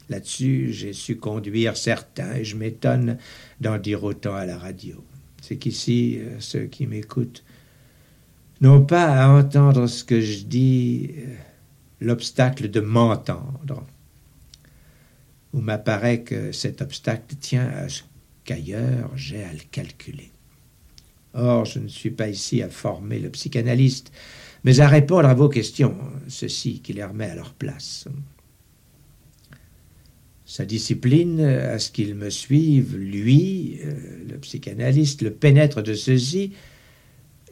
Là-dessus, j'ai su conduire certains, et je m'étonne d'en dire autant à la radio. C'est qu'ici, euh, ceux qui m'écoutent n'ont pas à entendre ce que je dis, euh, l'obstacle de m'entendre. Ou m'apparaît que cet obstacle tient à qu'ailleurs j'ai à le calculer. Or, je ne suis pas ici à former le psychanalyste, mais à répondre à vos questions, ceci qui les remet à leur place. Sa discipline, à ce qu'il me suive, lui, euh, le psychanalyste, le pénètre de ceci,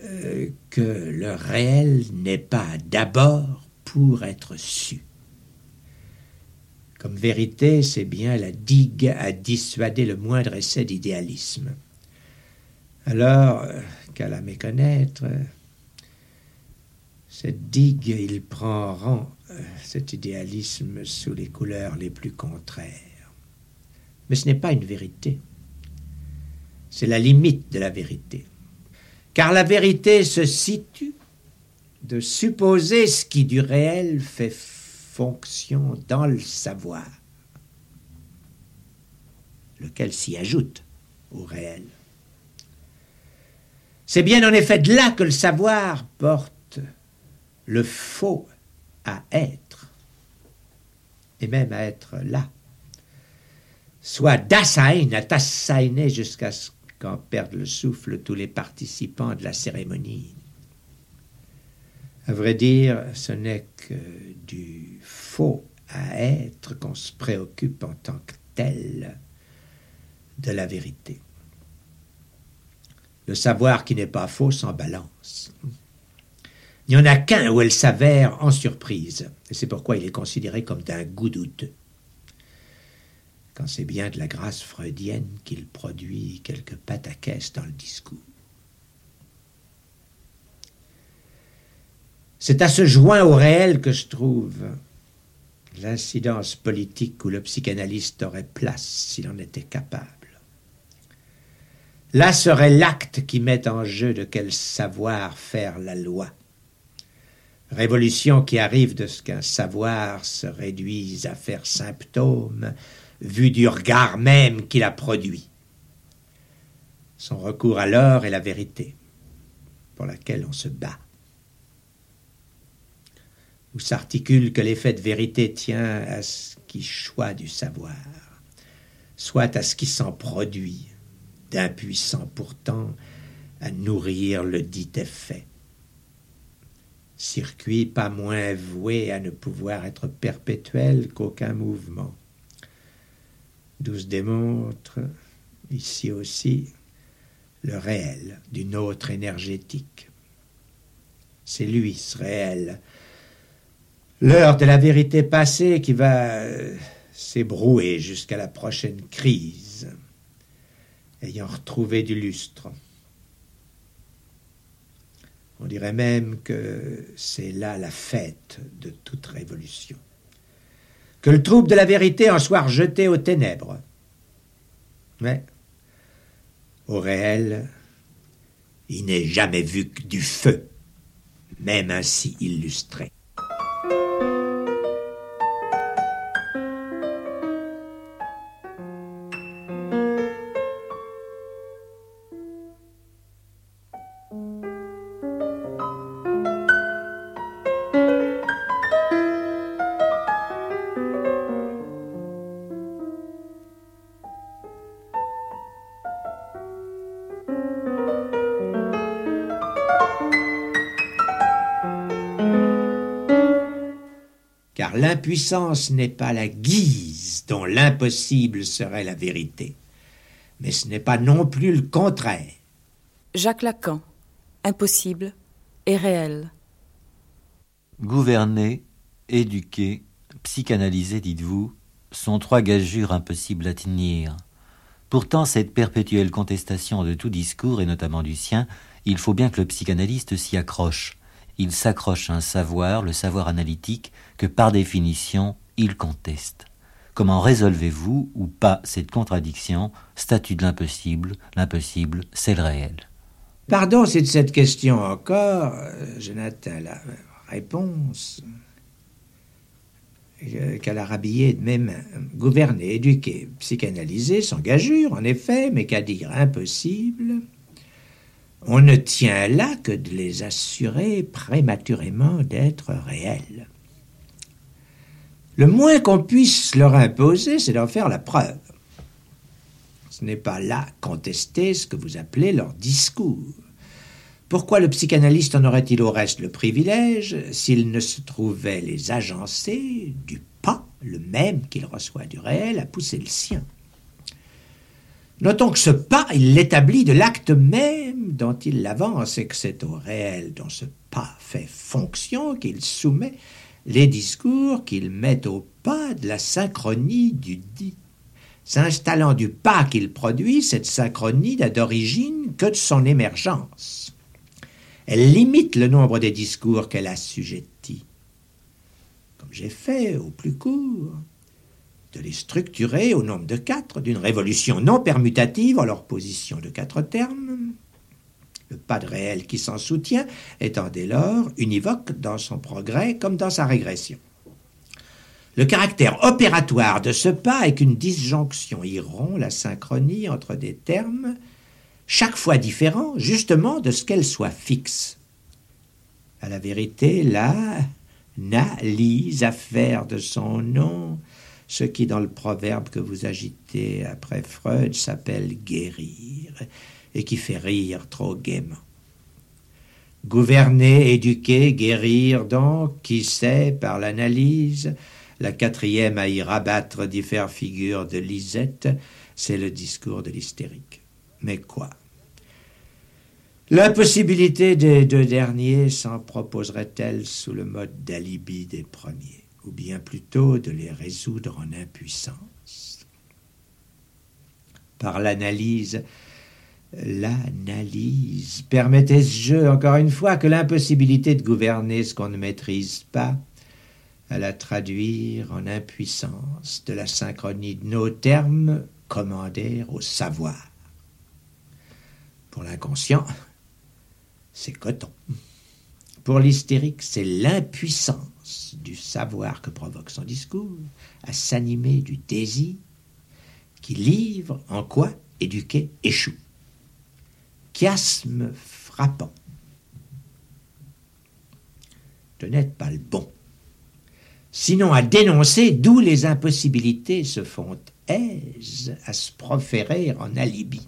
euh, que le réel n'est pas d'abord pour être su. Comme vérité, c'est bien la digue à dissuader le moindre essai d'idéalisme. Alors, euh, qu'à la méconnaître, cette digue, il prend rang, euh, cet idéalisme, sous les couleurs les plus contraires. Mais ce n'est pas une vérité. C'est la limite de la vérité. Car la vérité se situe de supposer ce qui du réel fait fonction dans le savoir, lequel s'y ajoute au réel. C'est bien en effet de là que le savoir porte le faux à être, et même à être là. Soit d'assain à tassainer jusqu'à ce qu'en perdent le souffle tous les participants de la cérémonie. À vrai dire, ce n'est que du faux à être qu'on se préoccupe en tant que tel de la vérité. Le savoir qui n'est pas faux s'en balance. Il n'y en a qu'un où elle s'avère en surprise, et c'est pourquoi il est considéré comme d'un goût douteux. quand c'est bien de la grâce freudienne qu'il produit quelques pataquès dans le discours. C'est à ce joint au réel que je trouve l'incidence politique où le psychanalyste aurait place s'il en était capable. Là serait l'acte qui met en jeu de quel savoir faire la loi. Révolution qui arrive de ce qu'un savoir se réduise à faire symptôme, vu du regard même qu'il a produit. Son recours alors est la vérité, pour laquelle on se bat. Où s'articule que l'effet de vérité tient à ce qui choisit du savoir, soit à ce qui s'en produit, d'impuissant pourtant à nourrir le dit effet. Circuit pas moins voué à ne pouvoir être perpétuel qu'aucun mouvement. D'où se démontre, ici aussi, le réel d'une autre énergétique. C'est lui, ce réel, l'heure de la vérité passée qui va euh, s'ébrouer jusqu'à la prochaine crise ayant retrouvé du lustre. On dirait même que c'est là la fête de toute révolution. Que le trouble de la vérité en soit rejeté aux ténèbres. Mais au réel, il n'est jamais vu que du feu, même ainsi illustré. L'impuissance n'est pas la guise dont l'impossible serait la vérité, mais ce n'est pas non plus le contraire. Jacques Lacan, impossible et réel. Gouverner, éduquer, psychanalyser, dites-vous, sont trois gageures impossibles à tenir. Pourtant, cette perpétuelle contestation de tout discours, et notamment du sien, il faut bien que le psychanalyste s'y accroche il s'accroche à un savoir, le savoir analytique, que par définition il conteste. Comment résolvez-vous ou pas cette contradiction? Statut de l'impossible, l'impossible, c'est le réel. Pardon, c'est de cette question encore, Jonathan, la réponse qu'à la rhabillée de mains. Gouverner, éduquer, psychanalyser, s'engagure, en effet, mais qu'à dire impossible on ne tient là que de les assurer prématurément d'être réels. Le moins qu'on puisse leur imposer, c'est d'en faire la preuve. Ce n'est pas là contester ce que vous appelez leur discours. Pourquoi le psychanalyste en aurait-il au reste le privilège s'il ne se trouvait les agencer du pas, le même qu'il reçoit du réel, à pousser le sien? Notons que ce pas, il l'établit de l'acte même dont il l'avance et que c'est au réel dont ce pas fait fonction qu'il soumet les discours qu'il met au pas de la synchronie du dit. S'installant du pas qu'il produit, cette synchronie n'a d'origine que de son émergence. Elle limite le nombre des discours qu'elle assujettit. Comme j'ai fait au plus court, de les structurer au nombre de quatre d'une révolution non permutative en leur position de quatre termes, le pas de réel qui s'en soutient étant dès lors univoque dans son progrès comme dans sa régression. Le caractère opératoire de ce pas est qu'une disjonction y la synchronie entre des termes chaque fois différents justement de ce qu'elle soit fixe. À la vérité, là, n'alise à faire de son nom ce qui dans le proverbe que vous agitez après Freud s'appelle guérir et qui fait rire trop gaiement. Gouverner, éduquer, guérir donc, qui sait, par l'analyse, la quatrième à y rabattre diffère figures de Lisette, c'est le discours de l'hystérique. Mais quoi? L'impossibilité des deux derniers s'en proposerait-elle sous le mode d'alibi des premiers? Ou bien plutôt de les résoudre en impuissance. par l'analyse. L'analyse permettait ce jeu, encore une fois, que l'impossibilité de gouverner ce qu'on ne maîtrise pas, à la traduire en impuissance de la synchronie de nos termes commandèrent au savoir. Pour l'inconscient, c'est coton. Pour l'hystérique, c'est l'impuissance du savoir que provoque son discours à s'animer du désir qui livre en quoi éduquer échoue. Chiasme frappant. Ce n'êtes pas le bon. Sinon à dénoncer d'où les impossibilités se font aise à se proférer en alibi.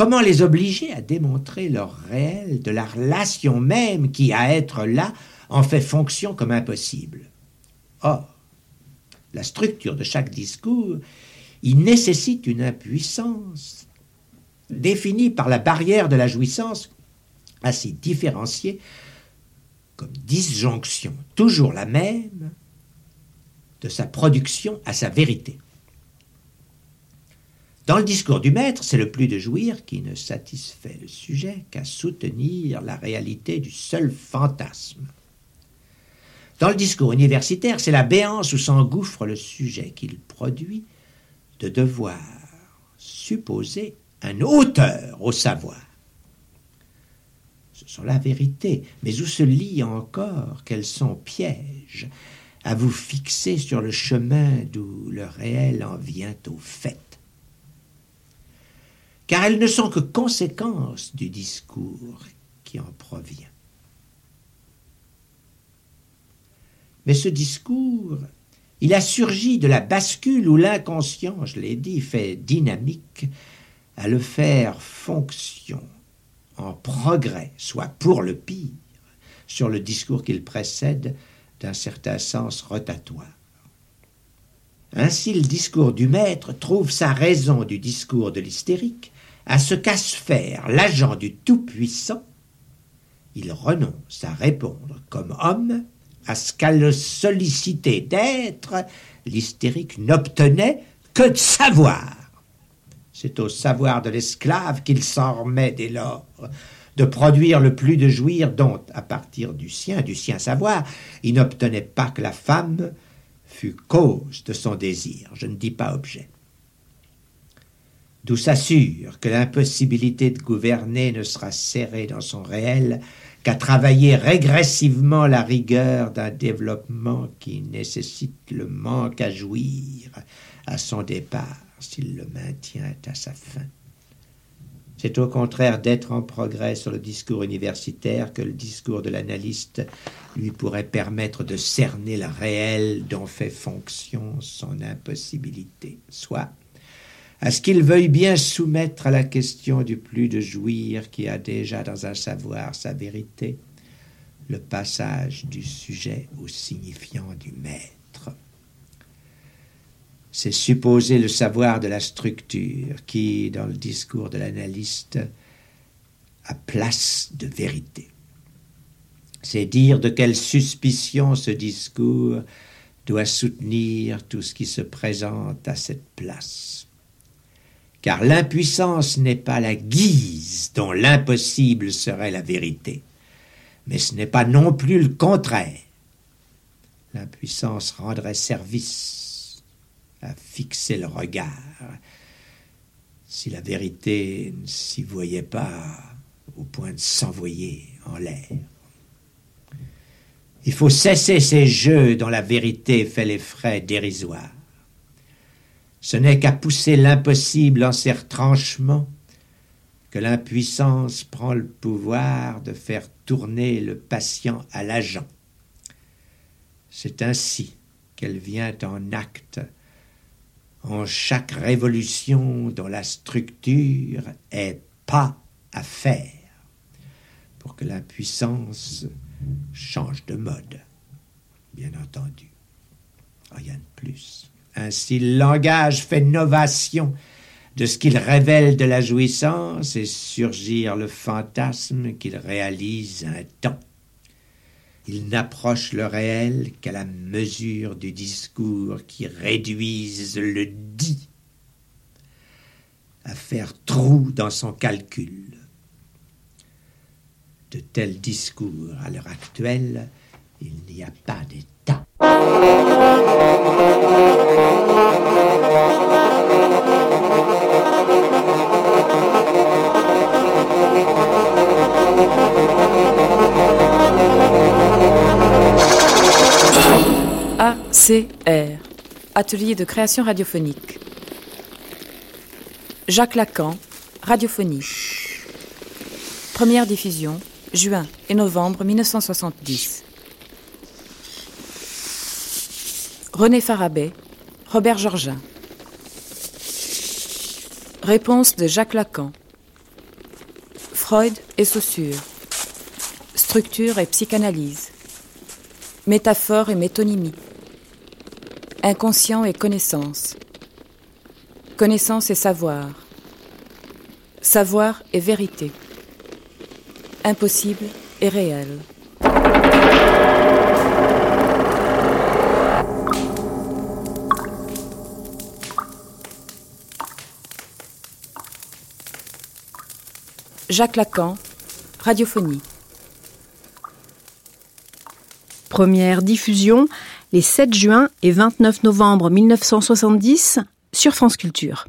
Comment les obliger à démontrer leur réel de la relation même qui, à être là, en fait fonction comme impossible? Or, la structure de chaque discours, il nécessite une impuissance définie par la barrière de la jouissance, assez différenciée comme disjonction, toujours la même, de sa production à sa vérité. Dans le discours du maître, c'est le plus de jouir qui ne satisfait le sujet qu'à soutenir la réalité du seul fantasme. Dans le discours universitaire, c'est la béance où s'engouffre le sujet qu'il produit de devoir supposer un auteur au savoir. Ce sont la vérité, mais où se lit encore qu'elles sont pièges à vous fixer sur le chemin d'où le réel en vient au fait car elles ne sont que conséquences du discours qui en provient. Mais ce discours, il a surgi de la bascule où l'inconscient, je l'ai dit, fait dynamique, à le faire fonction en progrès, soit pour le pire, sur le discours qu'il précède d'un certain sens rotatoire. Ainsi le discours du maître trouve sa raison du discours de l'hystérique, à ce faire l'agent du Tout-Puissant, il renonce à répondre comme homme à ce qu'à le solliciter d'être, l'hystérique n'obtenait que de savoir. C'est au savoir de l'esclave qu'il s'en remet dès lors, de produire le plus de jouir dont, à partir du sien, du sien savoir, il n'obtenait pas que la femme fût cause de son désir, je ne dis pas objet d'où s'assure que l'impossibilité de gouverner ne sera serrée dans son réel qu'à travailler régressivement la rigueur d'un développement qui nécessite le manque à jouir à son départ s'il le maintient à sa fin. C'est au contraire d'être en progrès sur le discours universitaire que le discours de l'analyste lui pourrait permettre de cerner le réel dont fait fonction son impossibilité, soit à ce qu'il veuille bien soumettre à la question du plus de jouir qui a déjà dans un savoir sa vérité, le passage du sujet au signifiant du maître. C'est supposer le savoir de la structure qui, dans le discours de l'analyste, a place de vérité. C'est dire de quelle suspicion ce discours doit soutenir tout ce qui se présente à cette place car l'impuissance n'est pas la guise dont l'impossible serait la vérité, mais ce n'est pas non plus le contraire. L'impuissance rendrait service à fixer le regard si la vérité ne s'y voyait pas au point de s'envoyer en l'air. Il faut cesser ces jeux dont la vérité fait les frais dérisoires. Ce n'est qu'à pousser l'impossible en ses retranchements que l'impuissance prend le pouvoir de faire tourner le patient à l'agent. C'est ainsi qu'elle vient en acte en chaque révolution dont la structure est pas à faire pour que l'impuissance change de mode, bien entendu. Rien de plus. Ainsi, le langage fait novation de ce qu'il révèle de la jouissance et surgir le fantasme qu'il réalise un temps. Il n'approche le réel qu'à la mesure du discours qui réduise le dit à faire trou dans son calcul. De tels discours à l'heure actuelle, il n'y a pas d'État. ACR, Atelier de création radiophonique. Jacques Lacan, Radiophonie. Première diffusion, juin et novembre 1970. René Farabet, Robert Georgin. Réponse de Jacques Lacan. Freud et Saussure. Structure et psychanalyse. Métaphore et métonymie. Inconscient et connaissance. Connaissance et savoir. Savoir et vérité. Impossible et réel. Jacques Lacan, Radiophonie. Première diffusion les 7 juin et 29 novembre 1970 sur France Culture.